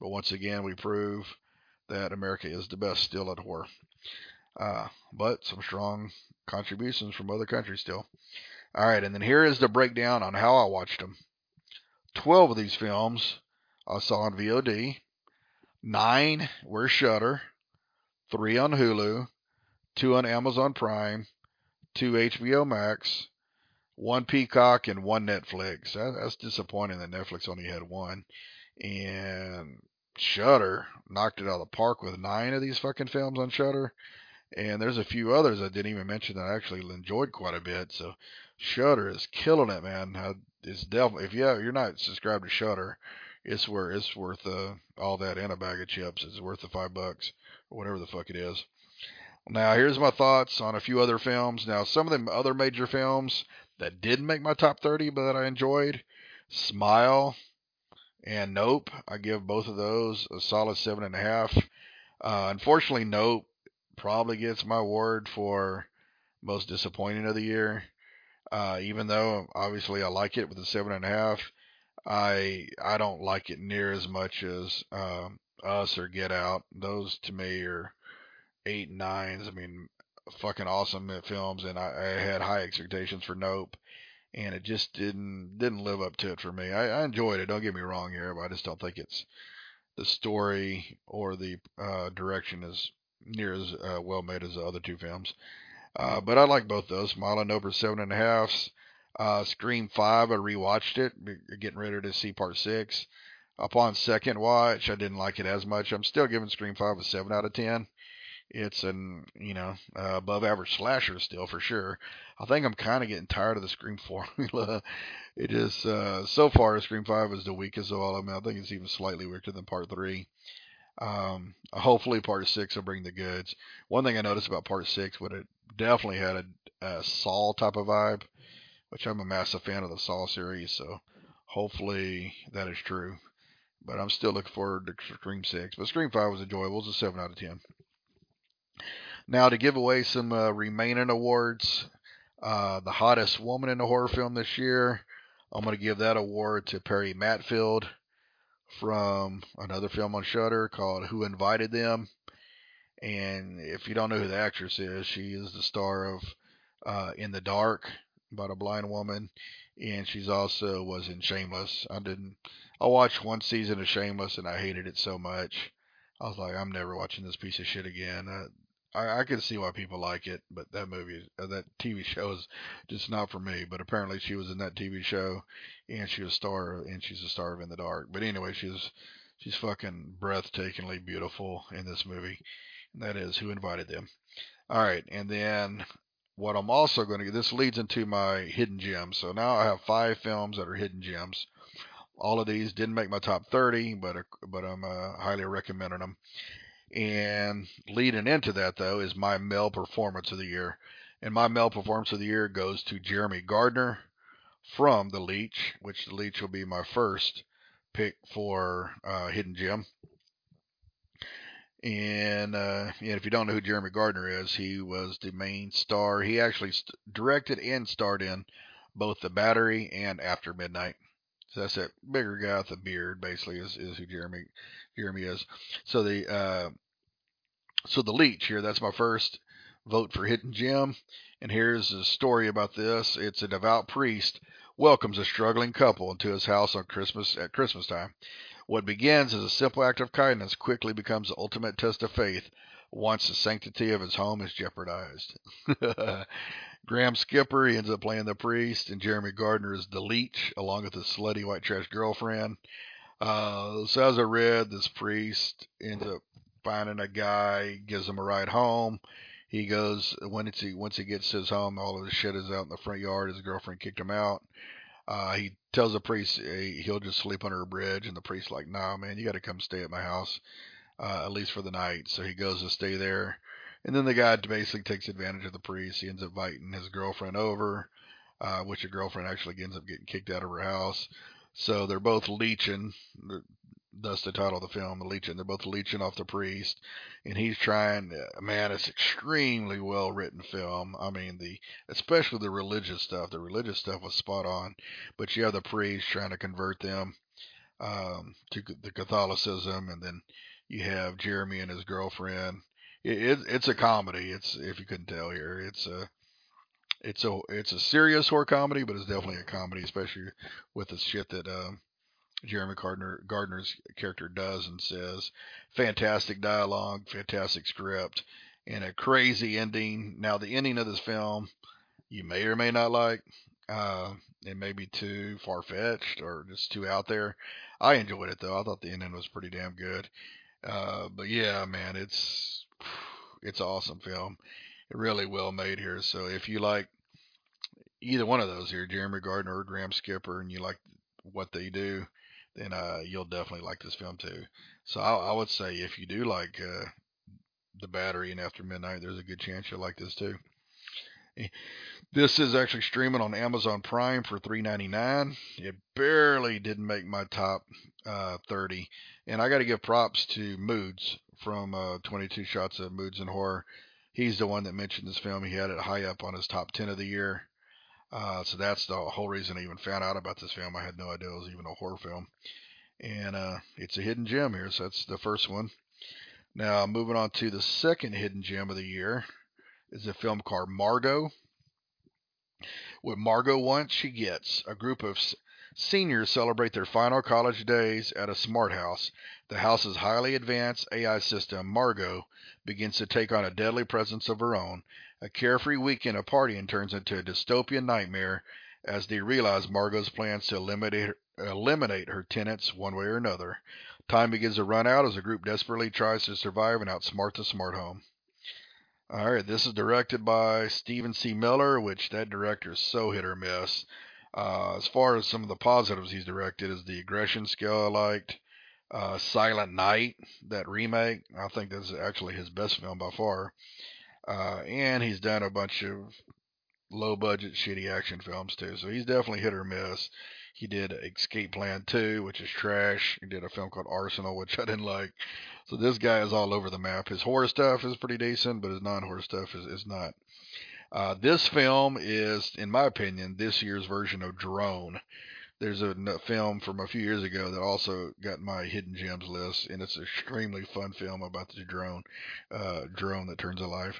But once again, we prove that America is the best still at war. Uh, but some strong contributions from other countries still. All right, and then here is the breakdown on how I watched them. 12 of these films I saw on VOD, 9 were Shudder, 3 on Hulu, 2 on Amazon Prime, 2 HBO Max, 1 Peacock, and 1 Netflix. That, that's disappointing that Netflix only had one. And Shudder knocked it out of the park with nine of these fucking films on Shudder, and there's a few others I didn't even mention that I actually enjoyed quite a bit. So Shudder is killing it, man. It's definitely if you you're not subscribed to Shudder, it's worth it's worth uh, all that in a bag of chips. It's worth the five bucks or whatever the fuck it is. Now here's my thoughts on a few other films. Now some of the other major films that didn't make my top 30 but that I enjoyed, Smile and Nope. I give both of those a solid seven and a half. Uh, unfortunately, Nope probably gets my award for most disappointing of the year. Uh, even though obviously I like it with a seven and a half, I I don't like it near as much as um, Us or Get Out. Those to me are eight and nines. I mean, fucking awesome films, and I, I had high expectations for Nope and it just didn't didn't live up to it for me. I, I enjoyed it. Don't get me wrong here, but I just don't think it's the story or the uh, direction is near as uh, well made as the other two films. Uh, but I like both those. Smiling over seven and a half. Uh, Scream Five, I rewatched it, getting ready to see Part Six. Upon second watch, I didn't like it as much. I'm still giving Scream Five a seven out of ten it's an you know uh, above average slasher still for sure. I think I'm kind of getting tired of the Scream formula. (laughs) it is uh, so far Scream Five is the weakest of all of them. I think it's even slightly weaker than Part Three. Um, hopefully, part six will bring the goods. One thing I noticed about part six, what it definitely had a, a Saw type of vibe, which I'm a massive fan of the Saw series. So hopefully that is true. But I'm still looking forward to Scream Six. But Scream Five was enjoyable. It's a seven out of ten. Now to give away some uh, remaining awards, uh, the hottest woman in a horror film this year, I'm going to give that award to Perry Mattfeld from another film on Shudder called Who Invited Them. And if you don't know who the actress is, she is the star of uh, In the Dark about a blind woman, and she's also was in Shameless. I didn't. I watched one season of Shameless and I hated it so much. I was like, I'm never watching this piece of shit again. Uh, I, I can see why people like it, but that movie, uh, that TV show is just not for me. But apparently, she was in that TV show, and she was a star, and she's a star of In the Dark. But anyway, she's she's fucking breathtakingly beautiful in this movie. And that is who invited them. All right, and then what I'm also going to this leads into my hidden gems. So now I have five films that are hidden gems. All of these didn't make my top 30, but but I'm uh, highly recommending them. And leading into that, though, is my male performance of the year. And my male performance of the year goes to Jeremy Gardner from The Leech, which The Leech will be my first pick for uh, Hidden Gem. And, uh, and if you don't know who Jeremy Gardner is, he was the main star. He actually st- directed and starred in both The Battery and After Midnight. So that's that bigger guy with a beard, basically, is, is who Jeremy Jeremy is. So the uh, so the leech here, that's my first vote for Hidden Gem. And here's a story about this. It's a devout priest welcomes a struggling couple into his house on Christmas at Christmas time. What begins as a simple act of kindness quickly becomes the ultimate test of faith once the sanctity of his home is jeopardized. (laughs) Graham Skipper, he ends up playing the priest, and Jeremy Gardner is the leech, along with his slutty white trash girlfriend. Uh, so as I read, this priest ends up finding a guy, gives him a ride home. He goes once he once he gets his home, all of his shit is out in the front yard. His girlfriend kicked him out. Uh, he tells the priest he'll just sleep under a bridge, and the priest's like, "Nah, man, you got to come stay at my house, uh, at least for the night." So he goes to stay there, and then the guy basically takes advantage of the priest. He ends up inviting his girlfriend over, uh, which the girlfriend actually ends up getting kicked out of her house. So they're both leeching thus the title of the film, the leeching. They're both leeching off the priest, and he's trying. Uh, man, it's extremely well written film. I mean, the especially the religious stuff. The religious stuff was spot on, but you have the priest trying to convert them um, to the Catholicism, and then you have Jeremy and his girlfriend. It, it, it's a comedy. It's if you couldn't tell here, it's a it's a it's a serious horror comedy, but it's definitely a comedy, especially with the shit that. Um, Jeremy Gardner Gardner's character does and says. Fantastic dialogue, fantastic script, and a crazy ending. Now the ending of this film, you may or may not like. Uh, it may be too far fetched or just too out there. I enjoyed it though. I thought the ending was pretty damn good. Uh, but yeah, man, it's (sighs) it's awesome film. It really well made here. So if you like either one of those here, Jeremy Gardner or Graham Skipper, and you like what they do, then uh, you'll definitely like this film too. So I, I would say if you do like uh, the Battery and After Midnight, there's a good chance you'll like this too. Eh, this is actually streaming on Amazon Prime for $3.99. It barely didn't make my top uh, 30, and I got to give props to Moods from uh, 22 Shots of Moods and Horror. He's the one that mentioned this film. He had it high up on his top 10 of the year. Uh, so that's the whole reason I even found out about this film. I had no idea it was even a horror film. And uh, it's a hidden gem here, so that's the first one. Now, moving on to the second hidden gem of the year is a film called Margot. What Margot wants, she gets. A group of seniors celebrate their final college days at a smart house. The house's highly advanced AI system, Margot, begins to take on a deadly presence of her own. A carefree weekend of partying turns into a dystopian nightmare as they realize Margot's plans to eliminate, eliminate her tenants one way or another. Time begins to run out as the group desperately tries to survive and outsmart the smart home. All right, this is directed by Steven C. Miller, which that director is so hit or miss. Uh, as far as some of the positives he's directed, is the aggression scale I liked. uh, Silent Night, that remake. I think that's actually his best film by far. Uh, and he's done a bunch of low budget, shitty action films too. So he's definitely hit or miss. He did Escape Plan 2, which is trash. He did a film called Arsenal, which (laughs) I didn't like. So this guy is all over the map. His horror stuff is pretty decent, but his non horror stuff is, is not. Uh, this film is, in my opinion, this year's version of Drone. There's a film from a few years ago that also got my hidden gems list, and it's an extremely fun film about the drone, uh, drone that turns alive.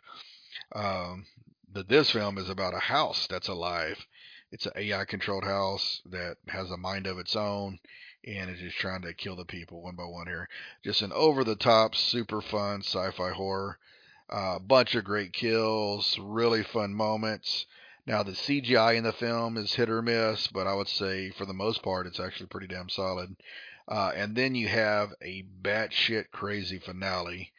Um, but this film is about a house that's alive. It's an AI controlled house that has a mind of its own and is just trying to kill the people one by one here. Just an over the top, super fun sci fi horror. A uh, bunch of great kills, really fun moments. Now, the CGI in the film is hit or miss, but I would say for the most part, it's actually pretty damn solid. Uh, and then you have a batshit crazy finale,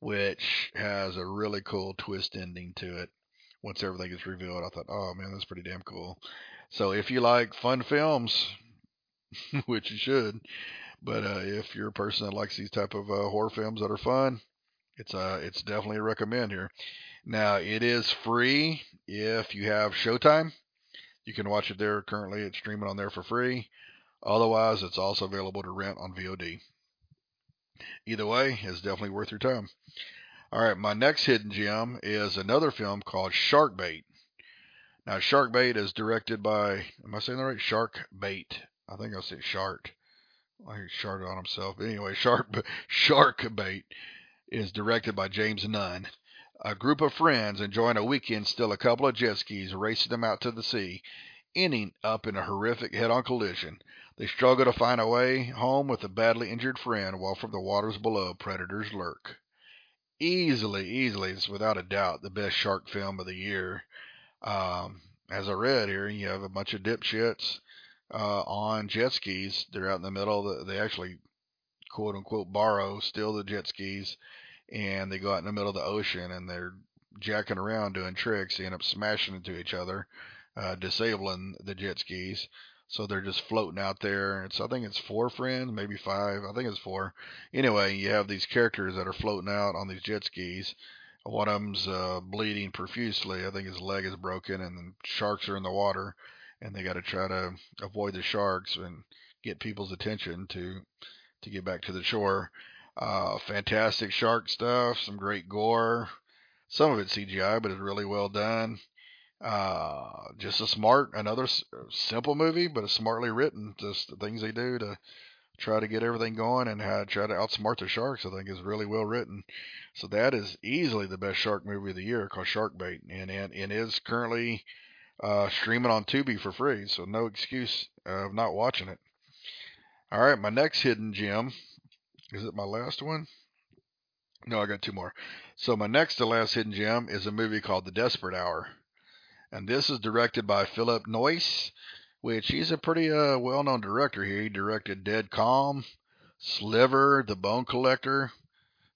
which has a really cool twist ending to it. Once everything is revealed, I thought, oh man, that's pretty damn cool. So if you like fun films, (laughs) which you should, but uh, if you're a person that likes these type of uh, horror films that are fun, it's uh it's definitely a recommend here. Now it is free if you have Showtime. You can watch it there currently. It's streaming on there for free. Otherwise, it's also available to rent on VOD. Either way, it's definitely worth your time. All right, my next hidden gem is another film called Shark Bait. Now, Shark Bait is directed by, am I saying that right? Shark Bait. I think I said Shark. I think sharted on himself. Anyway, (laughs) Shark, Shark Bait is directed by James Nunn. A group of friends enjoying a weekend still a couple of jet skis, racing them out to the sea, ending up in a horrific head on collision. They struggle to find a way home with a badly injured friend while from the waters below predators lurk. Easily, easily, it's without a doubt the best shark film of the year. Um, as I read here, you have a bunch of dipshits uh, on jet skis. They're out in the middle. They actually quote unquote borrow, steal the jet skis, and they go out in the middle of the ocean and they're jacking around doing tricks. They end up smashing into each other, uh, disabling the jet skis. So they're just floating out there. It's I think it's four friends, maybe five. I think it's four. Anyway, you have these characters that are floating out on these jet skis. One of them's uh, bleeding profusely. I think his leg is broken, and sharks are in the water, and they got to try to avoid the sharks and get people's attention to to get back to the shore. Uh, fantastic shark stuff, some great gore. Some of it CGI, but it's really well done. Uh, just a smart, another s- simple movie, but a smartly written. Just the things they do to try to get everything going and how, try to outsmart the sharks, I think is really well written. So that is easily the best shark movie of the year called Shark Bait, and and is currently uh, streaming on Tubi for free. So no excuse of not watching it. All right, my next hidden gem is it my last one? No, I got two more. So my next to last hidden gem is a movie called The Desperate Hour, and this is directed by Philip Noyce, which he's a pretty uh, well-known director here. He directed Dead Calm, Sliver, The Bone Collector.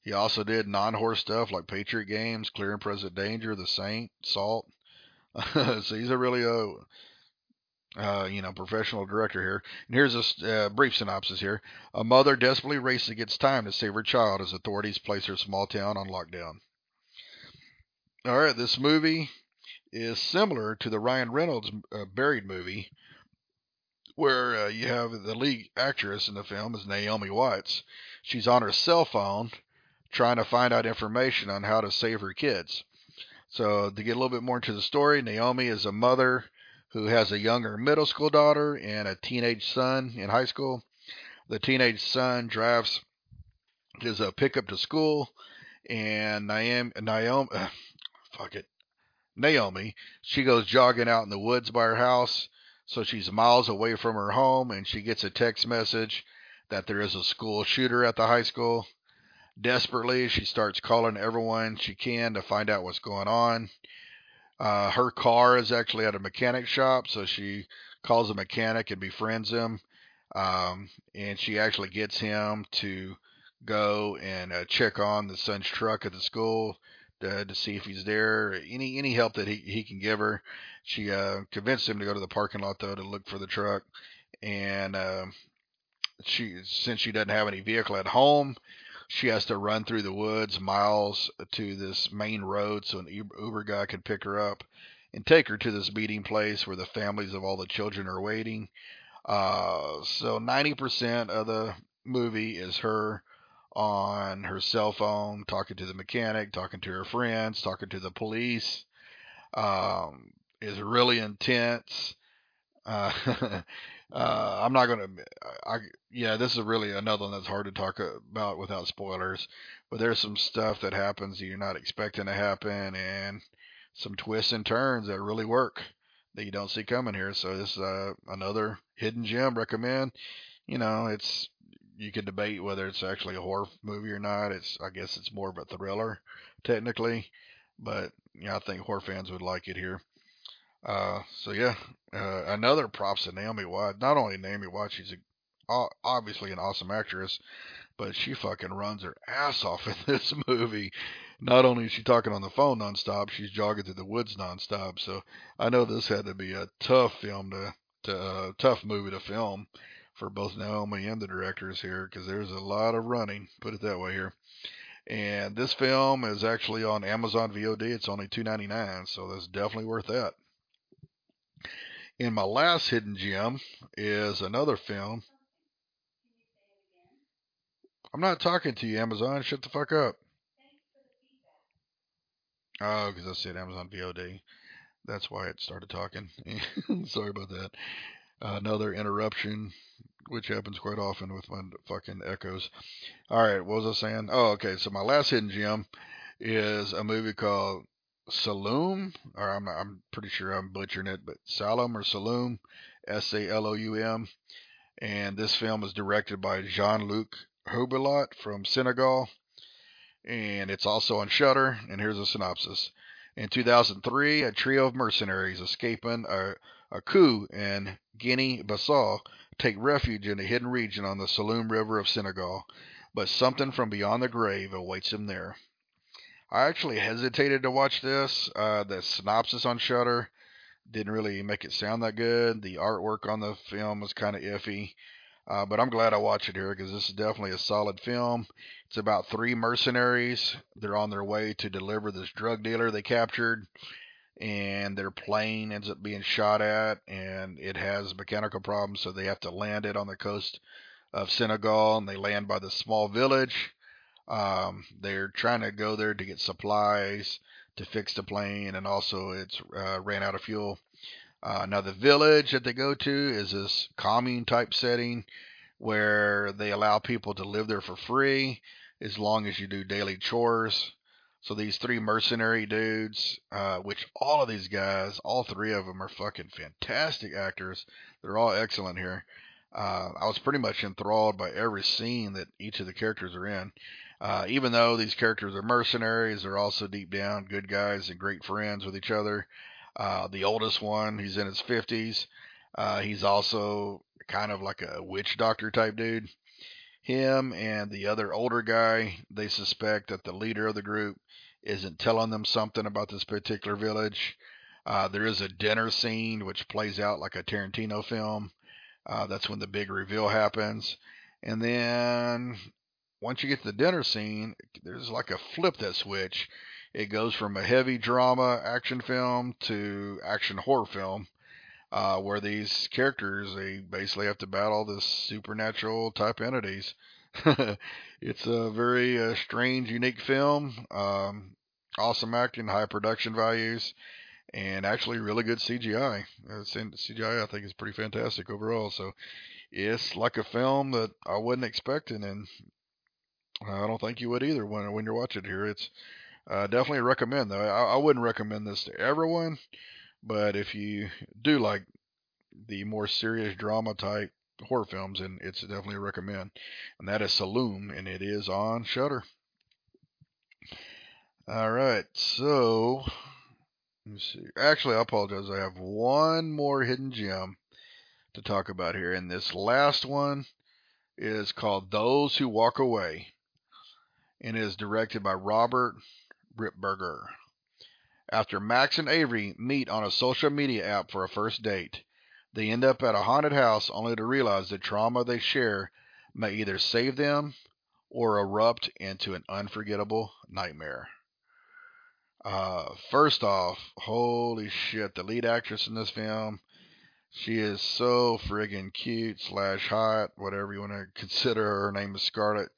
He also did non-horror stuff like Patriot Games, Clear and Present Danger, The Saint, Salt. (laughs) so he's a really uh, uh, you know, professional director here. And here's a uh, brief synopsis here. A mother desperately races against time to save her child as authorities place her small town on lockdown. All right, this movie is similar to the Ryan Reynolds uh, Buried movie, where uh, you have the lead actress in the film is Naomi Watts. She's on her cell phone trying to find out information on how to save her kids. So, to get a little bit more into the story, Naomi is a mother who has a younger middle school daughter and a teenage son in high school. The teenage son drives his uh, pickup to school, and Naomi, Naomi, uh, fuck it, Naomi, she goes jogging out in the woods by her house, so she's miles away from her home, and she gets a text message that there is a school shooter at the high school. Desperately, she starts calling everyone she can to find out what's going on. Uh, her car is actually at a mechanic shop, so she calls a mechanic and befriends him. Um, and she actually gets him to go and uh, check on the son's truck at the school to, to, see if he's there. Any any help that he, he can give her. She uh, convinced him to go to the parking lot though to look for the truck, and uh, she since she doesn't have any vehicle at home, she has to run through the woods miles to this main road so an Uber guy can pick her up and take her to this meeting place where the families of all the children are waiting. Uh, so 90% of the movie is her on her cell phone, talking to the mechanic, talking to her friends, talking to the police. Um, is really intense. Uh, (laughs) uh, I'm not gonna. I yeah, this is really another one that's hard to talk about without spoilers. But there's some stuff that happens that you're not expecting to happen, and some twists and turns that really work that you don't see coming here. So this is uh, another hidden gem. Recommend. You know, it's you can debate whether it's actually a horror movie or not. It's I guess it's more of a thriller technically, but yeah, I think horror fans would like it here. Uh, so yeah, uh, another props to Naomi Watts. Not only Naomi Watts, she's a, obviously an awesome actress, but she fucking runs her ass off (laughs) in this movie. Not only is she talking on the phone nonstop, she's jogging through the woods nonstop. So I know this had to be a tough film to, to uh, tough movie to film for both Naomi and the directors here because there's a lot of running. Put it that way here. And this film is actually on Amazon VOD. It's only $2.99, so that's definitely worth that. And my last hidden gem is another film. I'm not talking to you, Amazon. Shut the fuck up. Oh, because I said Amazon VOD. That's why it started talking. (laughs) Sorry about that. Uh, another interruption, which happens quite often with my fucking echoes. All right, what was I saying? Oh, okay. So my last hidden gem is a movie called Saloum, or I'm, I'm pretty sure I'm butchering it, but Salom or Saloum, S A L O U M. And this film is directed by Jean Luc Herbulot from Senegal. And it's also on Shudder. And here's a synopsis. In 2003, a trio of mercenaries escaping a, a coup in Guinea Bissau take refuge in a hidden region on the Saloum River of Senegal. But something from beyond the grave awaits them there. I actually hesitated to watch this. Uh, the synopsis on Shudder didn't really make it sound that good. The artwork on the film was kind of iffy. Uh, but I'm glad I watched it here because this is definitely a solid film. It's about three mercenaries. They're on their way to deliver this drug dealer they captured, and their plane ends up being shot at, and it has mechanical problems, so they have to land it on the coast of Senegal, and they land by this small village. Um, they're trying to go there to get supplies to fix the plane, and also it's uh, ran out of fuel. Uh, now the village that they go to is this commune type setting where they allow people to live there for free as long as you do daily chores. So these three mercenary dudes, uh, which all of these guys, all three of them are fucking fantastic actors. They're all excellent here. Uh, I was pretty much enthralled by every scene that each of the characters are in. Uh, even though these characters are mercenaries, they're also deep down good guys and great friends with each other. Uh, the oldest one, he's in his 50s. Uh, he's also kind of like a witch doctor type dude. Him and the other older guy, they suspect that the leader of the group isn't telling them something about this particular village. Uh, there is a dinner scene which plays out like a Tarantino film. Uh, that's when the big reveal happens. And then once you get to the dinner scene, there's like a flip that switch. It goes from a heavy drama action film to action horror film, uh, where these characters they basically have to battle this supernatural type entities. (laughs) it's a very uh, strange, unique film. Um, awesome acting, high production values, and actually really good CGI. Uh, CGI I think is pretty fantastic overall. So it's like a film that I wasn't expecting, and I don't think you would either when when you're watching it here. It's uh, definitely recommend though. I, I wouldn't recommend this to everyone, but if you do like the more serious drama type horror films, and it's definitely a recommend. And that is Saloum, and it is on Shudder. All right, so let's see. Actually, I apologize. I have one more hidden gem to talk about here, and this last one is called "Those Who Walk Away." And is directed by Robert Rippberger. After Max and Avery meet on a social media app for a first date, they end up at a haunted house only to realize the trauma they share may either save them or erupt into an unforgettable nightmare. Uh, first off, holy shit, the lead actress in this film, she is so friggin' cute slash hot, whatever you want to (laughs) consider her. Name is Scarlett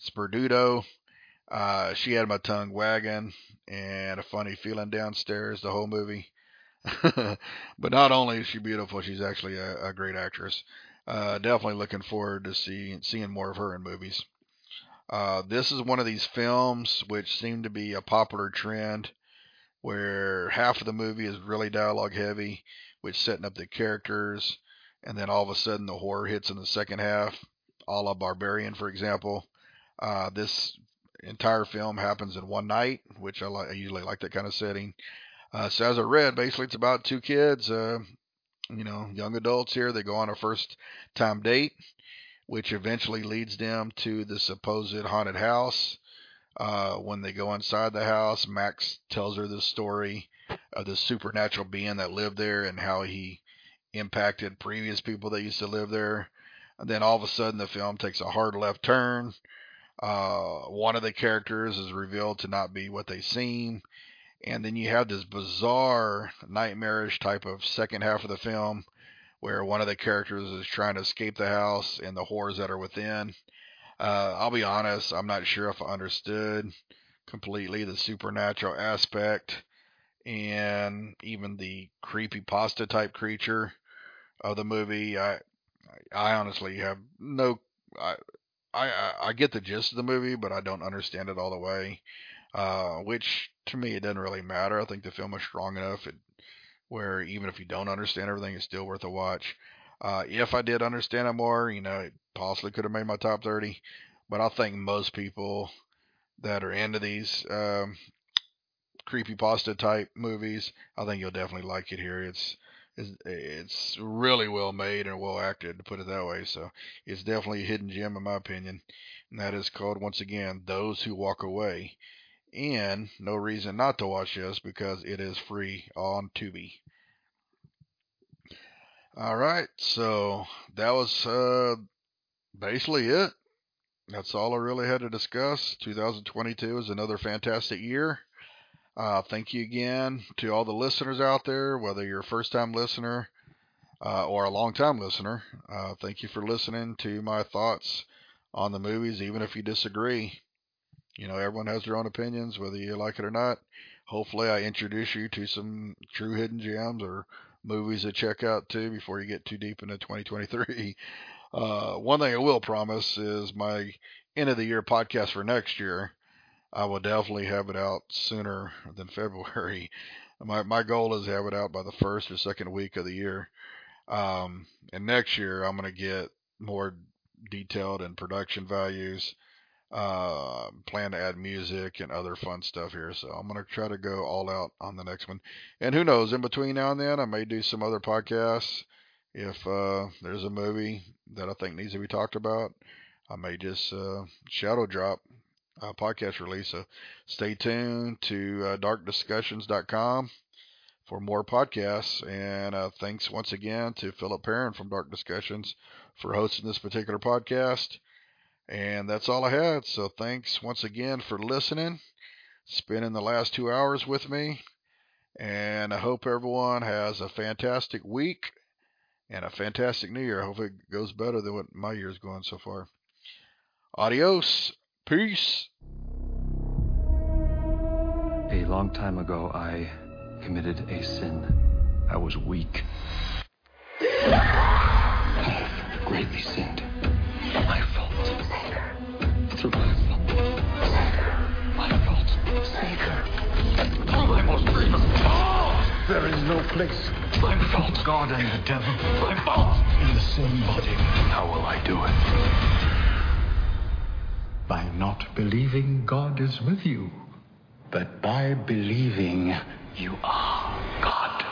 Sperduto. Uh, she had my tongue wagging and a funny feeling downstairs the whole movie. (laughs) but not only is she beautiful, she's actually a, a great actress. Uh, definitely looking forward to see, seeing more of her in movies. Uh, this is one of these films which seem to be a popular trend where half of the movie is really dialogue heavy, which setting up the characters, and then all of a sudden the horror hits in the second half, a la Barbarian, for example. Uh, this entire film happens in one night, which I, li- I usually like that kind of setting. Uh, so as I read, basically it's about two kids, uh, you know, young adults here. They go on a first time date, which eventually leads them to the supposed haunted house. Uh, when they go inside the house, Max tells her the story of the supernatural being that lived there and how he impacted previous people that used to live there. And then all of a sudden, the film takes a hard left turn. Uh, one of the characters is revealed to not be what they seem. And then you have this bizarre, nightmarish type of second half of the film where one of the characters is trying to escape the house and the horrors that are within. Uh, I'll be honest, I'm not sure if I understood completely the supernatural aspect and even the creepy pasta type creature of the movie. I I honestly have no I I I get the gist of the movie, but I don't understand it all the way. Uh, which to me it doesn't really matter. I think the film is strong enough it, where even if you don't understand everything, it's still worth a watch. Uh, if I did understand it more, you know, it possibly could have made my top 30. But I think most people that are into these um, creepy pasta type movies, I think you'll definitely like it here. It's it's, really well made and well acted, to put it that way. So it's definitely a hidden gem in my opinion, and that is called once again "Those Who Walk Away." And no reason not to watch this because it is free on Tubi. All right, so that was uh, basically it. That's all I really had to discuss. 2022 is another fantastic year. Uh, thank you again to all the listeners out there, whether you're a first time listener uh, or a long time listener. Uh, thank you for listening to my thoughts on the movies, even if you disagree. You know, everyone has their own opinions, whether you like it or not. Hopefully, I introduce you to some true hidden gems or movies to check out too before you get too deep into 2023. (laughs) Uh, one thing I will promise is my end of the year podcast for next year. I will definitely have it out sooner than February. (laughs) My my goal is to have it out by the first or second week of the year. Um, and next year I'm going to get more detailed in production values. Uh, plan to add music and other fun stuff here. So I'm going to try to go all out on the next one. And who knows, in between now and then, I may do some other podcasts. If uh, there's a movie that I think needs to be talked about, I may just uh, shadow drop a podcast release. So stay tuned to uh, darkdiscussions.com for more podcasts. And uh, thanks once again to Philip Perrin from Dark Discussions for hosting this particular podcast. And that's all I had. So thanks once again for listening, spending the last two hours with me. And I hope everyone has a fantastic week and a fantastic new year. I hope it goes better than what my year's going so far. Adios. Peace. A long time ago, I committed a sin. I was weak. I have greatly sinned. My fault. Through my fault. My fault. Savior. Through my most grievous fault. There is no place My fault. God and the devil. My fault. In the same body. How will I do it? By not believing God is with you, but by believing You are God.